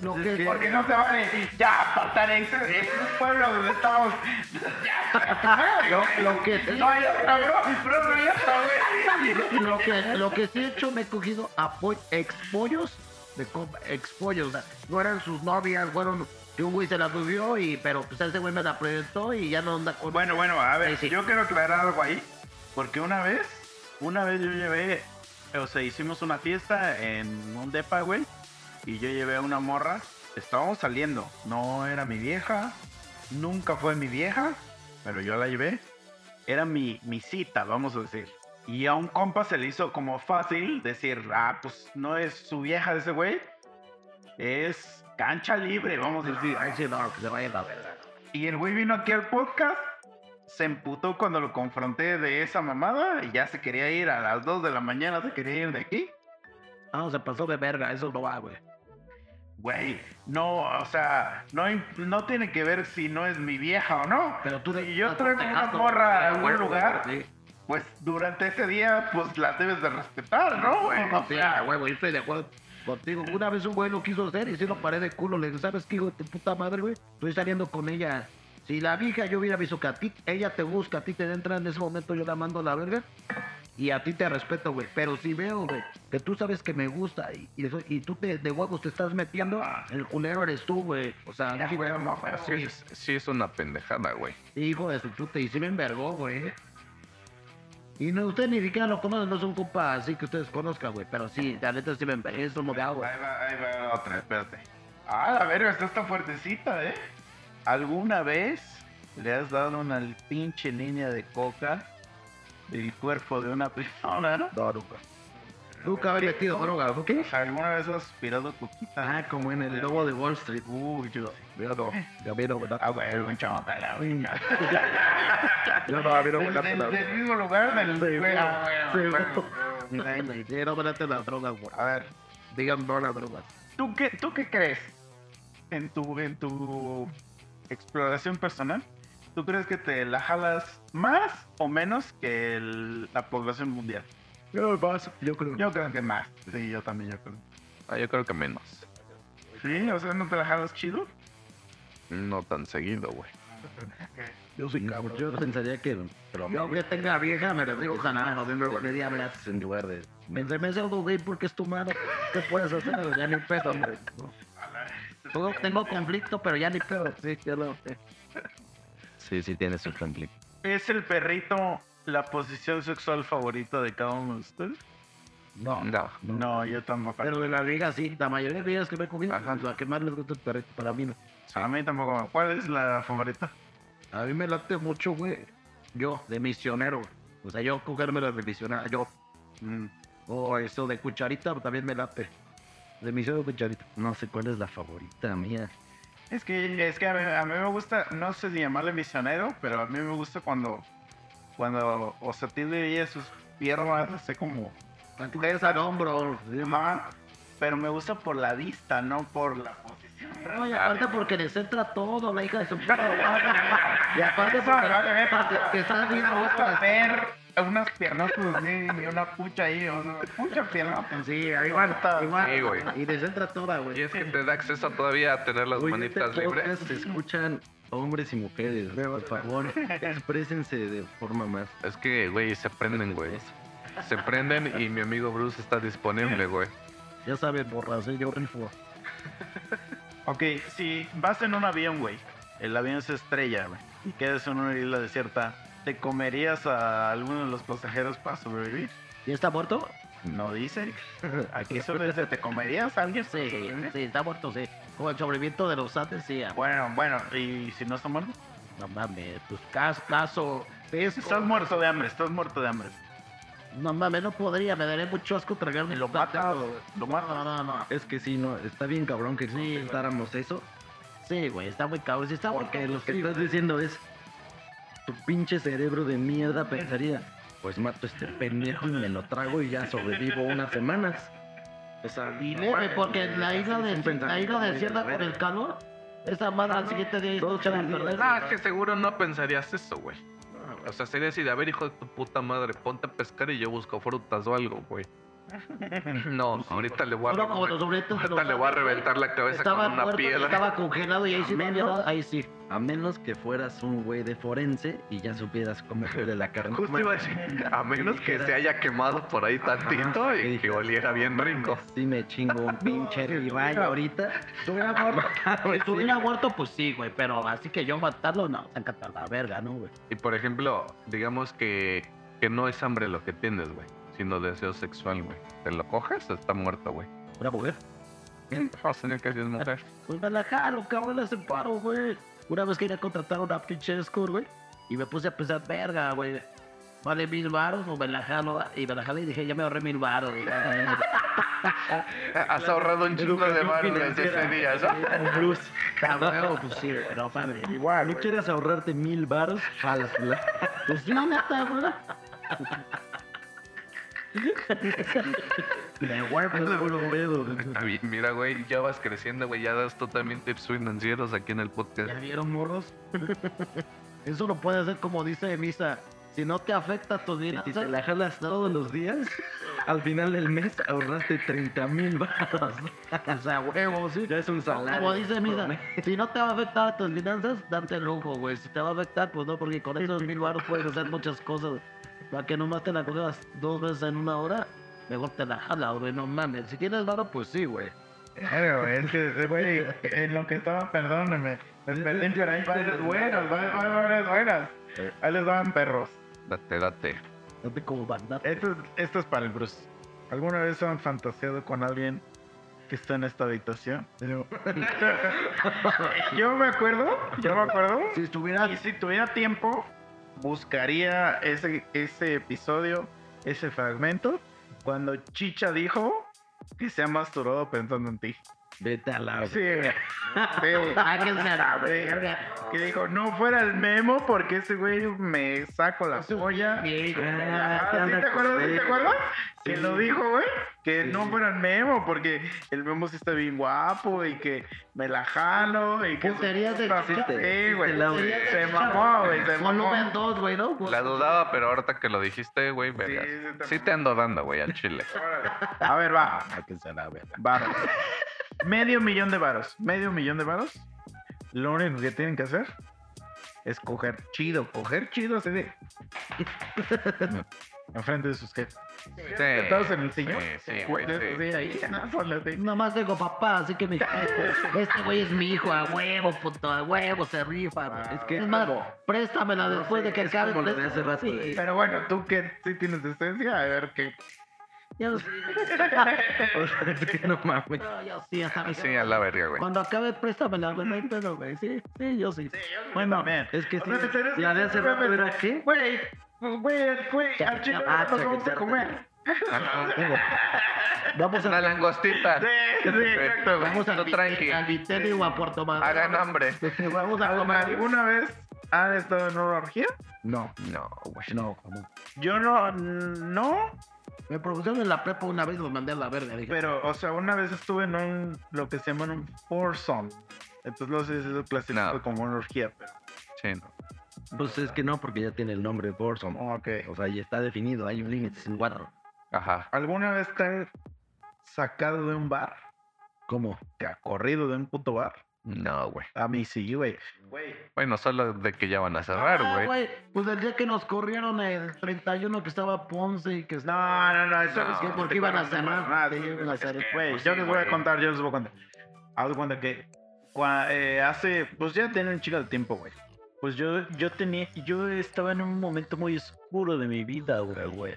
S2: Lo
S5: Es
S2: que,
S5: que-
S3: Porque no se vale ya exes, este es un pueblo donde estamos. Ya. [laughs]
S2: Lo- lo que sí-
S3: No hay otra, bro, bro, no hay otra, güey.
S2: lo que, lo que sí he hecho, me he cogido a po- expollos de compa, expollos. O sea, no eran sus novias, fueron que un güey se la subió, y, pero pues ese güey me la presentó y ya no anda con.
S3: Bueno, bueno, a ver,
S2: Sí, sí.
S3: yo quiero aclarar algo ahí. Porque una vez, una vez yo llevé, o sea, hicimos una fiesta en un depa, güey. Y yo llevé a una morra. Estábamos saliendo. No era mi vieja. Nunca fue mi vieja. Pero yo la llevé. Era mi, mi cita, vamos a decir. Y a un compa se le hizo como fácil decir, ah, pues no es su vieja ese güey. Es cancha libre, vamos a decir.
S2: Ay, sí, no, que se vaya la verga.
S3: Y el güey vino aquí al podcast, se emputó cuando lo confronté de esa mamada y ya se quería ir a las 2 de la mañana, se quería ir de aquí.
S2: No, se pasó de verga, eso no va, güey.
S3: Güey, no, o sea, no, no tiene que ver si no es mi vieja o no.
S2: Pero tú
S3: Si yo traigo una morra a
S2: güey,
S3: lugar,
S2: sí.
S3: pues durante ese día, pues la debes de respetar, ¿no, güey?
S2: No, sí, ah, güey, güey, estoy de acuerdo contigo. Una vez un güey lo quiso hacer y sí lo paré de culo. Le dije, ¿sabes qué, hijo de tu puta madre, güey? Estoy saliendo con ella. Si la vieja yo hubiera visto que a ti, ella te busca, a ti te entra en ese momento, yo la mando a la verga. Y a ti te respeto, güey. Pero si veo, güey, que tú sabes que me gusta y, y, eso- y tú te, de huevos te estás metiendo, el culero eres tú, güey. O sea, sí,
S3: güey, no,
S4: Sí es, sí es una pendejada, güey.
S2: hijo de su puta. Y sí me envergó, güey. Y no, usted ni siquiera lo conoce, no es un compa así que ustedes conozcan, güey. Pero sí, la neta sí me envergó, es como de agua.
S3: Ahí va, ahí va otra, espérate. Ah, la verga, esta está fuertecita, ¿eh? ¿Alguna vez le has dado una pinche línea de coca del cuerpo de una persona, no?
S2: No, nunca. Nunca había metido droga. ¿qué?
S3: ¿Alguna vez has aspirado coquita?
S5: Ah, como en el lobo de Wall Street.
S3: Uy, yo.
S2: Yo no, yo me da.
S3: Ah, güey, el buen chaval, la verga.
S2: Yo no, no me
S3: Del, mismo lugar del.
S2: Sí,
S3: ah,
S2: sí,
S3: bueno,
S2: Sí, no las drogas, güey.
S3: A ver,
S2: Digan no las drogas.
S3: ¿tú qué, ¿tú qué crees? En tu, en tu exploración personal, ¿tú crees que te la jalas más o menos que el- la población mundial?
S2: Yo paso, yo creo.
S3: Yo creo que más. Sí, yo también, yo creo.
S4: Ah, yo creo que menos.
S3: Sí, o sea, ¿no te la jalas chido?
S4: No tan seguido, güey.
S2: Yo soy cabrón.
S5: Yo pensaría que pero
S2: Yo que tenga vieja me digo ganar, no tengo que diablas.
S5: en lugar de
S2: Me me pseudo gay porque es tu mano. ¿Qué puedes hacer? Ya ni pedo, hombre. Tengo conflicto, pero ya ni pedo. Sí, ya lo.
S5: Sí, sí tiene su conflicto.
S3: ¿Es el perrito la posición sexual favorita de cada uno de ustedes?
S2: No.
S4: No.
S3: No, yo tampoco.
S2: Pero de la liga sí, la mayoría de ligas que me he comido,
S4: Ajá.
S2: la que más les gusta es perrito, para mí no.
S3: A mí tampoco. ¿Cuál es la favorita?
S2: A mí me late mucho, güey. Yo, de misionero. güey. O sea, yo cogérmelo de misionero, yo.
S3: Mm.
S2: O eso de cucharita también me late. De misionero cucharita.
S5: No sé cuál es la favorita mía.
S3: Es que, es que a, mí, a mí me gusta, no sé si llamarle misionero, pero a mí me gusta cuando, cuando, o sea, tiene sus piernas, así como,
S2: Esa al hombro. sí.
S3: Ajá, pero me gusta por la vista, no por la posición.
S2: No, y aparte porque les entra todo, la hija de su puta madre. [laughs] Y aparte porque, que está bien
S3: Me gusta ver unas piernas así, y una pucha ahí, una pucha pierna.
S2: Sí, igual, igual.
S4: Sí, güey.
S2: Y les entra toda,
S4: Y
S2: güey.
S4: es que te da acceso todavía a tener las
S5: Oye,
S4: manitas
S5: este
S4: libres.
S5: se escuchan hombres y mujeres. Por favor, [laughs] exprésense de forma más.
S4: Es que, güey, se prenden, güey. Se prenden y mi amigo Bruce está disponible, güey.
S2: Ya saben, borras, ¿eh? yo rifo.
S3: Ok, si vas en un avión, güey, el avión se estrella, güey, y quedas en una isla desierta, ¿te comerías a alguno de los pasajeros para sobrevivir?
S2: ¿Y está muerto?
S3: No dice. Aquí solo dice, ¿te comerías a alguien?
S2: Sí, sí, está muerto, sí. Como el sobrevivimiento de los Andes, sí.
S3: Bueno, bueno, ¿y si no está muerto?
S2: No mames, pues caso, caso. es-
S3: Estás muerto de hambre, estás muerto de hambre.
S2: No mames, no podría, me daría mucho asco tragarme
S3: Lo matas, lo matas.
S2: No, no, no.
S5: Es que sí, no, está bien cabrón que
S2: Sí,
S5: intentáramos eso.
S2: Sí, güey, está muy cabrón. Sí, está
S5: Porque lo que
S2: sí,
S5: estás
S2: güey.
S5: diciendo es, tu pinche cerebro de mierda pensaría, pues mato a este pendejo y me lo trago y ya sobrevivo unas semanas. O sea,
S2: Y leve, porque la isla de la isla desierta por el calor, esa madre al siguiente día
S5: Todos
S2: a perder.
S4: Ah, es que seguro no pensarías eso, güey. O sea, sería así de, a ver, hijo de tu puta madre, ponte a pescar y yo busco frutas o algo, güey. [laughs] No, ahorita le voy a,
S2: los sobrinitos de los
S4: ahorita le voy a reventar la cabeza
S2: Estaba
S4: con una
S2: muerto,
S4: piedra.
S2: estaba congelado y ahí sí, no había nada, ahí sí.
S5: a menos que fueras un güey de forense y ya supieras cómo de la [laughs] carne.
S4: Justo iba a decir, a menos que se haya quemado por ahí tantito y que oliera bien rico.
S5: Sí me chingo un [laughs] pinche ribeye ahorita.
S2: Si estuviera muerto, si estuviera muerto, pues sí, güey, pero así que yo matarlo, no, sácate a la verga, ¿no, güey?
S4: Y por ejemplo, digamos que, que no es hambre lo que tienes, güey, deseo sexual, güey. ¿Te lo coges o está muerto, güey?
S2: Una mujer.
S4: No, señor, que sí es mujer.
S2: Pues me la jalo, cabrón, le hacen paro, güey. Una vez que iba a contratar una pinche escort, güey, y me puse a pensar, verga, güey. Vale mil baros o me la jalo, y me la y dije, ya me ahorré mil baros. güey. [laughs]
S4: Has ahorrado un chingo de baros desde ese día, ¿no?
S5: Bruce,
S2: Cabrón, pues sí, no mames. Igual,
S5: ¿no quieres ahorrarte mil baros? Jálasela.
S2: Pues no, neta, güey. De huevo, puro pedo.
S4: Mira, güey, ya vas creciendo, güey, ya das también tips financieros aquí en el podcast.
S2: ¿Ya vieron, morros? Eso lo puede hacer como dice Misa. Si no te afecta tus
S5: Si
S2: finanzas,
S5: te la jalas todos los días, al final del mes ahorraste 30 mil baros.
S2: o sea, huevo, sí.
S5: Ya es un salario.
S2: Como dice Misa, si no te va a afectar tus finanzas, date el lujo, güey. Si te va a afectar, pues no, porque con esos mil baros puedes hacer muchas cosas. Para que nomás te la cogas dos veces en una hora, mejor te la jalas, güey. No mames. Si tienes varo, pues sí, güey.
S3: Claro, es que, güey, en lo que estaba, perdónenme, perdí varias buenas, varias buenas. Ahí les daban perros.
S4: Date, date.
S2: Date como banda.
S3: Esto, esto es para el Bruce. ¿Alguna vez han fantaseado con alguien que está en esta habitación? Pero- [laughs] yo me acuerdo, yo me acuerdo.
S2: Si estuviera
S3: Y si tuviera tiempo, buscaría ese, ese episodio, ese fragmento, cuando Chicha dijo que se ha masturbado pensando en ti.
S5: Vete a la.
S3: Sí, güey. Sí. [laughs]
S2: Que es la
S3: Sí.
S2: verga.
S3: Que dijo, no fuera el memo porque ese güey me saco la polla.
S2: Sí,
S3: Ah,
S5: Ah,
S3: ¿sí
S5: me
S3: te acuerdas? ¿Sí te acuerdas? Que lo dijo, güey. Que
S5: Sí.
S3: no fuera el memo porque el memo sí está bien guapo y que me la jalo y que...
S2: Puterías de
S3: Sí, güey. Se mamó, güey. Se mamó.
S2: Volumen 2, güey, ¿no?
S4: La dudaba, pero ahorita que lo dijiste, güey, vergas.
S3: sí te-
S4: Sí te ando dando, güey, al chile. [laughs]
S3: A ver, va.
S5: Ah, [laughs]
S3: Medio millón de varos. Medio millón de varos. Lo único que tienen que hacer es coger chido. Coger chido así de... [laughs] Enfrente de sus jefes.
S4: Sí.
S3: Todos en el sillón.
S4: Sí, sí, güey, sí.
S3: Sí, ahí.
S2: más tengo papá, así que mi este güey es mi hijo, a huevo, puto, a huevo, se rifa. güey.
S5: Es que-
S2: es más, préstamela después de que acabe. Sí,
S3: Pero bueno, tú que sí tienes decencia, a ver qué.
S2: Yo sí. [laughs]
S5: No mames.
S2: No, yo sí, hasta mi-
S4: Sí, a la verga, güey.
S2: Cuando acabe, préstamela, güey, no hay pedo, güey. Sí, sí, yo sí.
S3: Bueno,
S5: Es que sí.
S3: O sea, pero-
S5: La de hace rato era qué?
S3: Güey, pues güey, güey,
S2: Ya,
S3: al chile
S2: ya,
S3: nos
S2: ya,
S3: vamos a comer. [laughs]
S2: Vamos
S4: Una
S2: a,
S4: langostita.
S3: Sí, sí, exacto,
S2: vamos a
S4: tranqui.
S2: al Vitelli o a Puerto Madero.
S4: Hagan hambre. [laughs]
S2: Vamos a comer.
S3: ¿Alguna vez han estado en una orgía?
S5: No,
S4: No, güey.
S5: no, ¿cómo?
S3: Yo no, no,
S2: Me propusieron en la prepa una vez, los mandé a la verga. Dije,
S3: pero, o sea, una vez estuve en un, lo que se llama un foursome. Entonces, no sé si eso clasificado
S4: No.
S3: como una orgía, pero.
S4: Sí, no.
S5: Pues es que no, porque ya tiene el nombre Borson.
S3: Ok.
S5: O sea, ya está definido, hay un límite sin cuatro.
S4: Ajá.
S3: ¿Alguna vez te han sacado de un bar?
S5: ¿Cómo?
S3: ¿Te ha corrido de un puto bar?
S4: No, güey.
S3: A mí sí, güey. Güey.
S4: Bueno, solo de que ya van a cerrar,
S2: Ah,
S4: güey.
S2: Pues el día que nos corrieron el 31 que estaba Ponce y que
S3: No, no, no, eso
S4: No,
S3: es
S2: que porque iban a cerrar. Iban a cerrar.
S3: Güey,
S4: Pues
S3: yo les voy a contar, yo les voy a contar. De cuenta que eh, hace, pues ya tiene un chico de tiempo, güey. Pues yo, yo tenía, yo estaba en un momento muy oscuro de mi vida, güey.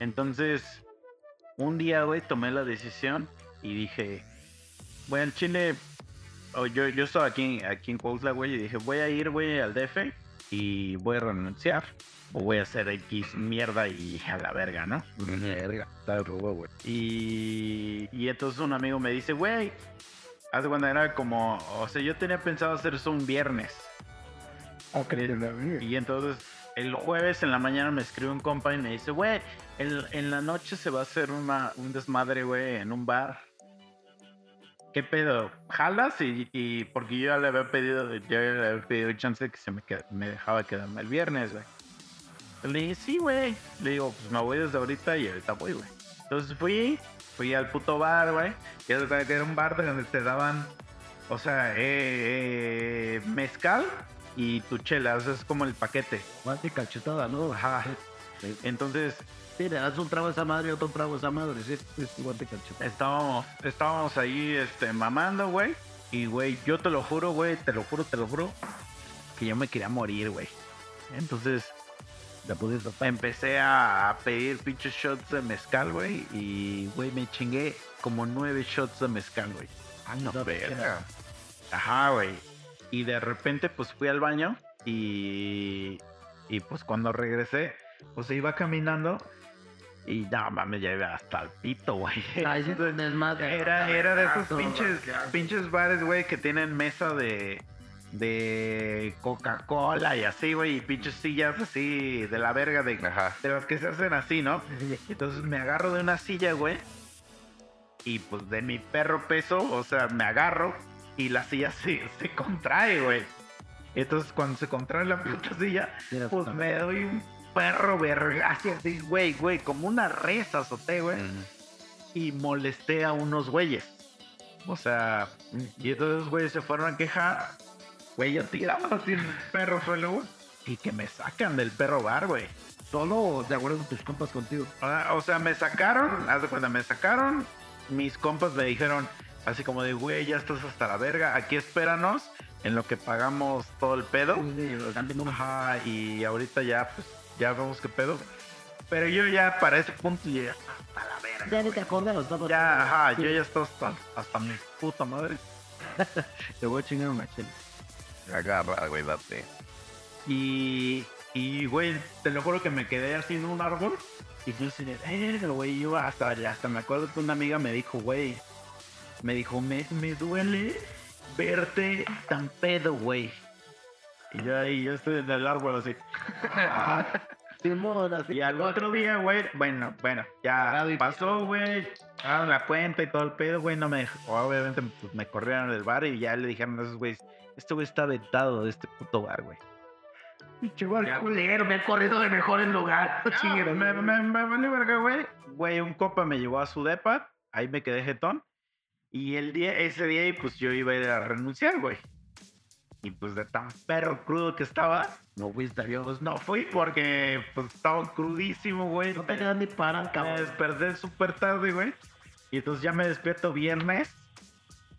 S3: Entonces, un día, güey, tomé la decisión y dije, al Chile, o yo, yo estaba aquí, aquí en Cuautla, güey, y dije, voy a ir, güey, al DF y voy a renunciar. O voy a hacer X mierda y a la verga, ¿no?
S5: Verga, está güey.
S3: Y, y entonces un amigo me dice, güey, haz de cuenta, era como, o sea, yo tenía pensado hacer eso un viernes. Y entonces el jueves en la mañana me escribe un compa y me dice, güey, en, en la noche se va a hacer una, un desmadre, güey, en un bar. ¿Qué pedo? ¿Jalas? Y, y porque yo ya le había pedido, yo ya le había pedido chance de que se me, qued- me dejaba quedarme el viernes, güey. Le dije, sí, güey. Le digo, pues me voy desde ahorita y ahorita voy, güey. Entonces fui, fui al puto bar, güey. Y era un bar donde te daban, o sea, eh, eh, mezcal y tu chela, o sea, es como el paquete.
S2: Guante cachetada, ¿no?
S3: Ajá. Entonces,
S2: Sí, le das un trago a esa madre y otro trago a esa madre. Sí, es guante cachetada.
S3: estábamos, estábamos ahí, este, mamando, güey. Y, güey, yo te lo juro, güey, te lo juro, te lo juro, que yo me quería morir, güey. Entonces,
S5: pudiste.
S3: empecé a pedir pinches shots de mezcal, güey. Y, güey, me chingué como nueve shots de mezcal, güey.
S4: Ah, no, verga.
S3: Ajá, güey. Y de repente, pues fui al baño y. Y pues cuando regresé, pues iba caminando. Y no mames, ya iba hasta el pito, güey. Era, era de esos pinches, pinches bares, güey, que tienen mesa de. De Coca-Cola y así, güey, y pinches sillas así de la verga de,
S4: Ajá.
S3: de las que se hacen así, ¿no? [laughs] Entonces me agarro de una silla, güey. Y pues de mi perro peso, o sea, me agarro y la silla [laughs] se, se contrae, güey. Entonces cuando se contrae la puta silla, pues me doy un perro vergazo [laughs] así, güey, güey, como una res azoté, güey. Y molesté a unos güeyes. O sea, y entonces güeyes se fueron a quejar. Güey, yo tiraba así el perro suelo, güey. Y que me sacan del perro bar, güey.
S2: Solo de acuerdo con tus compas contigo.
S3: Ah, O sea, me sacaron, haz de cuenta, me sacaron. Mis compas me dijeron, así como de, güey, ya estás hasta la verga, aquí espéranos en lo que pagamos todo el pedo. Ajá, y ahorita ya, pues, ya vemos qué pedo. Pero yo ya, para ese punto, ya hasta la verga.
S2: Ya ni te acordás, estaba.
S3: Ya, ajá, yo ya estoy hasta, hasta mi puta madre. [laughs]
S5: Te voy a chingar una chela.
S4: Agarra, güey, date.
S3: Y, y, güey, te lo juro que me quedé así en un árbol. Y yo así de, "Verga, güey, yo hasta, hasta me acuerdo que una amiga me dijo, güey, me dijo, me, me duele verte tan pedo, güey. Y yo ahí, yo estoy en el árbol así. [laughs]
S2: Simón, así.
S3: Y al otro día, güey, bueno, bueno, ya pasó, güey. Dieron la cuenta y todo el pedo, güey. No me obviamente pues, me corrieron del bar y ya le dijeron a esos güeyes, este güey está vetado de este puto bar, güey.
S2: Pinche bar culero, me han corrido de mejores lugares. [laughs]
S3: Chingue, me, me, me vale verga, güey. Güey, un copa me llevó a su depa, ahí me quedé jetón. Y el día, ese día, pues yo iba a ir a renunciar, güey. Y pues de tan perro crudo que estaba,
S2: No fuiste
S3: pues no fui porque pues estaba crudísimo, güey.
S2: No te quedas ni para,
S3: Me
S2: cabrón.
S3: desperté súper tarde, güey. Y entonces ya me despierto viernes.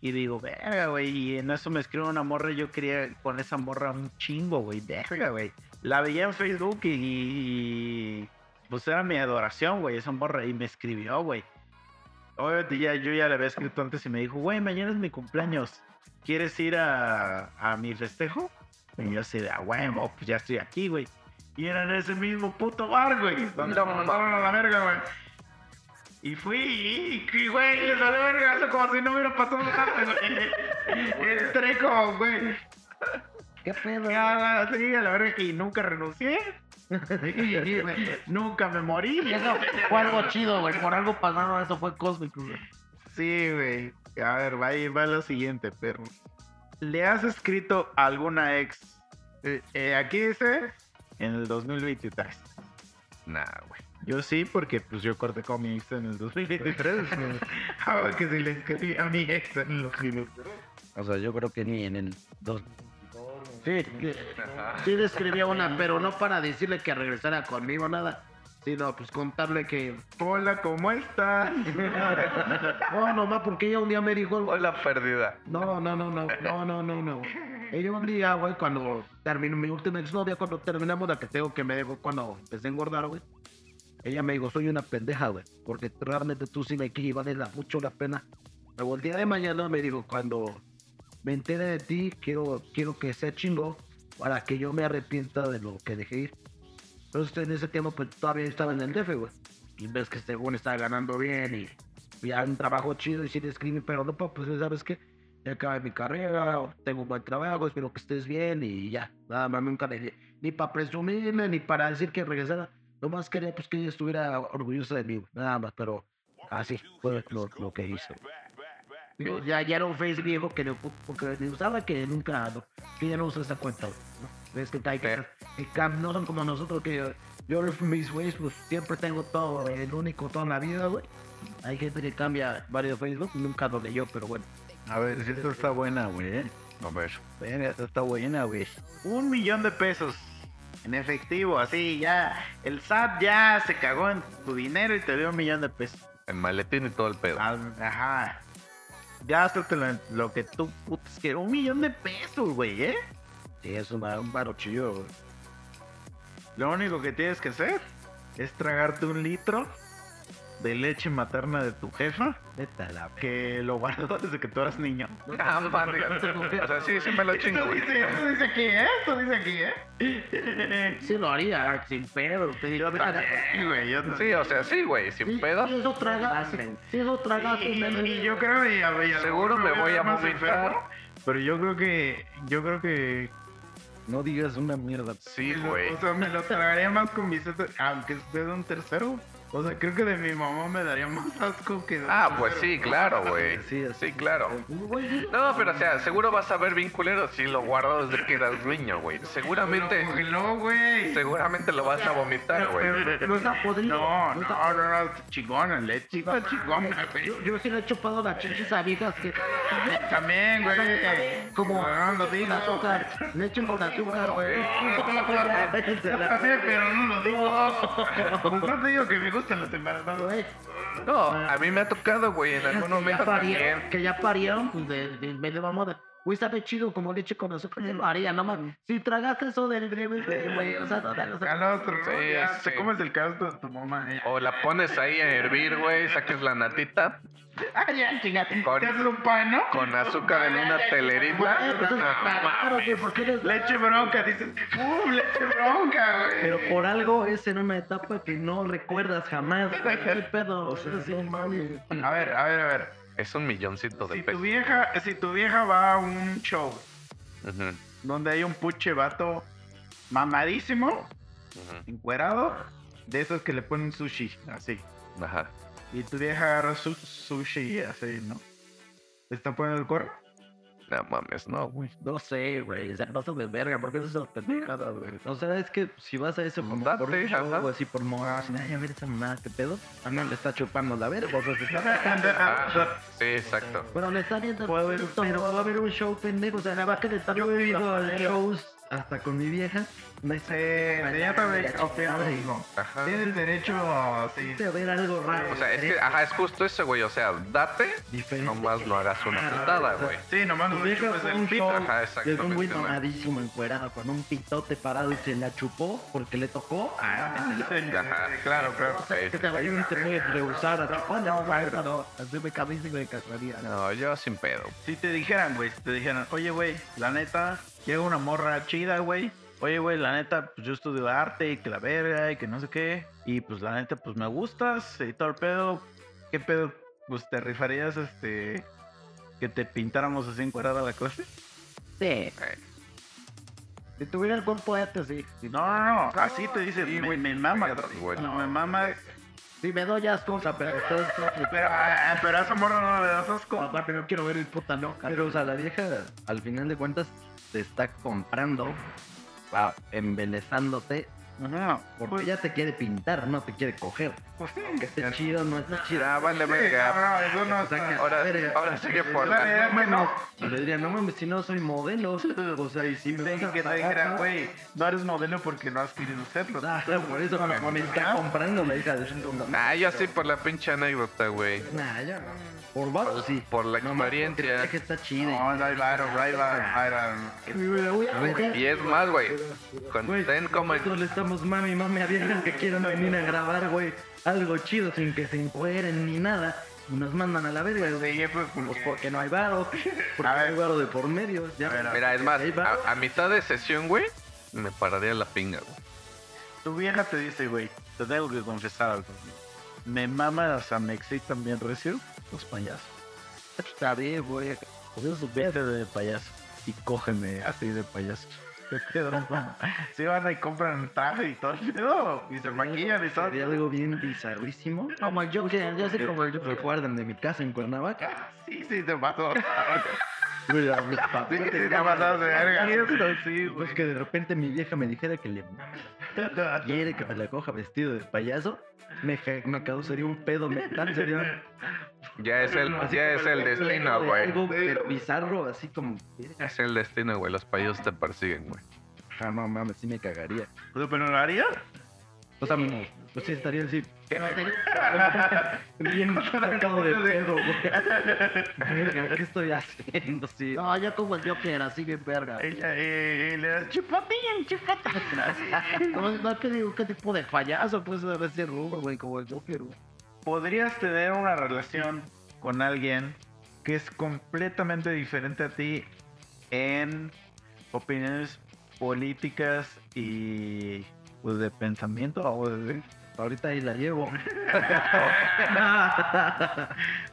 S3: Y digo, verga, güey. Y en eso me escribe una morra. Yo quería con esa morra un chingo, güey. Verga, güey. La veía en Facebook y, y, Pues era mi adoración, güey. Esa morra. Y me escribió, güey. Obviamente ya, yo ya le había escrito antes y me dijo, güey, mañana es mi cumpleaños. ¿Quieres ir a, a mi festejo? Y yo así de, a huevo, pues ya estoy aquí, güey. Y era en ese mismo puto bar, güey. Donde
S4: No
S3: mandaron a la verga, güey. Y fui, y, güey, les valió verga, eso como si no hubiera pasado nada, güey. [laughs] Entré como, güey,
S2: ¿Qué pedo?
S3: ya, sí, a la verga, y nunca renuncié. nunca me morí.
S2: Eso fue algo chido, güey. Por algo pasado, eso fue cósmico, güey.
S3: Sí, güey. A ver, va, ahí va lo siguiente, pero. ¿Le has escrito a alguna ex? Eh, eh, aquí dice en el 2023.
S4: Nah, güey.
S3: Yo sí, porque pues yo corté con mi ex en el 2023. [laughs] ah, que si le escribí a mi ex en el 2023.
S5: O sea, yo creo que ni en el dos.
S2: Sí, que- sí le escribí a una, pero no para decirle que regresara conmigo, nada. Sino, pues contarle que.
S3: Hola, ¿cómo estás? [laughs]
S2: No, nomás porque ella un día me dijo.
S4: Hola, perdida.
S2: No, no, no, no, no, no, no, no. Ella un día, güey, cuando terminó mi última exnovia, cuando terminamos la que tengo que me dejó cuando empecé a engordar, güey. Ella me dijo, soy una pendeja, güey, porque realmente tú sí me quieres y vale mucho la pena. Luego el día de mañana me dijo, cuando me entere de ti, quiero, quiero que sea chingo para que yo me arrepienta de lo que dejé ir. Entonces en ese tiempo pues todavía estaba en el DF, güey. Y ves que según estaba ganando bien y ya un trabajo chido y sí le escribí, pero no, pa, pues sabes qué, ya acabé mi carrera, tengo un buen trabajo, espero que estés bien y ya. Nada más nunca le ni para presumirme, ni para decir que regresara. Nomás quería pues que ella estuviera orgullosa de mí, nada más, pero así fue lo, lo que hizo. Ya, ya era un face viejo que no, porque ni usaba que nunca, no, que ya no usa esa cuenta, ¿no? Ves que hay que,
S4: Sí.
S2: que cam- no son como nosotros que yo, yo mis ways pues siempre tengo todo, el único toda la vida, güey. Hay gente que cambia varios Facebook, nunca lo leyó, pero bueno.
S3: A ver, si esto está buena, güey. ¿eh?
S4: A ver.
S3: Esta está buena, güey. Un millón de pesos en efectivo, así ya. El SAT ya se cagó en tu dinero y te dio un millón de pesos.
S4: En maletín y todo el pedo.
S3: Ah, Ajá. Gástate lo, lo que tú putas quieras. Un millón de pesos, güey, ¿eh?
S2: Sí, es un, un varo chido, güey.
S3: Lo único que tienes que hacer es tragarte un litro de leche materna de tu jefa que lo guardó desde que tú eras niño. [laughs]
S4: Ah, madre. O sea, sí, sí me lo chingo,
S3: Esto
S4: güey.
S3: dice, dice aquí, ¿eh? Esto dice aquí, ¿eh? [laughs]
S2: Sí lo haría, sin pedo. Te
S3: güey, yo
S4: Sí, o sea, sí, güey, sin
S2: sí,
S4: pedo.
S2: sí, eso traga, sí, eso traga,
S3: Y, y yo creo que
S4: Seguro me voy a
S3: más
S4: vomitar.
S3: Pero yo creo que yo creo que
S5: No digas una mierda.
S4: Sí, güey.
S3: o sea, me lo tragaría más con mis aunque esté de un tercero. O sea, creo que de mi mamá me daría más asco que de
S4: Ah, pues sí, claro, güey.
S5: Sí, así.
S4: Sí, claro. No, pero o sea, seguro vas a ver bien culero si lo guardo desde que eras niño, güey. Seguramente,
S3: que no, güey.
S4: seguramente lo vas a vomitar, güey.
S2: No está podrido.
S3: No,
S2: no
S3: no, no, chingona, leche, está chingona, güey.
S2: Yo, yo sí le he chupado las chichis a viejas que.
S3: También, güey.
S2: Como.
S3: No lo digo.
S2: azúcar. Leche con azúcar, güey. [laughs]
S3: Pero no lo digo. [laughs] Pues no te digo que me gustan los embarazados.
S2: Güey,
S4: No, a mí me ha tocado, güey, en algún momento
S2: parieron,
S4: también.
S2: que ya parieron, pues de, de, de, de mamá. Güey, sabe chido como leche con azúcar. Lo haría, nomás. Si tragaste eso del breve, güey, o sea, no, no, no,
S3: ¿no? Te comes el de tu mamá.
S4: O la pones ahí a hervir, güey, saques la natita
S3: Ah, ya, chingate.
S4: Con-
S3: Te haces un pan, ¿no?
S4: con azúcar en una telerita.
S2: Pues es claro, güey, porque eres.
S3: Leche bronca, dices. ¡Uh, leche bronca, güey!
S5: Pero por algo es en una etapa que no recuerdas jamás.
S2: ¿Qué [laughs] pedo? O sea, sí, mami.
S3: A ver, a ver, a ver.
S4: Es un milloncito de
S3: Si tu
S4: pesos.
S3: vieja, si tu vieja va a un show donde hay un puche vato mamadísimo,
S4: ujú,
S3: encuerado, de esos que le ponen sushi, así.
S4: Ajá.
S3: Y tu vieja agarra su sushi así, ¿no? ¿Le está poniendo el cuerno?
S4: No mames, no, güey.
S2: No sé, güey. O sea, no se me verga, porque eso es una pendejada, güey.
S5: O sea, es que si vas a eso como por un show así por moda, así, ay, a ver esa mamada, ¿qué pedo? A no le está chupando la verga, o sea, se está [laughs]
S4: Ah, sí, exacto.
S2: Pero le están viendo
S5: haber-
S2: pero va a haber un show pendejo. O sea, nada más que le están
S5: Yo he ido a shows hasta con mi vieja. No
S3: ya también.
S5: digo.
S4: Ajá.
S3: Tienes derecho a... Sí.
S2: a ver algo raro.
S4: O sea, es que, ajá, es justo eso, güey. O sea, date,
S5: Diferente.
S4: nomás no hagas una putada, güey.
S3: Sí, nomás no chupes el
S5: un
S3: pito.
S4: Ajá,
S5: llegó un güey mamadísimo, encuerado, con un pitote parado y se la chupó porque le tocó. Ah,
S4: Ajá.
S3: Claro, claro.
S4: Sí,
S2: que te
S5: Hay un puede rehusar.
S2: Oh, no, no. Así me camisa me casaría.
S4: No, yo sin pedo.
S3: Si te dijeran, güey, si te dijeran, oye, güey, la neta, llega una morra chida, güey. Oye, güey, la neta, pues yo estudio arte y que la verga y que no sé qué. Y pues la neta, pues me gustas y todo el pedo. ¿Qué pedo? Pues te rifarías, este, que te pintáramos así encuadrada la clase.
S2: Sí. Si tuviera el cuerpo este, sí.
S3: No, no, no, así te dice, me, me mama.
S4: Güey.
S3: No, me mama.
S2: Si me doy asco, o sea, pero entonces,
S3: Pero, ah, pero a esa morra no le das asco.
S2: aparte no quiero ver el puta loca.
S5: Pero, o sea, la vieja, al final de cuentas, te está comprando, ah, embelezándote,
S3: Ajá,
S5: porque
S3: pues,
S5: ella te quiere pintar, no te quiere coger.
S3: pues sí.
S5: Que esté chido, no está chido.
S4: Ah, vale,
S3: Sí,
S4: verga.
S3: no, no, eso no está.
S4: Ahora,
S5: verga.
S4: ahora sí que por
S3: Dale,
S4: la...
S3: no.
S5: Le diría, no mames, si no soy modelo. [laughs] O sea, y si me
S3: que te dijera, güey, no eres modelo porque no has querido serlo.
S5: Ah, por eso me está comprando la hija de su
S4: Ah, yo sí por la pinche anécdota, güey.
S5: Nah, ya no. Por vato, sí.
S4: Por la
S5: No,
S4: experiencia.
S5: Es que está chido.
S3: No, no hay varo, no hay varo, no hay varo.
S5: A ver,
S4: Y es más, güey. Ten como en...
S5: estamos mami, mami a viejas que quieran venir a grabar, güey, algo chido sin que se encueren ni nada. Y nos mandan a la verga, güey.
S3: Sí, pues,
S5: Pues
S3: porque-
S5: no hay varo. [laughs] Porque
S3: A
S5: no
S3: ver.
S5: hay varo de por medio. Ya.
S3: A ver,
S4: Mira, es más, a, a mitad de sesión, güey, me pararía la pinga, güey.
S3: Tu vieja te dice, güey, te tengo que confesar algo. Me mama, o sea, me excitan bien recio los payasos.
S5: Está bien, güey.
S3: Vete de payaso y cógeme así de payaso. ¿Qué pedo? Si van y compran traje y todo el pedo y se maquillan y todo.
S5: Sería algo bien bizarrísimo.
S2: Como yo sé como el Joker.
S5: Recuerden de mi casa en Cuernavaca.
S3: Ah, Sí, sí, te pasó. [laughs]
S5: La-
S3: te te pasas de verga. Sí,
S5: Pues
S3: güey.
S5: que de repente mi vieja me dijera que le [laughs] quiere que me la coja vestido de payaso, me, me causaría un pedo mental, sería
S4: Ya es el, ya es el destino, güey.
S5: algo pero bizarro, así como,
S4: Es el destino, güey. Los payasos te persiguen, güey.
S5: ah, no mames, sí me cagaría.
S3: ¿Pero no lo haría?
S5: O sea, no, pues sí estaría así, [laughs] bien sacado de pedo, güey. [laughs] Verga, ¿Qué estoy haciendo? Sí.
S2: No, yo como el Joker, así bien verga.
S3: Ella, eh, eh, le da chupatín, chupatín.
S2: No, [laughs] no, ¿qué digo? ¿Qué tipo de payaso puede ser ese rubro, güey? Como el Joker, güey.
S3: podrías tener una relación con alguien que es completamente diferente a ti en opiniones políticas y pues de pensamiento o de
S5: Ahorita ahí la llevo. [laughs]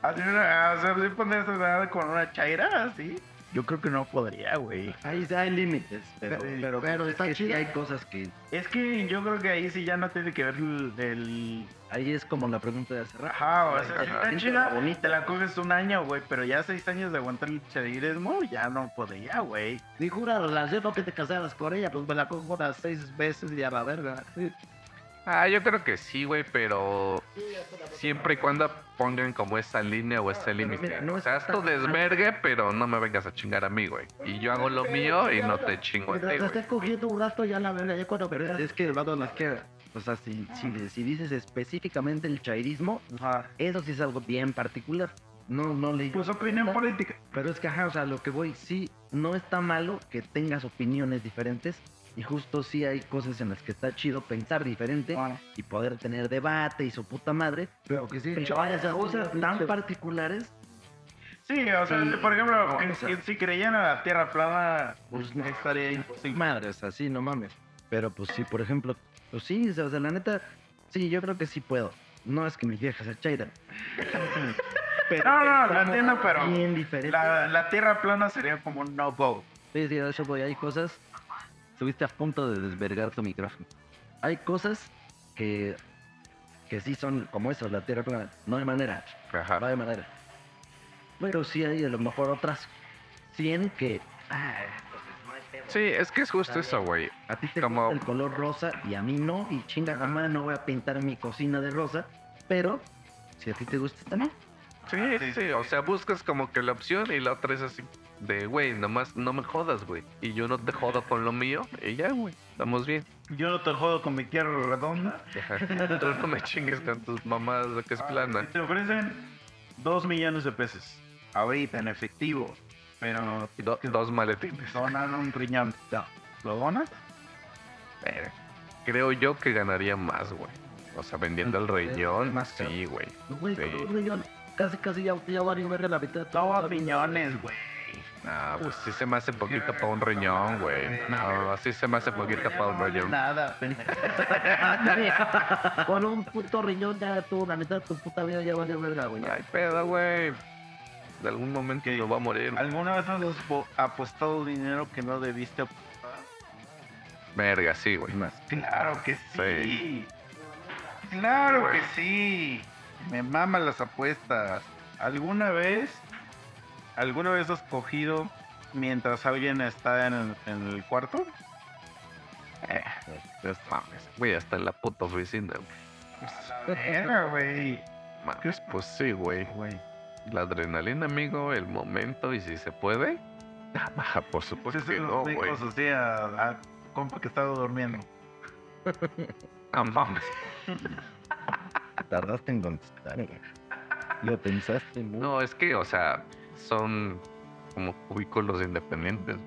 S3: así una, o sea, sí ponerse a hablar con una chaira así yo creo que no podría güey
S5: Ahí sí hay límites, pero,
S3: Sí,
S5: pero,
S2: pero está
S5: es que sí
S2: chida.
S5: hay cosas que
S3: es que yo creo que ahí sí ya no tiene que ver el, el-
S5: ahí es como la pregunta de hace rato.
S3: ajá o sea si está chida te la coges un año güey pero ya seis años de aguantar el chairismo ya no podría güey
S2: Dijo una relación, no que te casaras con ella, pues me la cojo unas seis veces y a la verga.
S4: Ah, yo creo que sí, güey, pero siempre y cuando pongan como esa línea o ese límite.
S5: no
S4: o sea, haz tu desmergue, pero no me vengas a chingar a mí, güey. Y yo hago lo mío y no te chingo a
S2: Mientras
S4: ti, güey.
S2: estés cogiendo un rato ya la verga, ya cuando
S5: Pero es que, es que, o sea, si, si, si dices específicamente el chairismo, eso sí es algo bien particular. No, no le
S3: pues opinión política
S5: Pero es que, ajá, o sea, lo que voy, sí, no está malo que tengas opiniones diferentes. Y justo sí hay cosas en las que está chido pensar diferente y poder tener debate y su puta madre.
S2: Pero que sí,
S5: Pero
S2: chavales,
S5: cosas tan particulares,
S3: Sí, o sea,
S5: Sí.
S3: por ejemplo,
S5: No,
S3: que-
S5: o sea-
S3: si creían a la Tierra plana,
S5: pues no
S3: estaría imposible.
S5: madres, así, no mames. Pero pues sí, por ejemplo, pues sí, o sea, la neta, sí, yo creo que sí puedo. No es que mi vieja sea chaira. [laughs]
S3: No, no, la entiendo, pero
S5: Bien diferente.
S3: la, la tierra plana sería como un no-go.
S5: Sí, sí, a eso voy. Hay cosas. Estuviste a punto de desvergar tu micrófono. Hay cosas que, que sí son como eso, la tierra plana. No hay manera.
S4: Ajá.
S5: No hay manera. Pero sí hay a lo mejor otras 100 que. ah,
S4: Sí, es que es justo eso, güey.
S5: a ti te
S4: Como-
S5: gusta el color rosa y a mí no. Y chinga, jamás no voy a pintar mi cocina de rosa. Pero si a ti te gusta, está bien.
S4: Sí, sí, o sea, buscas como que la opción y la otra es así de, güey, nomás no me jodas, güey. Y yo no te jodo con lo mío y ya, güey, estamos bien.
S3: Yo no te jodo con mi tierra redonda.
S4: Ajá. [laughs] Tú no me chingues con tus mamás de que es plana.
S3: Si te ofrecen dos millones de pesos ahorita en efectivo, pero
S4: Y do- dos maletines.
S3: donan un riñón. ¿Lo donas?
S4: Creo yo que ganaría más, güey. O sea, vendiendo el riñón,
S5: Más
S4: sí, güey.
S5: Güey,
S4: Sí.
S5: con un riñón, casi, casi ya, ya valió verga la mitad.
S3: Dos millones, güey.
S4: Ah, pues sí se me hace poquito para un riñón, güey. No, así se me hace poquito para un riñón.
S3: Nada, [laughs]
S5: Con un puto riñón ya tú, la mitad de tu puta vida ya valió verga, güey.
S4: Ay, pedo, güey. De algún momento lo va a morir.
S3: ¿Alguna vez has po- apostado dinero que no debiste?
S4: Verga, sí, güey.
S5: Más.
S3: Claro que sí.
S4: Sí.
S3: Claro que sí. Me maman las apuestas. ¿Alguna vez, alguna vez has cogido mientras alguien está en el, en el cuarto?
S4: Eh, es mames. Güey, hasta en la puta oficina, güey.
S3: Güey.
S4: Mames, Pues sí, güey. La adrenalina, amigo, el momento y si se puede. Ah, por
S3: Pues
S4: supuesto
S3: eso
S4: que no, güey.
S3: así a, a compa que estaba durmiendo.
S4: Ah, mames. [laughs]
S5: Tardaste en contestar, güey. Lo pensaste mucho.
S4: No, es que, o sea, son como cubículos independientes.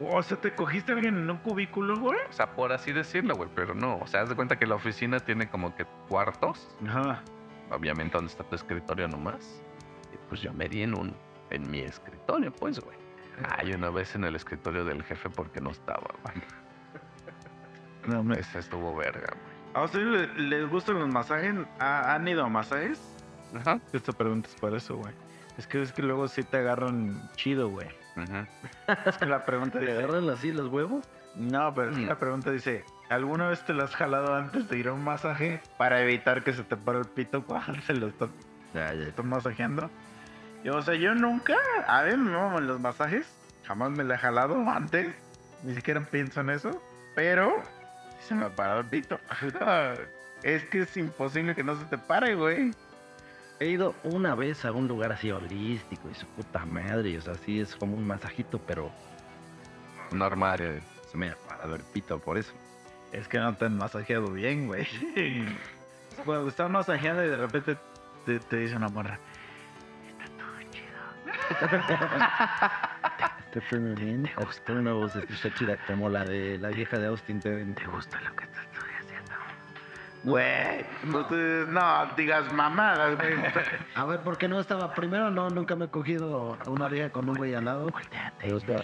S3: O sea, ¿te cogiste a alguien en un cubículo, güey?
S4: O sea, por así decirlo, güey, pero no. O sea, haz de cuenta que la oficina tiene como que cuartos.
S3: Ajá.
S4: Obviamente, donde está tu escritorio nomás. Y pues yo me di en un. En mi escritorio, pues, güey. Ay, una vez en el escritorio del jefe porque no estaba, güey.
S3: No, me-
S4: Ese estuvo verga, güey.
S3: ¿A ustedes le- les gustan los masajes? ¿Ha- ¿Han ido a masajes?
S4: Ajá.
S3: Esta pregunta es para eso, güey. Es que es que luego sí te agarran chido, güey.
S4: Ajá. [laughs]
S3: Es que la pregunta
S5: ¿Te
S3: dice...
S5: agarran así los huevos?
S3: No, pero es que la pregunta dice... ¿Alguna vez te lo has jalado antes de ir a un masaje para evitar que se te pare el pito cuando se lo estás,
S5: Ya, ya.
S3: estás masajeando? Y, o sea, yo nunca... A ver, me maman los masajes. Jamás me lo he jalado antes. Ni siquiera pienso en eso. Pero... se me ha parado el pito. [laughs] es que es imposible que no se te pare, güey.
S5: He ido una vez a un lugar así holístico y su puta madre. y, O sea, sí es como un masajito, pero
S4: Normal. eh.
S5: se me ha parado el pito por eso.
S3: Es que no te han masajeado bien, güey. [laughs] Cuando estás masajeando y de repente te, te dice una morra. [laughs]
S5: Te fue bien. Una voz escucha chida como la de la vieja de Austin. ¿Te, te gusta lo que te estoy haciendo?
S3: Güey, no, no digas mamadas, güey. [laughs]
S2: A ver, ¿por qué no estaba primero? No, nunca me he cogido una vieja con un güey al lado.
S5: ¿Te gusta?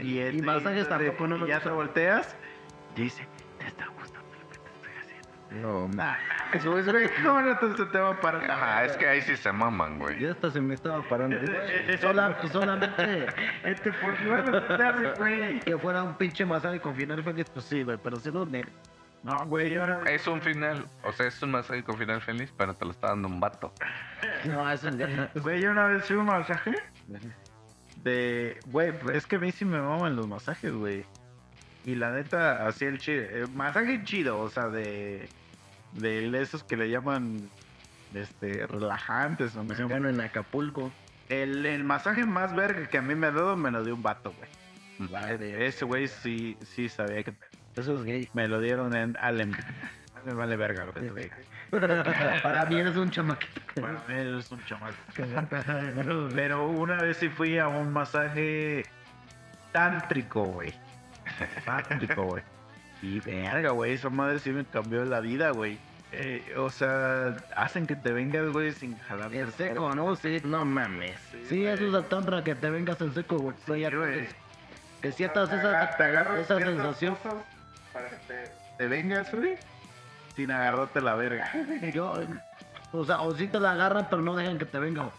S3: Y, el-
S2: Y masajes
S3: y-
S2: tampoco no me
S3: y ya te volteas. Dice,
S5: No,
S3: Nah, eso es, güey. [laughs] ¿Cómo no te, se te va a parar?
S4: Ajá, es que ahí sí se maman, güey.
S5: ya hasta se me estaba parando. [laughs]
S2: Sola- solamente [laughs]
S3: Este, ¿por qué güey?
S2: que fuera un pinche masaje con final feliz, pues sí, güey, pero si no, ne-
S3: No, güey, ahora...
S4: Es un final, o sea, es un masaje con final feliz, pero te lo está dando un vato.
S2: no, eso ya.
S3: Güey, yo una vez fui un masaje de... Güey, es que a mí sí me maman los masajes, güey. Y la neta, así el chido. El masaje chido, o sea, de... De esos que le llaman... Este, relajantes o no sé.
S5: Mexicano en Acapulco.
S3: El, el masaje más verga que a mí me ha dado me lo dio un vato, güey. Ese güey sí, sí sabía que
S5: Eso es gay.
S3: me lo dieron en Allen. Me vale verga lo que te diga. [laughs]
S2: Para mí eres un chamaquito.
S3: Bueno, eres un chamaco. Pero una vez sí fui a un masaje tántrico, güey. [laughs] Tántrico, güey. Y verga, güey, esa madre sí me cambió la vida, güey. Eh, o sea, hacen que te vengas, güey, sin jalar.
S2: En seco, ¿no? Sí,
S5: No mames.
S2: sí, eso es tantra que te vengas en seco, güey. Sí,
S3: güey.
S2: Que sientas esa,
S3: agarras
S2: esa sensación.
S3: Para que te, te vengas, güey. sin agarrarte la verga.
S2: Yo, o sea, o si te la agarran, pero no dejan que te venga. güey.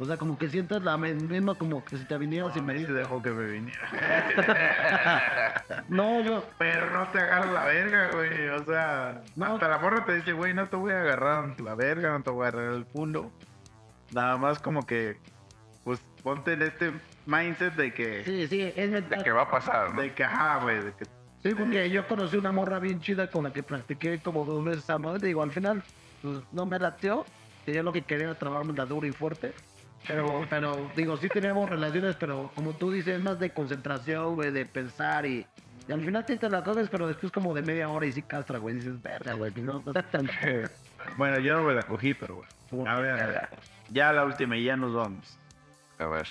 S2: O sea, como que sientes la misma como que si te viniera sin
S3: me
S2: medir.
S3: dejó que me viniera. [laughs]
S2: No, yo,
S3: Pero no te agarra la verga, güey. O sea,
S2: No.
S3: hasta la morra te dice, güey, no te voy a agarrar la verga, no te voy a agarrar el pundo. Nada más como que, pues ponte en este mindset de que,
S2: sí, sí, es
S4: De
S2: mental.
S4: que va a pasar, ¿no?
S3: de que, ajá, güey, de que
S2: Sí, porque yo conocí una morra bien chida con la que practiqué como dos veces a madre. Digo, al final, pues no me lateó. Que yo lo que quería era trabajarme la dura y fuerte. Pero, pero, digo, sí teníamos relaciones, pero como tú dices, es más de concentración, güey, de pensar y. Y al final te la coges, pero después como de media hora y sí castra, güey. Dices, verga, güey, que no está tan. [laughs]
S3: Bueno, yo no me la cogí, pero bueno. A ver, ya la última y ya nos vamos.
S4: A ver.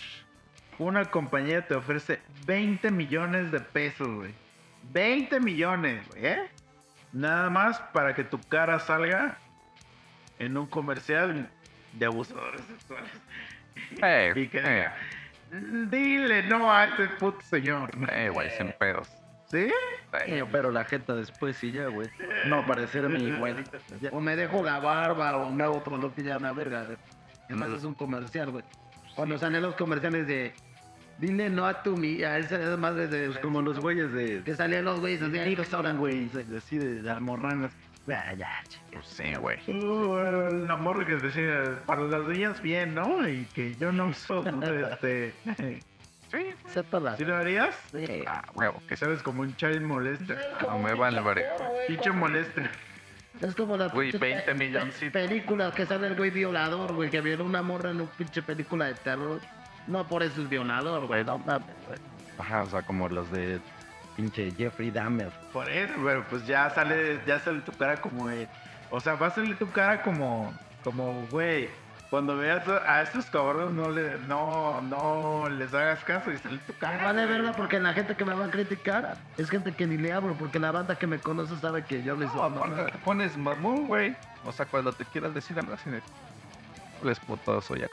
S3: Una compañía te ofrece 20 millones de pesos, güey. 20 millones, güey, ¿eh? Nada más para que tu cara salga en un comercial de abusadores sexuales.
S4: Eh,
S3: Y que
S4: eh,
S3: dile no a este puto señor.
S4: eh, güey, sin pedos.
S3: ¿Sí?
S4: Eh,
S5: pero la jeta después sí ya, güey. No parecerme igual. Ya.
S2: O me dejo la barba o me hago otro lo que ya una verga. güey. Además es un comercial, güey. Cuando salen los comerciales de. Dile no a tu mi. A ese es más de.
S5: Pues como los güeyes de.
S2: que salían los güeyes así ahí ahora,
S5: güey. Así de las morranas. Ah, ya,
S4: pues sí, güey.
S3: Uh, la morra que decía, para las niñas bien, ¿no? Y que yo no soy, [laughs] este...
S4: Sí.
S2: La-
S3: ¿Sí lo harías?
S2: Sí.
S4: Ah, huevo, que
S3: sabes como un child molester.
S4: no me vale, verga.
S3: Pinche molester.
S2: Es como las
S4: Güey,
S2: pinches
S4: 20
S2: pe-
S4: milloncitos.
S2: películas que sale el güey violador, güey, que viola una morra en una pinche película de terror. No por eso es violador, güey. No mames, güey.
S5: Ajá, o sea, como los de pinche Jeffrey Dahmer.
S3: Por eso, pero pues ya sale, ya sale tu cara como de- O sea, va a salir tu cara como, como, güey. Cuando veas a estos cabrones no le, no, no les hagas caso y sale tu cara.
S2: vale verga porque la gente que me va a criticar es gente que ni le hablo, porque la banda que me conoce sabe que yo les
S4: No, aparte te pones mamón, güey. O sea, cuando te quieras decir algo así de... Les putoso ya.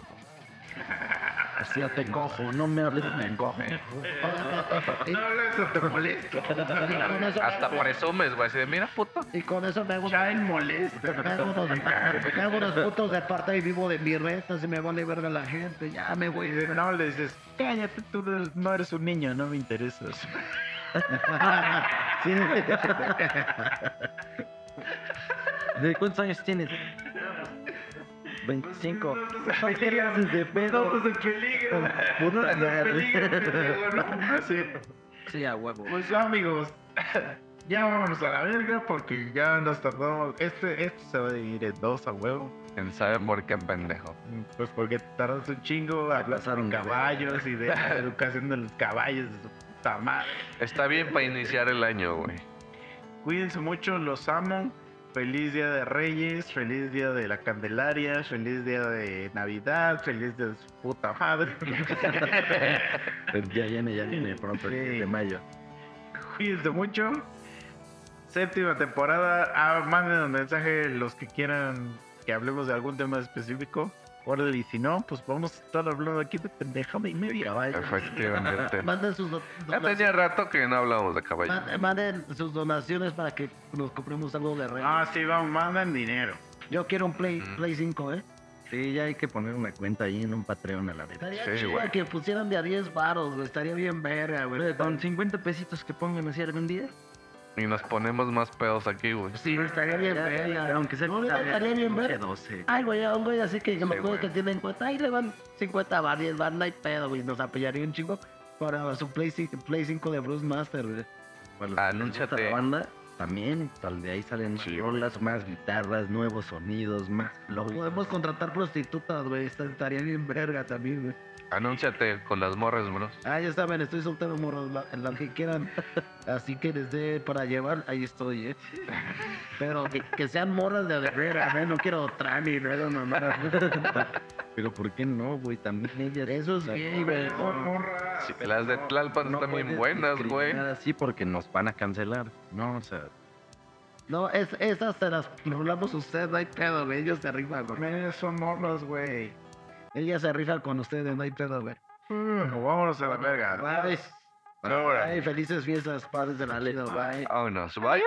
S5: Así ya te cojo, no me hables, me cojo.
S3: No hables te molesto.
S4: Hasta presumes, güey. Así de, mira, puto.
S2: y con eso me hago,
S3: Child molester.
S2: me hago unos, me hago unos putos de parte y vivo de mi renta, si me vale verga la gente, ya me voy.
S3: de- no le dices, cállate, tú no eres- un niño, no me interesas. [laughs] [laughs]
S5: ¿De cuántos años tienes? 25. Ay, ¿qué haces de pedo?
S3: Nosotros en peligro.
S5: Puta
S3: Peligro, ¿no? Así.
S5: Sí, a huevo.
S3: Pues amigos, [laughs] ya vámonos a la verga porque ya nos tardamos. Este, este se va a dividir en dos a huevo.
S4: ¿Quién sabe por qué pendejo?
S3: Pues porque tardas un chingo a de caballos y de la educación de los caballos de su puta madre.
S4: Está bien para iniciar el año, güey.
S3: Cuídense mucho, los amo. Feliz Día de Reyes, feliz Día de la Candelaria, feliz Día de Navidad, feliz Día de su puta madre. [laughs]
S5: Ya viene, ya viene pronto, el
S3: Sí.
S5: 10 de mayo.
S3: Cuídense mucho. Séptima temporada. Ah, manden un mensaje los que quieran que hablemos de algún tema específico. Órale, y si no, pues vamos a estar hablando aquí de pendejada y media. Vaya.
S4: Efectivamente. [laughs]
S2: Manden sus, do-
S4: Ya
S2: donaciones,
S4: tenía rato que no hablábamos de caballo.
S2: ma- manden sus donaciones para que nos compremos algo de rey.
S3: Ah, sí, vamos, mandan dinero.
S2: Yo quiero un Play,
S4: Mm.
S2: Play 5, ¿eh?
S5: Sí, ya hay que poner una cuenta ahí en un Patreon a la vez.
S2: Estaría
S4: Sí,
S2: chido
S4: güey.
S2: que pusieran de a 10 baros, güey. Estaría bien verga, güey.
S5: Con 50 pesitos que pongan así algún día.
S4: Y nos ponemos más pedos aquí, güey.
S2: Sí, estaría bien verga.
S5: Aunque sea
S2: No, estaría bien verga.
S5: 12.
S2: Ay, güey, a un güey así que, que me acuerdo que tienen cuenta. Ahí le van 50 bar, 10 bar, no hay pedo, güey. Nos apoyaría un chingo para su Play 5, Play 5 de Bruce Master, güey.
S5: Les
S4: Anúnciate.
S5: La banda también, tal de ahí salen
S4: Sí,
S5: rolas, más guitarras, nuevos sonidos, más flow.
S2: Podemos contratar prostitutas, güey. esta- Estaría bien verga también, güey.
S4: Anúnciate con las morras, bro.
S2: Ah, ya saben, estoy soltero, morros. la- En la que quieran. Así que les dé para llevar, ahí estoy, ¿eh? Pero que, que sean morras de verdad, ¿eh? No quiero trani, no, no, no.
S5: Pero ¿por qué no, güey? También ellas.
S2: Eso es gay, güey.
S4: Las de Tlalpan
S5: no
S4: están bien
S5: puedes
S4: buenas, güey.
S5: así porque nos van a cancelar. No, o sea,
S2: No, es, esas se las hablamos usted, no hay pedo, güey. Ellos se rifan, güey.
S3: Son morros, güey.
S2: Ellas se rifan con ustedes, no hay pedo, güey.
S3: Uh, vámonos a la verga.
S2: Bye.
S4: Ahora.
S2: Bye. Felices fiestas, padres de la ley, bye.
S4: Vámonos. Vayas.